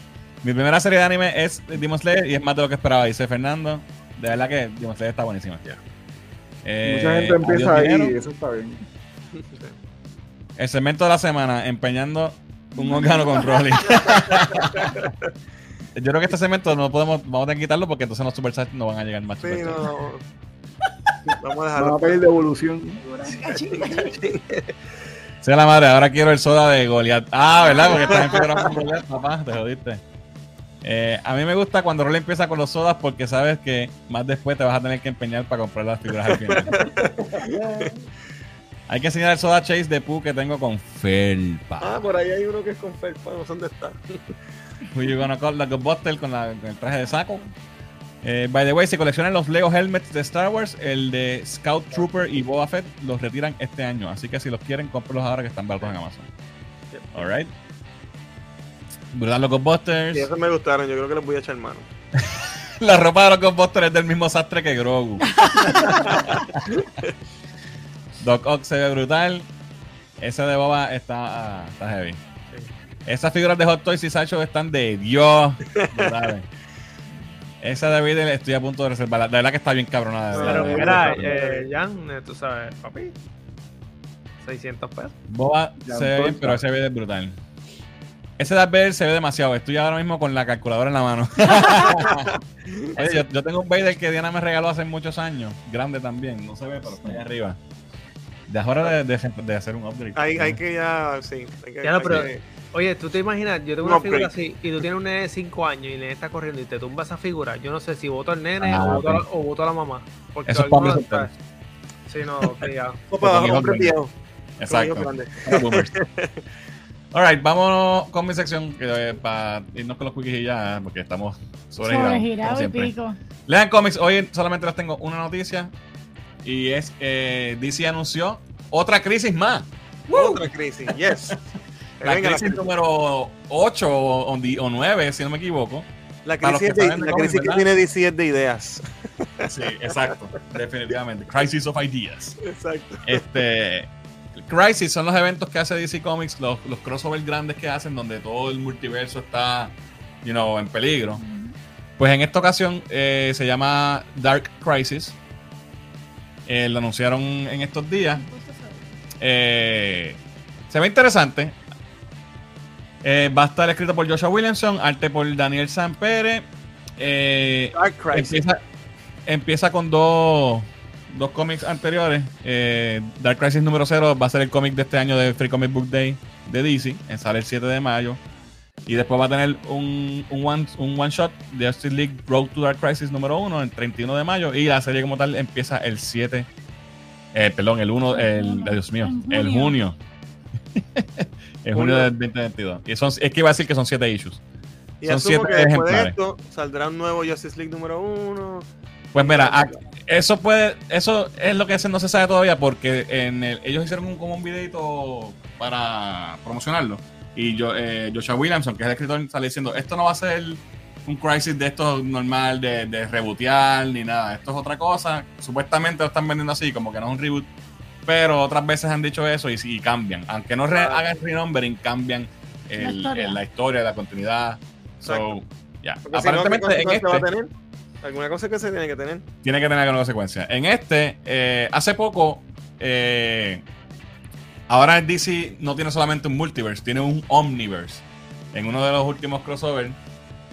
mi primera serie de anime es Demon Slayer y es más de lo que esperaba, dice Fernando. De verdad que Demon Slayer está buenísima. Eh, Mucha gente empieza ahí dinero. y eso está bien. El segmento de la semana, empeñando un órgano con Rolly. Yo creo que este segmento no podemos, vamos a tener que quitarlo porque entonces los Super no van a llegar más. Sí, no. Vamos a Van a dejarlo. pedir devolución. Sea la madre, ahora quiero el soda de Goliath. Ah, ¿verdad? Porque estás en figura con Goliath, papá, te jodiste. Eh, a mí me gusta cuando Rolly empieza con los sodas porque sabes que más después te vas a tener que empeñar para comprar las figuras al final. Hay que enseñar el soda chase de Pooh que tengo con felpa. Ah, por ahí hay uno que es con felpa, no sé dónde está. Who you gonna call the Ghostbuster con, la- con el traje de saco. Eh, by the way, si coleccionan los Lego Helmets de Star Wars, el de Scout Trooper y Boba Fett los retiran este año. Así que si los quieren, cómpralos ahora que están baratos en Amazon. Alright. Brutal los Ghostbusters. Y esos me gustaron, yo creo que les voy a echar mano. La ropa de los Ghostbusters es del mismo sastre que Grogu. Doc Ock se ve brutal. Ese de Boba está, está heavy. Esas figuras de Hot Toys y Sacho están de Dios. Esa de Vader estoy a punto de reservarla. De verdad que está bien cabronada. Pero mira, eh, Jan, eh, tú sabes, papi. 600 pesos. Boba Ya, se ve bien, pero ese Vader es brutal. Ese Darth Vader se ve demasiado. Estoy ahora mismo con la calculadora en la mano. Oye, yo, yo tengo un Vader que Diana me regaló hace muchos años. Grande también. No se ve, pero está ahí arriba. Ya es hora de, de- de hacer un upgrade. Hay, hay que ya, sí. Hay que, Ya no, hay pero- que- Oye, tú te imaginas, yo tengo Un una figura así y tú tienes un nene de 5 años y el nene está corriendo y te tumba esa figura. Yo no sé si voto al nene Ah, o, voto a la, ok. o voto a la mamá. Porque Eso es para está- Sí, no, ya. Viejo. Exacto. Alright, vámonos con mi sección que, eh, para irnos con los quickies y ya, porque estamos sobregirados. Sobregirado y siempre. pico. Lean cómics, hoy solamente les tengo una noticia y es que DC anunció otra crisis más. Otra crisis, yes. La Venga, crisis número 8 o, o di- o 9, si no me equivoco. la crisis, que de- la tiene DC es de ideas. Sí, exacto, definitivamente. Crisis of Ideas. Exacto. Este, Crisis son los eventos que hace DC Comics, los, los crossovers grandes que hacen donde todo el multiverso está, you know, en peligro. Pues en esta ocasión eh, se llama Dark Crisis. Eh, lo anunciaron en estos días. Eh, se ve interesante. Eh, va a estar escrito por Joshua Williamson, arte por Daniel Sampere. Eh, Dark Crisis. empieza, empieza con dos, dos cómics anteriores. Eh, Dark Crisis número 0 va a ser el cómic de este año de Free Comic Book Day de DC. eh, Sale el 7 de mayo. Y después va a tener un, un, one, un one shot de Justice League Road to Dark Crisis número 1 el 31 de mayo. Y la serie como tal empieza el 7. eh, perdón, el 1, el, Dios mío, el junio. el junio del 2022. Y son, es que iba a decir que son 7 issues. Y son siete que después de esto saldrá un nuevo Justice League número uno. Pues mira, eso puede, eso es lo que no se sabe todavía porque en el- ellos hicieron un, como un videito para promocionarlo y yo, eh, Joshua Williamson, que es el escritor, sale diciendo esto no va a ser un crisis de esto normal de, de rebootear ni nada, esto es otra cosa. Supuestamente lo están vendiendo así, como que no es un reboot, pero otras veces han dicho eso y, sí cambian, aunque no re- hagan renumbering, cambian el- La historia. el- la historia, la continuidad. So, ya. Porque si no, ¿qué Aparentemente en consecuencia va a este tener? Alguna cosa que se tiene que tener. tiene que tener alguna consecuencia. En este, eh, hace poco, eh, ahora el DC no tiene solamente un multiverse, tiene un omniverse. En uno de los últimos crossovers,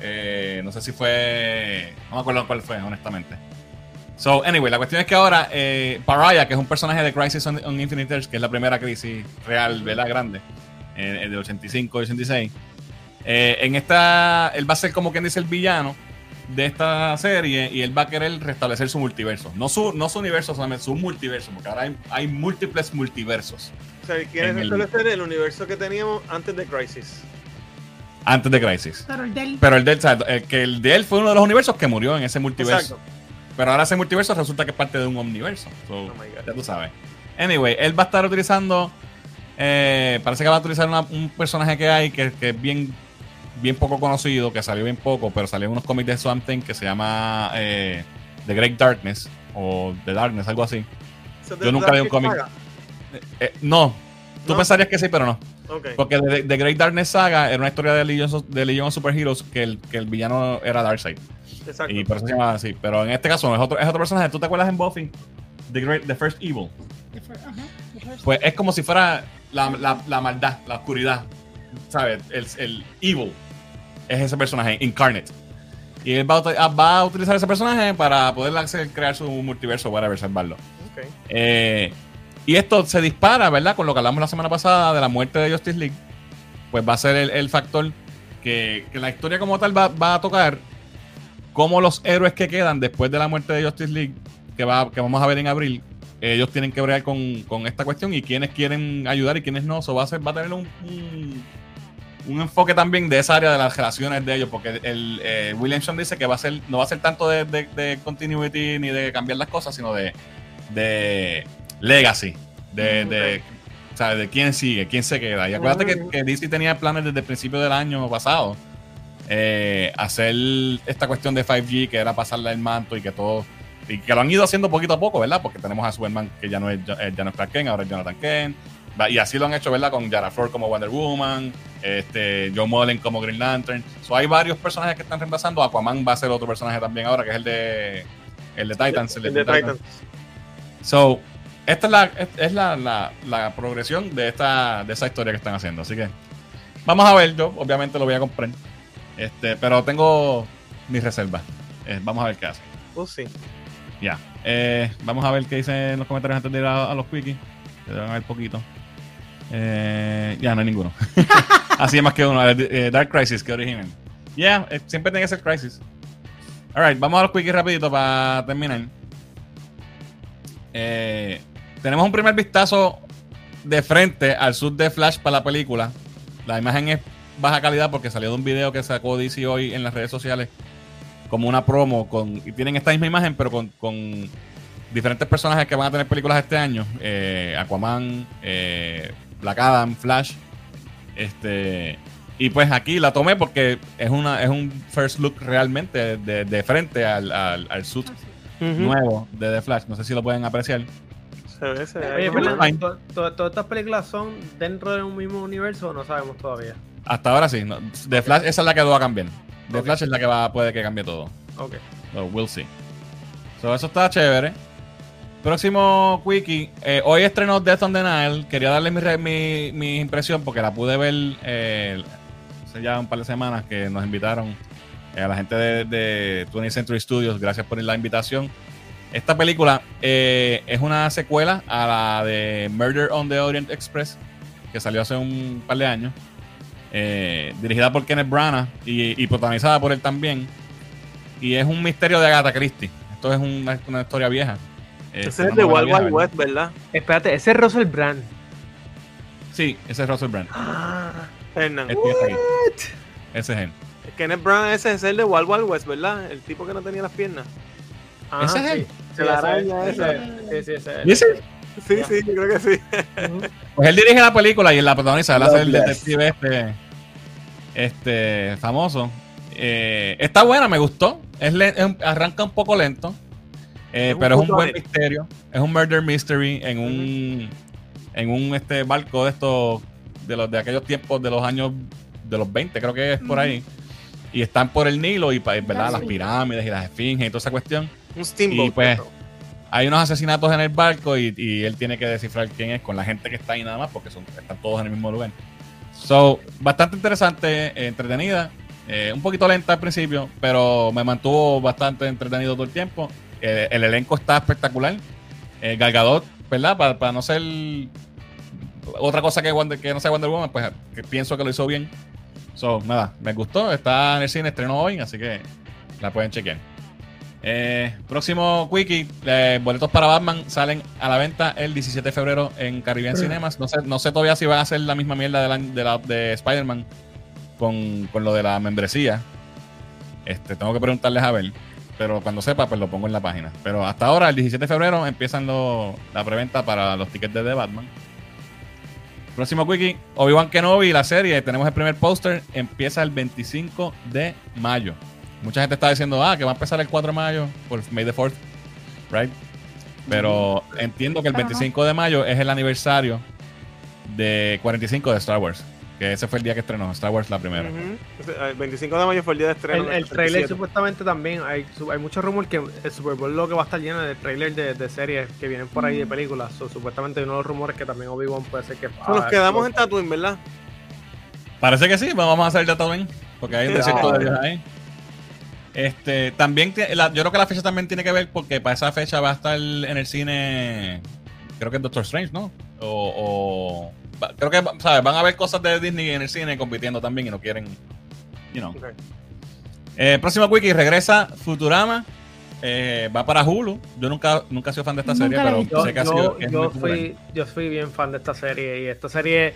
eh, no sé si fue, no me acuerdo cuál fue, honestamente. So, anyway, la cuestión es que ahora eh, Pariah, que es un personaje de Crisis on, on Infinite Earths, que es la primera crisis real, ¿verdad? Grande, eh, el de 85 y 86. eh, en esta, él va a ser como quien dice el villano de esta serie y él va a querer restablecer su multiverso. No su, no su universo solamente, su multiverso, porque ahora hay, hay múltiples multiversos O sea, quiere el- restablecer el universo que teníamos antes de Crisis. antes de Crisis. Pero el del. Pero el de, él, o sea, el que el de él fue uno de los universos que murió en ese multiverso. Exacto. Pero ahora ese multiverso resulta que es parte de un omniverso. So, Oh ya tú sabes. Anyway, él va a estar utilizando. eh, parece que va a utilizar una- un personaje que hay que, que es bien, bien poco conocido, que salió bien poco, pero salió en unos cómics de Swamp Thing que se llama eh, The Great Darkness o The Darkness, algo así. Yo nunca leí un cómic. Eh, no, tú ¿No? pensarías que sí, pero no. Ok. Porque The, The Great Darkness Saga era una historia de Legion, of- de Legion of Superheroes que el, que el villano era Darkseid. Exacto. Y por eso se llama así. Pero en este caso es otro, es otro personaje. ¿Tú te acuerdas en Buffy? The, Great, The First Evil. Pues es como si fuera la, la- la maldad, la oscuridad. ¿Sabes? El, el evil es ese personaje, Incarnate. Y él va a, ut- va a utilizar ese personaje para poder hacer- crear su multiverso, whatever, salvarlo. Eh, y esto se dispara, ¿verdad? Con lo que hablamos la semana pasada de la muerte de Justice League. Pues va a ser el, el factor que, que la historia como tal va, va a tocar cómo los héroes que quedan después de la muerte de Justice League, que, va, que vamos a ver en abril, ellos tienen que bregar con, con esta cuestión y quienes quieren ayudar y quienes no. Eso va a, ser, va a tener un, un, un enfoque también de esa área de las relaciones de ellos, porque el eh, Williamson dice que va a ser, no va a ser tanto de, de, de continuity ni de cambiar las cosas, sino de, de legacy, de, de, o sea, de quién sigue, quién se queda. Y acuérdate que, que DC tenía planes desde el principio del año pasado. Eh, hacer esta cuestión de 5G que era pasarle el manto y que todo y que lo han ido haciendo poquito a poco, ¿verdad? Porque tenemos a Superman que ya no es, ya, no es Clark Kent, ahora es Jonathan Kent. Y así lo han hecho, ¿verdad? Con Yara Flor como Wonder Woman, este, John Mullen como Green Lantern. So, hay varios personajes que están reemplazando. Aquaman va a ser otro personaje también ahora, que es el de, el de Titans. El de Titans. So, esta es la, es la, la- la progresión de esta de esa historia que están haciendo. Así que vamos a ver. Yo, obviamente, lo voy a comprar. Este, pero tengo mis reservas. Eh, vamos a ver qué hace. Oh, sí. Ya. Eh, vamos a ver qué dicen en los comentarios antes de ir a, a los quickies. Que deben haber poquito. Eh, ya, no hay ninguno. Así es más que uno. Eh, Dark Crisis, que original. Ya, eh, siempre tiene que ser Crisis. Alright, vamos a los quickies rapidito para terminar. Tenemos un primer vistazo de frente al sur de Flash para la película. La imagen es baja calidad porque salió de un video que sacó DC hoy en las redes sociales como una promo con y tienen esta misma imagen pero con, con diferentes personajes que van a tener películas este año. Eh, Aquaman eh, Black Adam Flash. Este y pues aquí la tomé porque es una es un first look realmente de, de frente al, al, al suit nuevo de The Flash. No sé si lo pueden apreciar. ¿Todas estas películas son dentro de un mismo universo o no sabemos todavía? Hasta ahora sí no. The Flash esa es la que va a cambiar The. Flash es la que va puede que cambie todo Ok. So, we'll see. So, eso está chévere. Próximo quickie. eh, hoy estrenó Death on the Nile. Quería darle mi, mi, mi impresión porque la pude ver eh, hace ya un par de semanas que nos invitaron eh, a la gente de, de 20th Century Studios. Gracias por la invitación. Esta película eh, es una secuela a la de Murder on the Orient Express que salió hace un par de años. Eh, dirigida por Kenneth Branagh y, y protagonizada por él también. Y es un misterio de Agatha Christie. Esto es una, una historia vieja. Ese Este, es una de Wild Wild ¿verdad? West, ¿verdad? Espérate, ese es Russell Brand. Sí, ese es Russell Brand. Hernán. Este. Ese es él. Kenneth Brown, ese es el de Wild Wild West, ¿verdad? El tipo que no tenía las piernas. Ajá, ¿Ese es él? sí. Sí, La ese- araña ese-. Sí, sí, ese es. ¿Dice? Sí, sí, yo creo que sí. Pues él dirige la película y él la protagoniza. Él hace el detective este, este famoso. Eh, está buena, me gustó. Es arranca un poco lento. eh, Es un pero es un buen misterio. Es un murder mystery en un en un este barco de estos de los de aquellos tiempos de los años de los 20, creo que es por ahí. Y están por el Nilo y pa- ¿verdad? Las pirámides y las esfinges y toda esa cuestión. Un steamboat. Y pues, hay unos asesinatos en el barco y, y él tiene que descifrar quién es con la gente que está ahí nada más porque son, están todos en el mismo lugar. So, bastante interesante, eh, entretenida, eh, un poquito lenta al principio, pero me mantuvo bastante entretenido todo el tiempo. Eh, el elenco está espectacular. Eh, ¿verdad? Para no ser otra cosa que, Wonder- que no sea Wonder Woman, pues pienso que lo hizo bien. So, nada, me gustó. Está en el cine, estrenó hoy, así que la pueden chequear. Eh, próximo Quickie, eh, boletos para Batman salen a la venta el 17 de febrero en Caribbean Cinemas. No sé, no sé todavía si van a hacer la misma mierda de, la, de, la- de Spider-Man con, con lo de la membresía. Este, tengo que preguntarles a ver. Pero cuando sepa, pues lo pongo en la página. Pero hasta ahora, el 17 de febrero, empiezan lo- la preventa para los tickets de The Batman. Próximo Quickie, Obi-Wan Kenobi, la serie, tenemos el primer póster, empieza el 25 de mayo. Mucha gente está diciendo, ah, que va a empezar el 4 de mayo por May the 4th, right? Pero entiendo que el Pero no. 25 de mayo es el aniversario de 45 de Star Wars, que ese fue el día que estrenó Star Wars la primera. Ese- El 25 de mayo fue el día de estreno. El, el trailer 37. supuestamente también, hay, su- hay mucho rumor que el Super Bowl lo que va a estar lleno de trailer de, de series que vienen por ahí de películas. So, supuestamente uno de los rumores que también Obi-Wan puede ser que... So, nos ah, quedamos en Tatooine, ¿verdad? Parece que sí, vamos a hacer de Tatooine, porque hay un desierto de Ah. Dios ahí. Este, también, la- yo creo que la fecha también tiene que ver porque para esa fecha va a estar en el cine, creo que es Doctor Strange, ¿no? O, o- creo que, ¿sabes? Van a ver cosas de Disney en el cine compitiendo también y no quieren, you know. Eh, próximo wiki, regresa Futurama eh, va para Hulu. Yo nunca, nunca he sido fan de esta Nunca serie, pero visto. sé que ha Yo, sido que es yo fui, yo fui bien fan de esta serie y esta serie,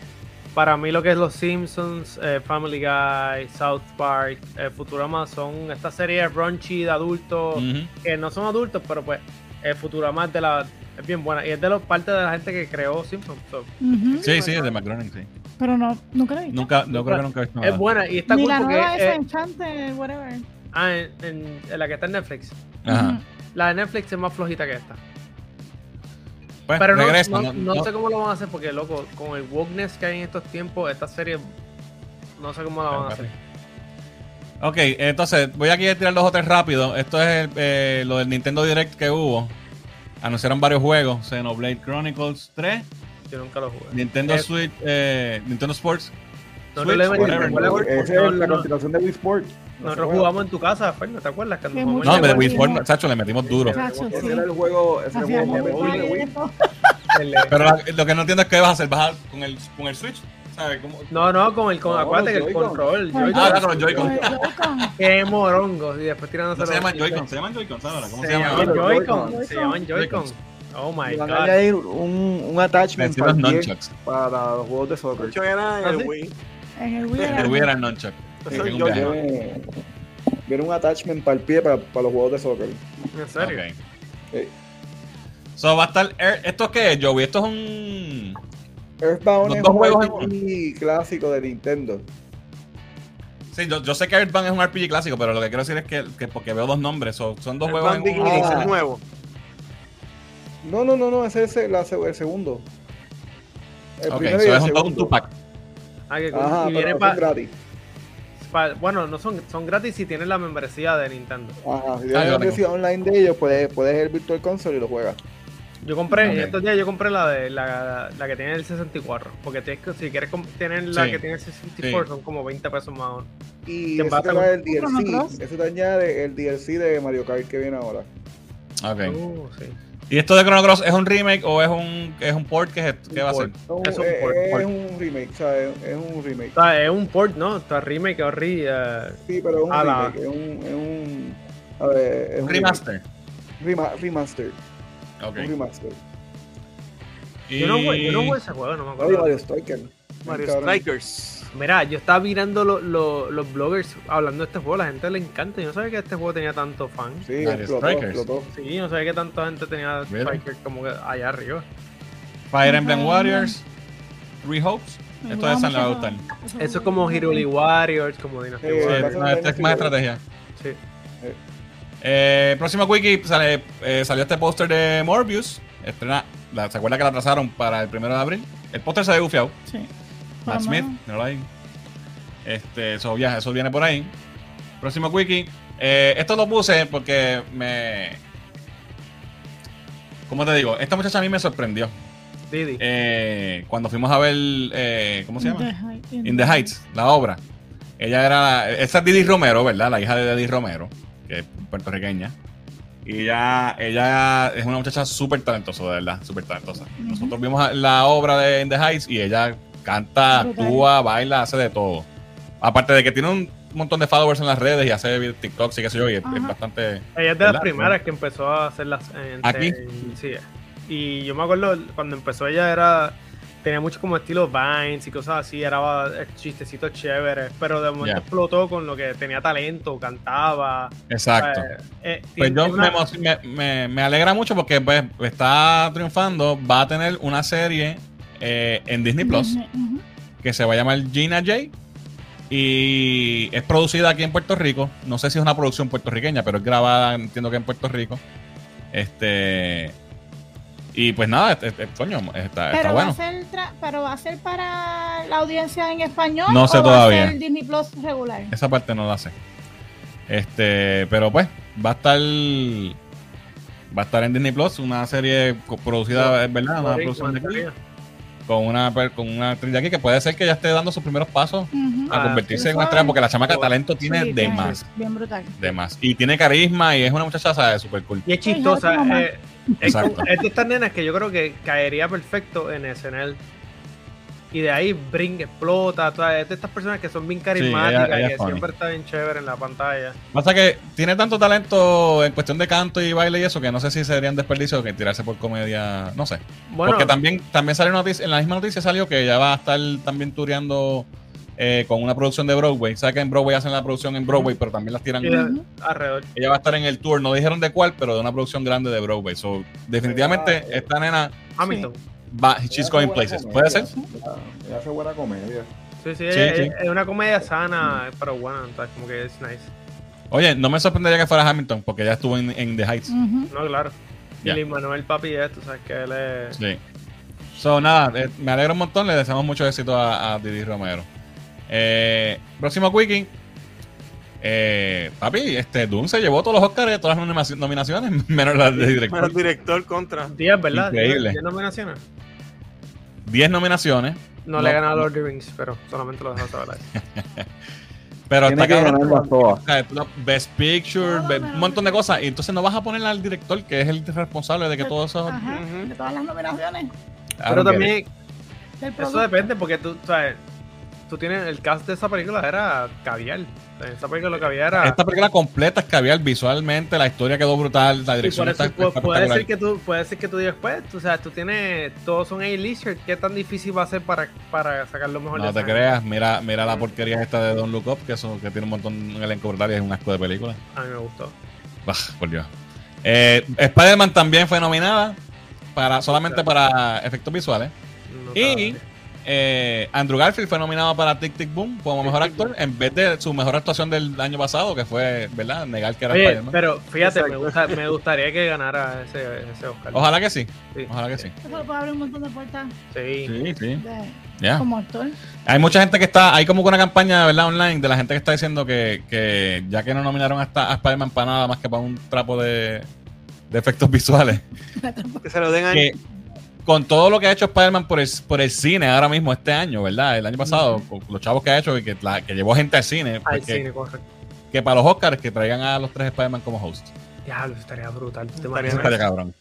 para mí lo que es Los Simpsons, eh, Family Guy, South Park, eh, Futurama son estas series raunchy de adultos que no son adultos, pero pues eh, Futurama es de la es bien buena y es de los parte de la gente que creó Simpsons. so. Sí, sí, es de McGroening, sí. Pero no, nunca la he visto. Nunca, no creo que nunca he visto nada. es buena y está Ni cool la porque nueva esa, eh, Enchante, whatever. ah, en, en- en la que está en Netflix. Ajá. La de Netflix es más flojita que esta. Pues, Pero no, no, no- no no- sé cómo lo van a hacer porque, loco, con el wokeness que hay en estos tiempos, esta serie no sé cómo la van a hacer. Ok, entonces voy aquí a tirar los otros rápido. Esto es eh, lo del Nintendo Direct que hubo. Anunciaron varios juegos: Xenoblade Chronicles 3, Yo nunca lo jugué. Nintendo Eh, Switch, eh, Nintendo Sports. No, Switch, no le metí- whatever. no, es la no, continuación de Wii Sport. Nosotros jugamos en tu casa, Fernández, ¿te acuerdas? Que mucho No, pero Wii. Sport, chacho, le metimos duro. Chacho, Ese sí. era el juego, ese era el Hacíamos juego un móvil de Wii. Pero lo que no entiendo es qué vas a hacer. ¿Vas a, con, el, con el Switch? ¿Sabes? ¿Cómo? No, no, con el con, No, acuérdate que el control, Con el Joy-Con, Ah, era con los Joy-Con. Con el Joy-Con. qué morongos, y después tirándose No se los- llaman Joy-Con, se llaman Joy-Con. ¿Cómo Se se, llaman? Joy-Con, se llaman Joy-Con. Oh my van a god. añadir un, un attachment para, para los juegos de soccer. Mucho era ¿Ah, el sí? Wii. En el Wii era- el un yo- viaje. Viene, viene un attachment para el pie para, para los juegos de soccer. En serio. Ok. Sí. So va a estar. Air- ¿Esto qué es, Joey? Esto es un. Earthbound es dos un RPG clásico de Nintendo. Sí, yo, yo sé que Earthbound es un RPG clásico, pero lo que quiero decir es que, que porque veo dos nombres, so- son dos El juegos en. Beginnings, Ah. nuevo. No, no, no, no, ese es el, segundo. El Ok, primero so y el es un, todo un segundo. Tupac. Ah, cool. Ajá, y pero viene son gratis. pa- bueno, no son, son gratis si tienes la membresía de Nintendo. Ajá, si Ah, tienes la versión online de ellos, puedes, puedes el Virtual Console y lo juegas. Yo compré, Ok. estos días yo compré la de la, la que tiene el 64. Porque tienes que- si quieres tener la Sí. que tiene el 64 Sí. son como 20 pesos más. o menos. Y eso pasa te el DLC. Eso te añade el DLC de Mario Kart que viene ahora. Ok. Uh, sí. ¿Y esto de Chrono Cross es un remake o es un, es un port que, va a ser? No, Es un es, port, es port. un remake, o sea, es, es un remake. O sea, es un port, ¿no? Está remake o re, eh, Sí, pero es un remake, es un, es un, a ver, es un Remaster. Rema- remaster, Ok. un remaster. Y... Yo no yo no jugué ese juego, no me Oye, acuerdo. Mario Striker. Mario. Strikers. Mira, yo estaba mirando lo- lo- los bloggers hablando de este juego, la gente le encanta. Yo no sabía que este juego tenía tanto fan. Sí, Mario explotó, Strikers. explotó. Sí, no sabía que tanta gente tenía Really? Striker como que allá arriba. Fire Emblem. Warriors. Three Hopes. Esto de gustaba San le va a mucho gustar. eso. Es como Hiruli Warriors, como Dynasty Sí, Sí, Warriors. no, este es más estrategia. Sí. Eh, próximo wiki sale, eh, salió este póster de Morbius. Estrena, la, ¿Se acuerda que la atrasaron para el primero de abril? El póster se ve gufiado. Sí. Matt Smith, míralo ahí. Este, eso, ya, eso viene por ahí. Próximo wiki. Eh, esto lo puse porque me. ¿Cómo te digo? Esta muchacha a mí me sorprendió. Didi. Eh, cuando fuimos a ver. eh, ¿Cómo se In llama? the Heights. In the Heights, la obra. Ella era. Esa es Didi Romero, ¿verdad? La hija de Didi Romero, que es puertorriqueña. Y ella, ella es una muchacha súper talentosa, de verdad, súper talentosa. Nosotros vimos la obra de In the Heights y ella canta, actúa, baila, hace de todo. Aparte de que tiene un montón de followers en las redes y hace TikToks y qué sé yo, y es, bastante. Ella es de ¿verdad? las primeras que empezó a hacer las. en- ¿Aquí? en- sí. Y yo me acuerdo cuando empezó ella era. Tenía mucho como estilo Vines y cosas así, era eh, chistecitos chéveres, pero de momento explotó con lo que tenía talento, cantaba. Exacto. eh, eh, Pues yo una- me, me- me alegra mucho porque pues, está triunfando. Va a tener una serie eh, en Disney Plus que se va a llamar Gina J. Y es producida aquí en Puerto Rico. No sé si es una producción puertorriqueña, pero es grabada, entiendo que en Puerto Rico. Este. Y pues nada, este, este- coño, está, está Pero, va bueno. a ser pero va a ser para la audiencia en español. No sé o Va todavía. a ser Disney Plus regular. Esa parte no la sé. Este, pero pues, va a estar. Va a estar en Disney Plus, una serie producida, es verdad, una producción de María. Con una, per- con una actriz de aquí que puede ser que ya esté dando sus primeros pasos a Ah, convertirse en una estrella, porque la chamaca Sí, talento tiene de más, Bien brutal. de más. Y tiene carisma y es una muchacha, ¿sabes? Súper cool. Y es chistosa. Eh, es, es de estas nenas que yo creo que caería perfecto en SNL. Y de ahí Bring explota, todas estas personas que son bien carismáticas ella y que funny. siempre está bien chévere en la pantalla. Pasa que tiene tanto talento en cuestión de canto y baile y eso que no sé si serían desperdicio que tirarse por comedia, no sé. Bueno, Porque también, también salió una noticia, en la misma noticia salió que ella va a estar también tureando eh, con una producción de Broadway. Sabes que en Broadway hacen la producción en Broadway, pero también las tiran. alrededor. Ella va a estar en el tour, no dijeron de cuál, pero de una producción grande de Broadway. So, definitivamente Ella- esta nena Hamilton. Va, she's hace going places. comedia. ¿Puede ser? Ella, hace buena comedia. Sí, sí, Sí, es, sí. es una comedia sana, pero buena, entonces como que es nice. Oye, no me sorprendería que fuera Hamilton, porque ya estuvo en, en The Heights. Ujú. No, claro. Ya. Y Manuel Papi es, tú sabes que él es... Sí. So, nada, eh, me alegro un montón. Le deseamos mucho éxito a, a Didi Romero. Eh, próximo Quickie. Eh, papi, este Doom se llevó todos los Oscars, todas las nominaci- nominaciones, menos las de director. Menos director contra. 10, ¿verdad? Increíble. 10 nominaciones. 10 nominaciones, No, No, le he ganado a no. Lord of the Rings, pero solamente lo dejo saber ahí. pero Tiene está que cabrón. no, Best Picture, un montón de cosas. Y entonces no vas a poner al director, que es el responsable de que todo eso. Ajá, de todas las nominaciones Pero también, eso depende, porque tú, sabes, tú tienes, el cast de esa película era caviar. Esa película lo que había era... Esta película completa es caviar visualmente, la historia quedó brutal, la dirección está eso pu- puede ser que tú puede ser que tú digas pues o sea tú tienes todos son A-lister qué tan difícil va a ser para, para sacar lo mejor No de te creas, mira, mira la porquería esta de Don't Look Up, que eso que tiene un montón en elenco brutal y es un asco de película. a mí me gustó Bah, por Dios. Eh, Spider-Man también fue nominada para solamente para efectos visuales. No Y eh, Andrew Garfield fue nominado para Tic Tic Boom como mejor actor en vez de su mejor actuación del año pasado, que fue, ¿verdad? Negar que era Oye, Spider-Man. pero fíjate me, Exacto. gusta, me gustaría que ganara ese, ese Oscar Ojalá que sí. Sí. Ojalá que sí. Eso le puede abrir un montón de puertas sí. Sí, sí. de- Ya. como actor. Hay mucha gente que está, hay como que una campaña, ¿verdad? Online de la gente que está diciendo que, que ya que no nominaron hasta a Spider-Man para nada más que para un trapo de, de efectos visuales, Que se lo den a que con todo lo que ha hecho Spider-Man por el, por el cine ahora mismo este año, ¿verdad? El año pasado, con los chavos que ha hecho y que, la- que llevó gente al cine, Al que, cine, correcto. que para los Oscars que traigan a los tres Spider-Man como host. Diablo, estaría brutal. ¿te Estaría? Eso estaría cabrón.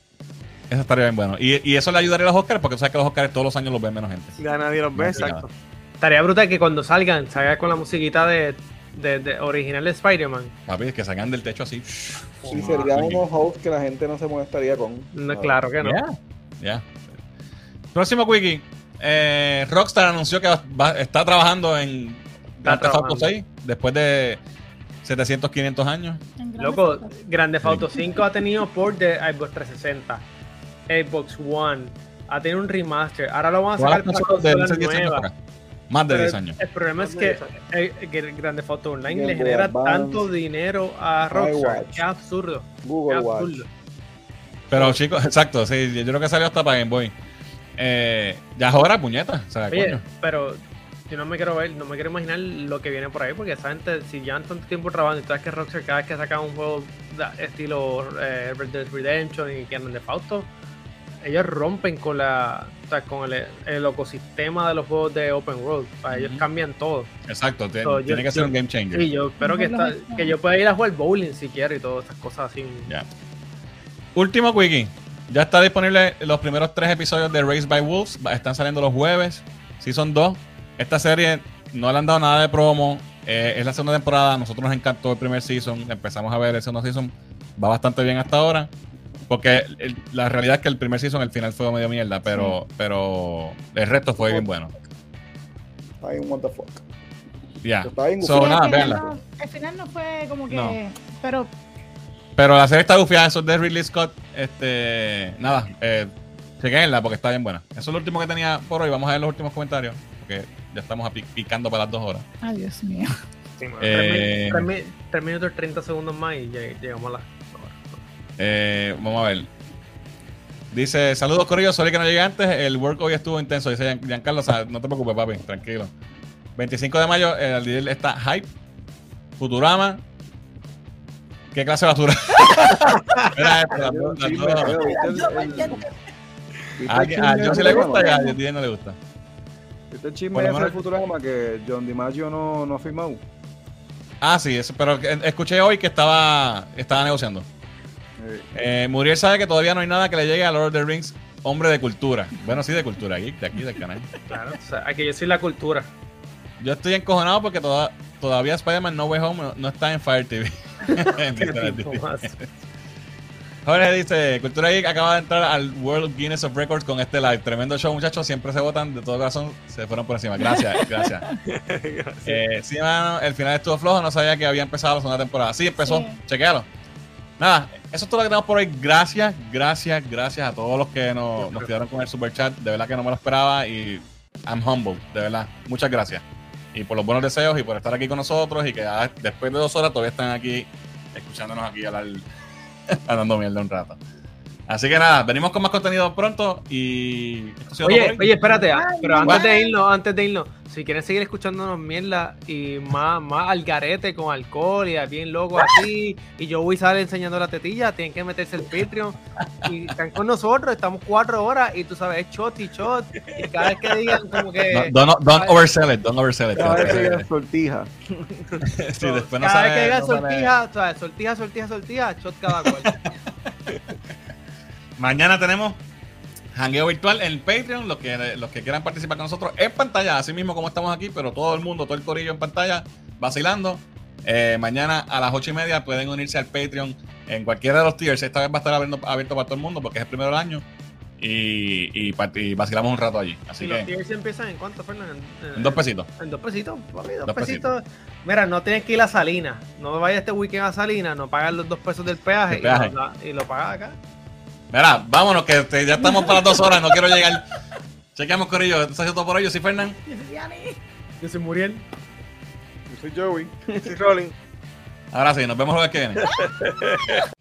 Eso estaría bien bueno. Y, y eso le ayudaría a los Oscars porque tú sabes que los Oscars todos los años los ven menos gente. Ya nadie los ve, No, exacto. Estaría brutal que cuando salgan, salgan con la musiquita de, de, de original de Spider-Man. Papi, que salgan del techo así. Sí, serían unos hosts que la gente no se molestaría con. No, claro que no. Ya, ya. Próximo quickie. Eh, Rockstar anunció que va- va- está trabajando en Grand Theft Auto trabajando. 6 después de 700, 500 años. Loco, fotos. Grande Auto 5 ha tenido port de Xbox 360, Xbox One, ha tenido un remaster. Ahora lo van a sacar para consolas de consolas hace 10 años nuevas. Más de Pero 10 el- años. El problema es que, de 10 el, Grande Auto Online Game le genera Advance, tanto dinero a Rockstar. es absurdo. Qué Google Watch. absurdo. Pero chicos, exacto, sí, yo creo que salió hasta para Game Boy. Eh, ya es hora, puñeta. O sea, Oye, coño. pero yo no me quiero ver, no me quiero imaginar lo que viene por ahí, porque esa gente, si llevan tanto tiempo trabajando, y sabes que Rockstar cada vez que saca un juego de estilo eh, Red Dead Redemption y Grand Theft Auto, ellos rompen con la o sea, con el, el ecosistema de los juegos de open world. O sea, ellos cambian todo. Exacto, te- So, yo- tiene que ser yo- un game changer. Y yo espero que, que yo pueda ir a jugar bowling si quiero y todas estas cosas así. Ya. Último quickie. Ya está disponible los primeros tres episodios de Race by Wolves. Están saliendo los jueves. Season 2. Esta serie no le han dado nada de promo. Eh, es la segunda temporada. Nosotros nos encantó el primer season. Empezamos a ver el segundo season. Va bastante bien hasta ahora. Porque el- la realidad es que el primer season, el final fue medio mierda. Pero, pero el resto fue bien bueno. Está bien, what the fuck. Ya. Bien So, Sí, nada, el, final véanla. no, el final no fue como que. No. Pero Pero la serie está bufiada, eso es de Ridley Scott. Este, nada, eh, chequenla porque está bien buena. Eso es lo último que tenía por hoy. Vamos a ver los últimos comentarios. Porque ya estamos picando para las dos horas. Ay, Dios mío. Sí, mano. Eh, Tres, mi- tres mi- tres minutos y 30 segundos más y lleg- llegamos a las Eh, vamos a ver. Dice, saludos Corillo, sorry que no llegué antes. El work hoy estuvo intenso. Dice Gian- Giancarlo, o sea, no te preocupes, papi, tranquilo. 25 de mayo, el líder está Hype, Futurama. ¿Qué clase de basura? Mira esto, las dos- las Sí, dos. me veo, ¿viste el- Yo el- entiendo. ¿viste A, el yo sí de le gusta y a Jessica no le gusta. ¿Viste el chisme de menos- Futurama que John DiMaggio no, no ha firmado? Ah, sí, eso, pero escuché hoy que estaba, estaba negociando. Eh, Eh, Muriel sabe que todavía no hay nada que le llegue a Lord of the Rings hombre de cultura. Bueno, sí, de cultura, geek, de aquí, del canal. Claro, o sea, hay que decir la cultura. Yo estoy encojonado porque toda- todavía Spider-Man No Way Home no, no está en Fire TV. Jorge dice, Cultura Geek acaba de entrar al World Guinness of Records con este live. Tremendo show, muchachos. Siempre se votan de todo corazón. Se fueron por encima. Gracias, gracias. Eh, sí, mano, el final estuvo flojo. No sabía que había empezado la segunda temporada. Sí, empezó. Sí. Chequealo. Nada, eso es todo lo que tenemos por hoy. Gracias, gracias, gracias a todos los que nos, nos quedaron con el super chat. De verdad que no me lo esperaba y I'm humble, de verdad. Muchas gracias. Y por los buenos deseos y por estar aquí con nosotros y que después de dos horas todavía están aquí escuchándonos aquí hablar, hablando mierda un rato. Así que nada, venimos con más contenido pronto y Oye, oye, espérate, ah, pero antes de irnos, antes de irnos, si quieren seguir escuchándonos mierda y más, más al garete con alcohol y bien loco así, y yo voy a salir enseñando la tetilla, tienen que meterse el Patreon y están con nosotros, estamos cuatro horas y tú sabes, es shot y shot, y cada vez que digan como que... No, don't, don't oversell it, don't oversell it. Cada vez que Sí, digan sortija. después no cada sale- vez que digan no sale- sortija, ¿sabes? sortija, sortija, sortija, shot cada cual. Mañana tenemos jangueo virtual en Patreon. Los que, los que quieran participar con nosotros en pantalla, así mismo como estamos aquí, pero todo el mundo, todo el corillo en pantalla, vacilando. Eh, mañana a las ocho y media pueden unirse al Patreon en cualquiera de los tiers. Esta vez va a estar abierto, abierto para todo el mundo porque es el primero del año. Y, y, part- y vacilamos un rato allí. Así y los que tiers empiezan en cuánto, Fernando? en dos pesitos. En dos pesitos, papi, dos, Dos pesitos. Mira, no tienes que ir a Salinas. No vayas este weekend a Salinas, no pagas los dos pesos del peaje, El peaje. Y, lo, y lo pagas acá. Mira, vámonos que ya estamos para las dos horas. No quiero llegar. Chequeamos, Corillo. Esto ha todo por hoy. Yo soy Fernán. Yo soy Muriel. Yo soy Joey. Sí, Rolling. Ahora sí, nos vemos el jueves que viene.